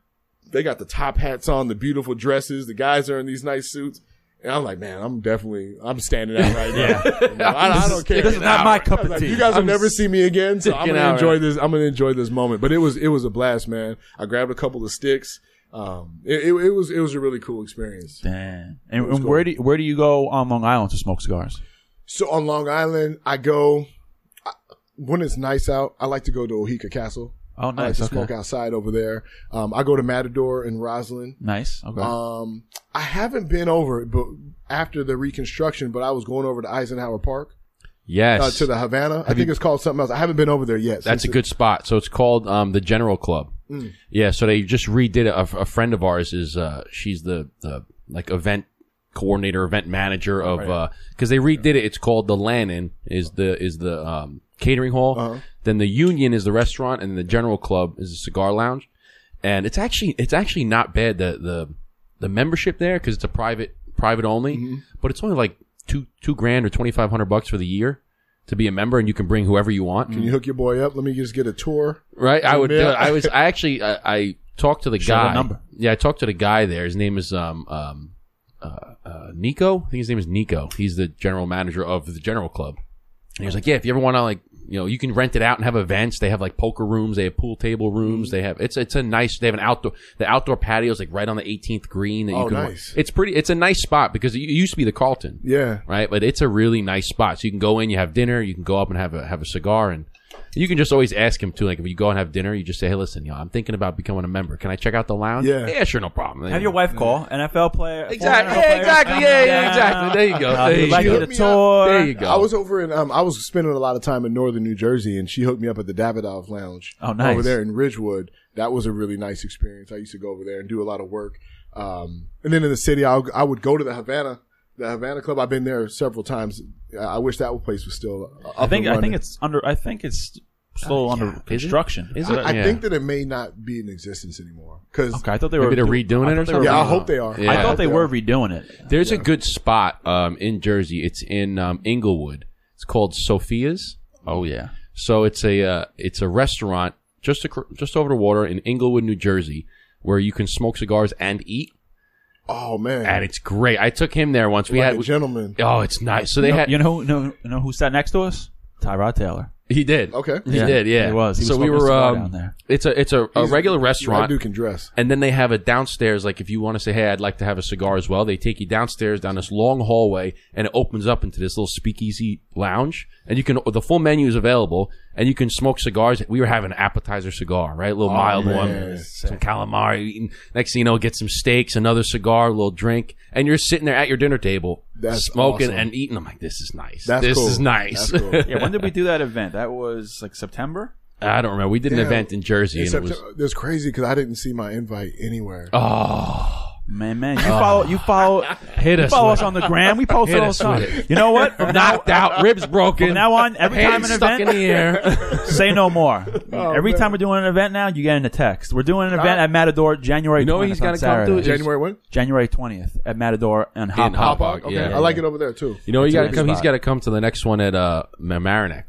they got the top hats on, the beautiful dresses. The guys are in these nice suits. And I'm like, man, I'm definitely, I'm standing out right now. You know, I, I don't care. This is not my cup of like, tea. you guys will I'm never see me again, so I'm gonna enjoy right? this. I'm gonna enjoy this moment. But it was it was a blast, man. I grabbed a couple of sticks. Um, it, it, it was it was a really cool experience. Damn. And, and cool. where do you, where do you go on Long Island to smoke cigars? So on Long Island, I go I, when it's nice out. I like to go to Oheka Castle. Oh, I like nice. to Okay. smoke outside over there. Um, I go to Matador in Roslyn. Nice. Okay. Um, I haven't been over, but after the reconstruction, but I was going over to Eisenhower Park Yes, uh, to the Havana. I think it's called something else. I haven't been over there yet. That's a since good spot. So it's called um, the General Club. Mm. Yeah. So they just redid it. A, a friend of ours is uh, she's the the like event coordinator, event manager of because they redid it. It's called the Lannin is the is the um, catering hall. Uh-huh. Then the Union is the restaurant, and the General Club is the cigar lounge. And it's actually it's actually not bad the the the membership there because it's a private private only, Mm-hmm. but it's only like two two grand or twenty five hundred bucks for the year to be a member, and you can bring whoever you want. Can you hook your boy up? Let me just get a tour. Right, I would. It. I was. I actually. I, I talked to the Show the guy. number. Yeah, I talked to the guy there. His name is um um uh, uh Nico. I think his name is Nico. He's the general manager of the General Club. And he was like, "Yeah, if you ever want to like, you know, you can rent it out and have events. They have like poker rooms. They have pool table Mm-hmm. rooms. They have it's it's a nice. They have an outdoor. The outdoor patio is like right on the 18th green. That you Oh, can, nice. It's pretty. It's a nice spot because it used to be the Carlton Yeah. right? But it's a really nice spot. So you can go in, you have dinner, you can go up and have a have a cigar, and you can just always ask him too. Like if you go and have dinner, you just say, "Hey, listen, you know, I'm thinking about becoming a member. Can I check out the lounge?" Yeah. yeah, sure, no problem. Have your wife call NFL player. Exactly. NFL Yeah, exactly. Yeah, yeah, exactly. There you go. Uh, There you like go. you to tour. There you go. I was over in um I was spending a lot of time in northern New Jersey and she hooked me up at the Davidoff Lounge. Oh, nice. Over there in Ridgewood. That was a really nice experience. I used to go over there and do a lot of work. Um and then in the city I I would go to the Havana the Havana Club. I've been there several times. I I wish that place was still up I think and I think it's under. I think it's still under Is it? construction. Is I, it? I Yeah. think that it may not be in existence anymore. Because Okay, I thought they were Maybe they're redoing it or thought they were- something? yeah, I hope they are. Yeah. I thought they hope were are. redoing it. There's a good spot um, in Jersey. It's in um, Englewood. It's called Sophia's. Oh yeah. So it's a uh, it's a restaurant just acro- just over the water in Englewood, New Jersey, where you can smoke cigars and eat, Oh man, and it's great. I took him there once. We like had a gentleman. oh, it's nice. So they You know, had you know who know, know who sat next to us? Tyrod Taylor. he did Okay, he did yeah he was. He was so we were um, down there. it's a it's a, a regular restaurant. dude can dress. And then they have a downstairs, like if you want to say, hey, I'd like to have a cigar as well, they take you downstairs down this long hallway and it opens up into this little speakeasy lounge. And you can, the full menu is available and you can smoke cigars. We were having an appetizer cigar, right? A little oh, mild man. one. Some calamari. Eating. Next thing you know, get some steaks, another cigar, a little drink. And you're sitting there at your dinner table, That's smoking awesome. and eating. I'm like, this is nice. That's this cool. is nice. That's cool. Yeah, when did we do that event? That was like September. I don't remember. We did an Yeah. event in Jersey and it Except was, crazy because I didn't see my invite anywhere. oh, Man, man, you follow, you follow, hit you us. follow with us it. on the gram. We post it Hit all us the time. it. You know what? From now, knocked out, ribs broken. from now on, every time Hands an stuck event, in the air. say no more. Oh, every man. time we're doing an event now, you get in a text. We're doing an event at Matador January. You know what 20th he's on gotta come Saturday. to? January when? January twentieth at Matador and Hop In Hop. Hop Hog, Okay, yeah. I like it over there too. You know, you It's a got to good come. He's spot. got to come to the next one at uh Mamaroneck.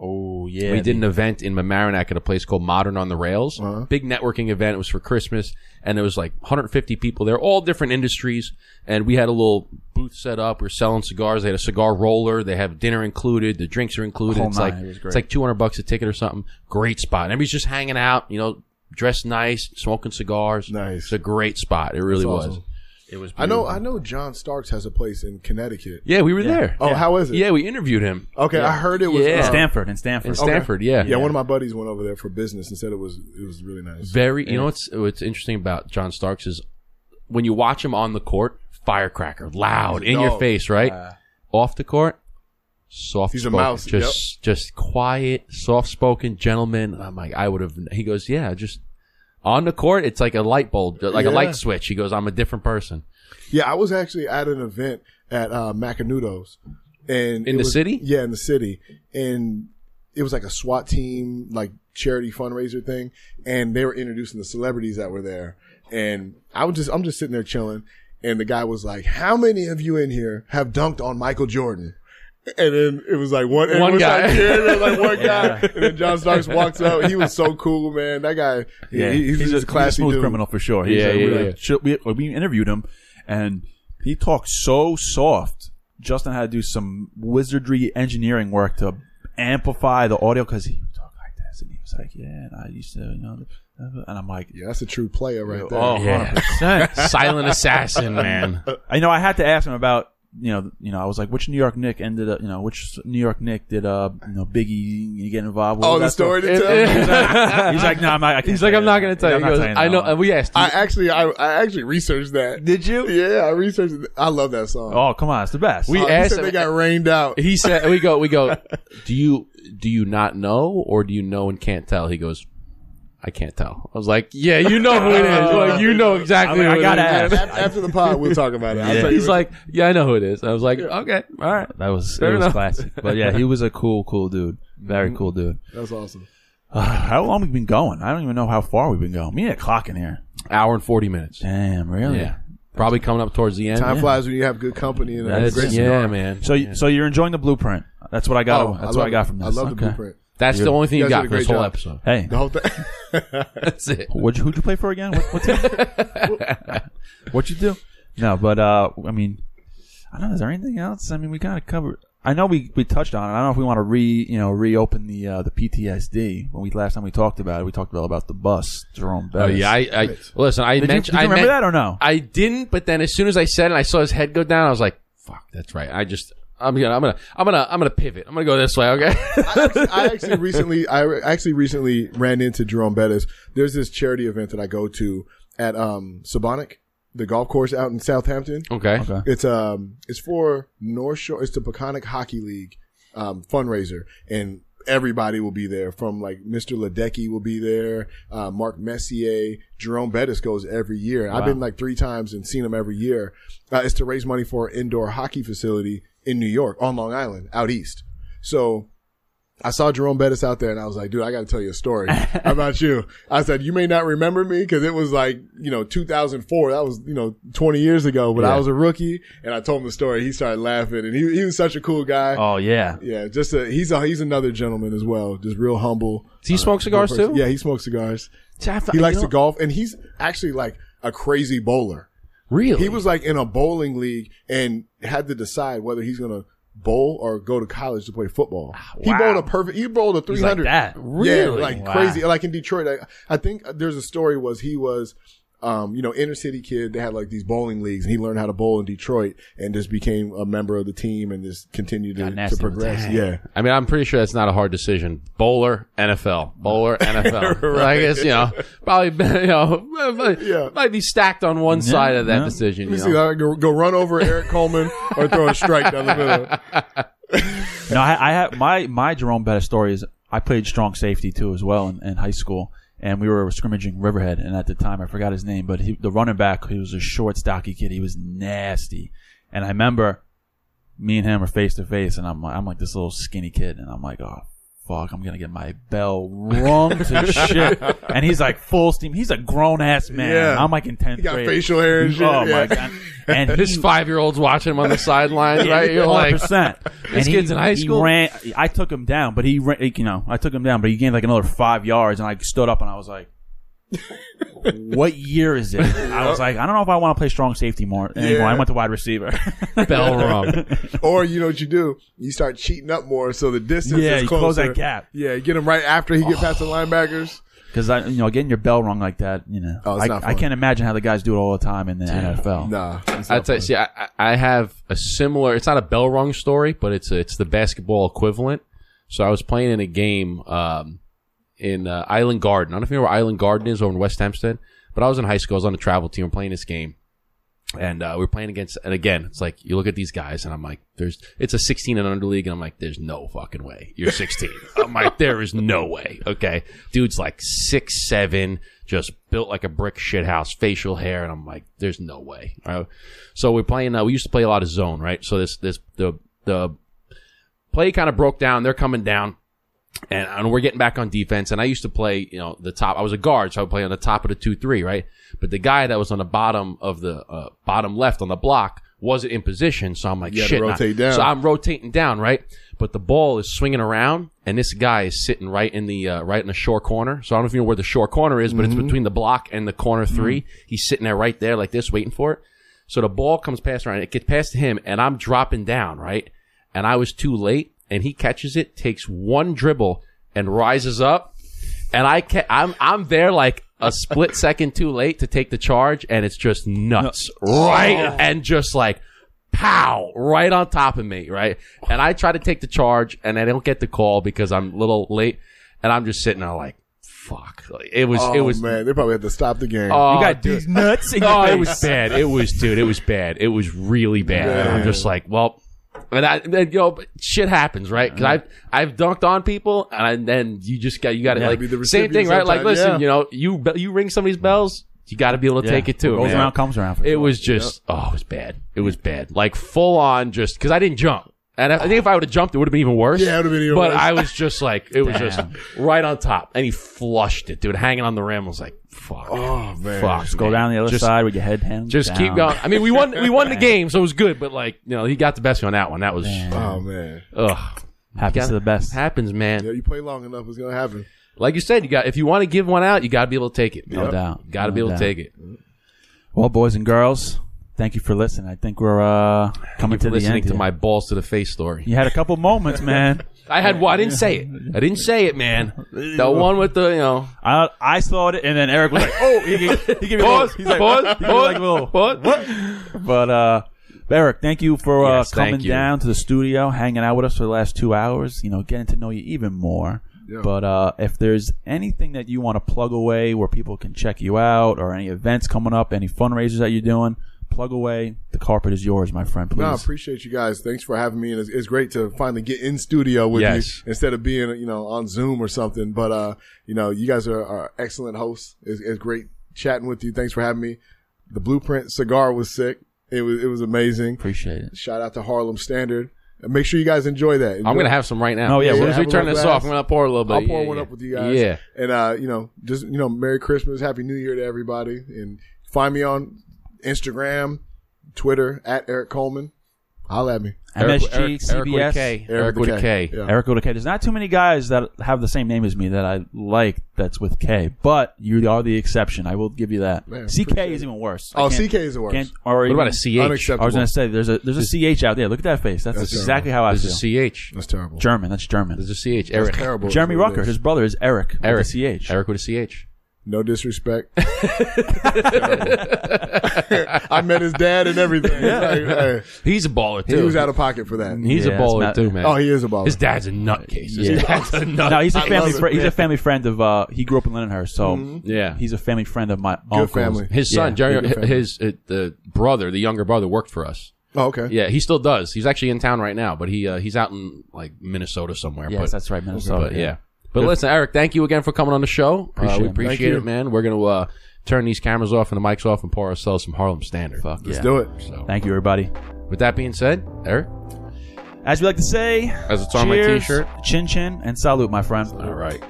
Oh yeah, we did an event in Mamaroneck at a place called Modern on the Rails. Uh-huh. Big networking event. It was for Christmas, and there was like 150 people there, all different industries. And we had a little booth set up. We are selling cigars. They had a cigar roller. They have dinner included. The drinks are included. Whole it's nine. like It it's like 200 bucks a ticket or something. Great spot. And everybody's just hanging out. You know, dressed nice, smoking cigars. Nice. It's a great spot. It really That's was. awesome. It was. I know. I know. John Starks has a place in Connecticut. Yeah, we were there. Oh, how is it? Yeah, we interviewed him. Okay, I heard it was. Yeah. uh, Stamford. In Stamford. In Stamford, yeah. Yeah, one of my buddies went over there for business and said it was it was really nice. Very. You know what's what's interesting about John Starks is when you watch him on the court, firecracker, loud, in your face, right? Uh, Off the court, soft. He's a mouse, Just just quiet, soft spoken gentleman. I'm like, I would have. He goes, yeah, just on the court, it's like a light bulb, like a light switch. He goes, I'm a different person. Yeah, I was actually at an event at uh, Macanudos, and In the was- city? Yeah, in the city, and it was like a SWAT team, like charity fundraiser thing, and they were introducing the celebrities that were there, and I was just, I'm just sitting there chilling, and the guy was like, "How many of you in here have dunked on Michael Jordan?" And then it was like one, One one was guy. Like, yeah, was like one guy. And then John Starks walks up. He was so cool, man. That guy, yeah, he, he's, just a, classy he's a smooth dude. criminal for sure. He's Yeah, a yeah, really yeah. chill- we, we interviewed him, and he talked so soft. Justin had to do some wizardry engineering work to amplify the audio because he would talk like this, and he was like, "Yeah, and I used to, you know," and I'm like, Yeah, that's a true player right there. "Oh, Yeah. 100%." Silent assassin, man. I know I had to ask him about you know you know I was like which New York Nick ended up you know which New York Nick did uh you know Biggie get involved with Oh, the story to tell. He's like no I'm not, I can't He's like, I'm not going to tell you. I'm He not goes, telling you I know. that. And we asked. I actually, I, I actually researched that. Did you? Yeah, I researched. it. I love that song. Oh come on it's the best. We Oh, he asked said him- they got rained out. he said we go we go do you do you not know or do you know and can't tell he goes i can't tell i was like yeah you know who it is like you know exactly I mean, who I it gotta ask. After, after the pod, we'll talk about it. I'll Yeah. tell you he's what- like yeah i know who it is i was like okay all right that was Fair it was classic but yeah he was a cool cool dude Very cool, dude. That's awesome. Uh, how long we been going? I don't even know how far we've been going. Me need a clock in here. Hour and forty minutes. Damn, really? Yeah, probably coming up towards the end. Time yeah. flies when you have good company and a That's- great yeah, cigar. man. So, you so you're enjoying the blueprint? That's what I got. Oh, that's I what I got it. from this. I love Okay. the blueprint. That's the only thing you, You got for this great whole job. episode. Hey, The whole thing. That's it. what'd you, who'd you play for again? What, what? What'd you do? No, but uh, I mean, I don't know. Is there anything else? I mean, we kind of covered. I know we, we touched on it. I don't know if we want to re you know reopen the uh, the PTSD. When we last time we talked about it, we talked about about the bus, Jerome Oh yeah, I, I listen. I Did you, did you I remember men- that or no? I didn't, but then as soon as I said it, I saw his head go down. I was like, "Fuck, that's right." I just, I'm gonna, I'm gonna, I'm gonna, I'm gonna pivot. I'm gonna go this way. Okay. I actually, I actually recently, I re- actually recently ran into Jerome Bettis. There's this charity event that I go to at um Sebonack, the golf course out in Southampton. okay. Okay. It's um it's for North Shore. It's the Peconic Hockey League um, fundraiser, and everybody will be there. From like Mr. Ledecky will be there. Uh, Mark Messier, Jerome Bettis goes every year. I've been like three times and seen him every year. Uh, it's to raise money for an indoor hockey facility in New York on Long Island, out east. So. I saw Jerome Bettis out there and I was like, dude, I got to tell you a story about you. I said, you may not remember me because it was like, you know, 2004. That was, you know, 20 years ago, but Yeah. I was a rookie and I told him the story. He started laughing and he, he was such a cool guy. Oh yeah. Yeah. Just a, he's a, he's another gentleman as well. Just real humble. Does he uh, smoke cigars too? Yeah. He smokes cigars. See, thought- He likes to golf and he's actually like a crazy bowler. Really? He was like in a bowling league and had to decide whether he's going to bowl or go to college to play football. Ah, he bowled a perfect, he bowled a He's like 300. that. Yeah, Really? like Wow. crazy. Like in Detroit, I, I think there's a story was he was, um, you know, inner city kid. They had like these bowling leagues, and he learned how to bowl in Detroit, and just became a member of the team, and just continued to, to progress. that. Yeah, I mean, I'm pretty sure that's not a hard decision. Bowler, NFL. Bowler, NFL. I guess, you know, probably, you know, might, Yeah. might be stacked on one side of that yeah. decision. let me You see. know? I go, go run over Erik Coleman or throw a strike down the middle. No, I, I have my my Jerome Bettis story is I played strong safety too as well in, in high school, and we were scrimmaging Riverhead, and at the time I forgot his name, but he, the running back he was a short, stocky kid. He was nasty, and I remember me and him are face to face, and I'm I'm like this little skinny kid, and I'm like, oh fuck, I'm gonna get my bell rung to shit, and he's like full steam. He's a grown ass man. Yeah. I'm like in tenth He got grade. facial hair and oh shit. Oh yeah. my god! And This five year old's watching him on the sidelines, right? You're like, percent. This kid's in high school? He ran. I took him down, but he, ran, you know, I took him down, but he gained like another five yards, and I stood up and I was like, "What year is it?" I was like, "I don't know if I want to play strong safety more anymore." Yeah. I went to wide receiver. bell rung. Or you know what you do? You start cheating up more, so the distance yeah, is you closer. close that gap Yeah, you get him right after he get past the linebackers. because I, you know, getting your bell rung like that, you know, Oh, it's I, not I fun. can't imagine how the guys do it all the time in the NFL. Nah, I not tell you, see, I, I- I have a similar. It's not a bell rung story, but it's a, it's the basketball equivalent. So I was playing in a game um, in uh, Island Garden. I don't know if you know where Island Garden is over in West Hempstead, but I was in high school. I was on the travel team. We're playing this game, and uh, we are playing against. And again, it's like you look at these guys, and I'm like, "There's." It's a 16 and under league, and I'm like, "There's no fucking way you're 16." I'm like, "There is no way." Okay, dude's like six seven, just built like a brick shithouse, facial hair, and I'm like, "There's no way." Right? So we're playing. Uh, we used to play a lot of zone, right? So this this the the play kind of broke down. They're coming down. And, and we're getting back on defense. And I used to play, you know, the top. I was a guard, so I would play on the top of the two three, right? But the guy that was on the bottom of the uh, bottom left on the block wasn't in position. So I'm like, You shit. nah. rotate down. So I'm rotating down, right? But the ball is swinging around, and this guy is sitting right in the uh, right in the short corner. So I don't know if you know where the short corner is, but Mm-hmm. it's between the block and the corner 3 He's sitting there right there, like this, waiting for it. So the ball comes past around, it gets past him, and I'm dropping down, right? And I was too late, and he catches it, takes one dribble, and rises up, and I ca- I'm I'm there like a split second too late to take the charge, and it's just nuts, oh. right? And just like pow, right on top of me, right? And I try to take the charge, and I don't get the call because I'm a little late, and I'm just sitting there like, fuck, Like, it was Oh, it was. man, they probably had to stop the game. Oh, You got dude. these nuts in your Oh, face. it was bad. It was, dude. It was bad. It was really bad. And I'm just like, well, and I, and, you know, shit happens, right? Because I've I've dunked on people, and then you just got you got to Yeah, like be the same thing, recipient right? Like, listen, yeah. you know, you be- you ring somebody's bells, you got to be able to Yeah. take it too. What goes man. around comes around. For It sure. was just, oh, it was bad. It was bad. Like full on, just because I didn't jump. And I I think if I would have jumped, it would have been even worse. Yeah, it would've been even worse. But worse. I was just like, it was just right on top, and he flushed it, dude, hanging on the rim. I was like, fuck, Oh man. fuck, Just go man. down the other Just- side with your head hands Just down. keep going. I mean, we won. We won the game, so it was good. But like, you know, he got the best on that one. That was, Damn. Oh man. ugh, Happens to the best. happens, man. Yeah, you play long enough, it's gonna happen. Like you said, you got if you want to give one out, you got to be able to take it. No doubt. Got to No be able doubt. to take it. Mm-hmm. Well, boys and girls, thank you for listening. I think we're uh, coming Thank you to for the listening end. to here. my balls to the face story. You had a couple moments, man. I had. Well, I didn't say it. I didn't say it, man. The one with the you know. I I saw it, and then Erik was like, "Oh, he gave, he gave me a Pause. little, he's like, Pause. he gave me like a little, Pause. what? But uh, Erik, thank you for uh, Yes, thank coming you. down to the studio, hanging out with us for the last two hours. You know, getting to know you even more. Yeah. But uh, if there's anything that you want to plug away, where people can check you out, or any events coming up, any fundraisers that you're doing, plug away. The carpet is yours, my friend. Please. No, I appreciate you guys. Thanks for having me, and it's, it's great to finally get in studio with Yes. you instead of being, you know, on Zoom or something. But uh, you know, you guys are, are excellent hosts. It's, it's great chatting with you. Thanks for having me. The Blueprint cigar was sick. It was it was amazing. Appreciate it. Shout out to Harlem Standard. Make sure you guys enjoy that. I'm gonna have some right now. Oh, yeah, As soon we'll as we turn this glass. off, I'm gonna pour a little bit. I'll pour Yeah, one yeah. up with you guys. Yeah. And uh, you know, just you know, Merry Christmas, Happy New Year to everybody. And find me on Instagram, Twitter at Erik Coleman. Holla at me. Eric- MSG, Eric, Eric with a CBS. Eric with a K. Yeah. Eric with a K. There's not too many guys that have the same name as me that I like that's with K, but you are the exception. I will give you that. Man, CK is even worse. I Oh, CK is the worst. can't- or What about a CH? Unacceptable. I was going to say there's a there's a CH out there. Look at that face. That's, That's exactly how I There's feel. a CH. That's terrible. German. That's German. There's a CH. Eric. That's Eric. terrible. Jeremy That's Rucker. His brother is Eric. with Eric. a CH. Eric with a CH. No disrespect. I met his dad and everything. Like, hey, He's a baller too. he was out of pocket for that. He's Yeah, a it's baller not- too, man. Oh, he is a baller. His dad's a nutcase. His Yeah. dad's a nut. No, he's a I family. love it, Fr- he's a family friend of. uh He grew up in Lindenhurst, so Yeah. he's a family friend of my Good uncle's. family. His son, Yeah, Jerry, good family. his uh, the brother, the younger brother, worked for us. oh, okay. Yeah, he still does. He's actually in town right now, but he uh, he's out in like Minnesota somewhere. Yes, but, that's right, Minnesota. but yeah. But listen, Erik, thank you again for coming on the show. Uh, we appreciate Thank it, man. We're gonna uh, turn these cameras off and the mics off and pour ourselves some Harlem Standard. Fuck Let's yeah. do it. So, Thank you, everybody. with that being said, Erik, As we like to say, as it's on my T-shirt. chin chin, and salute, my friend. All right.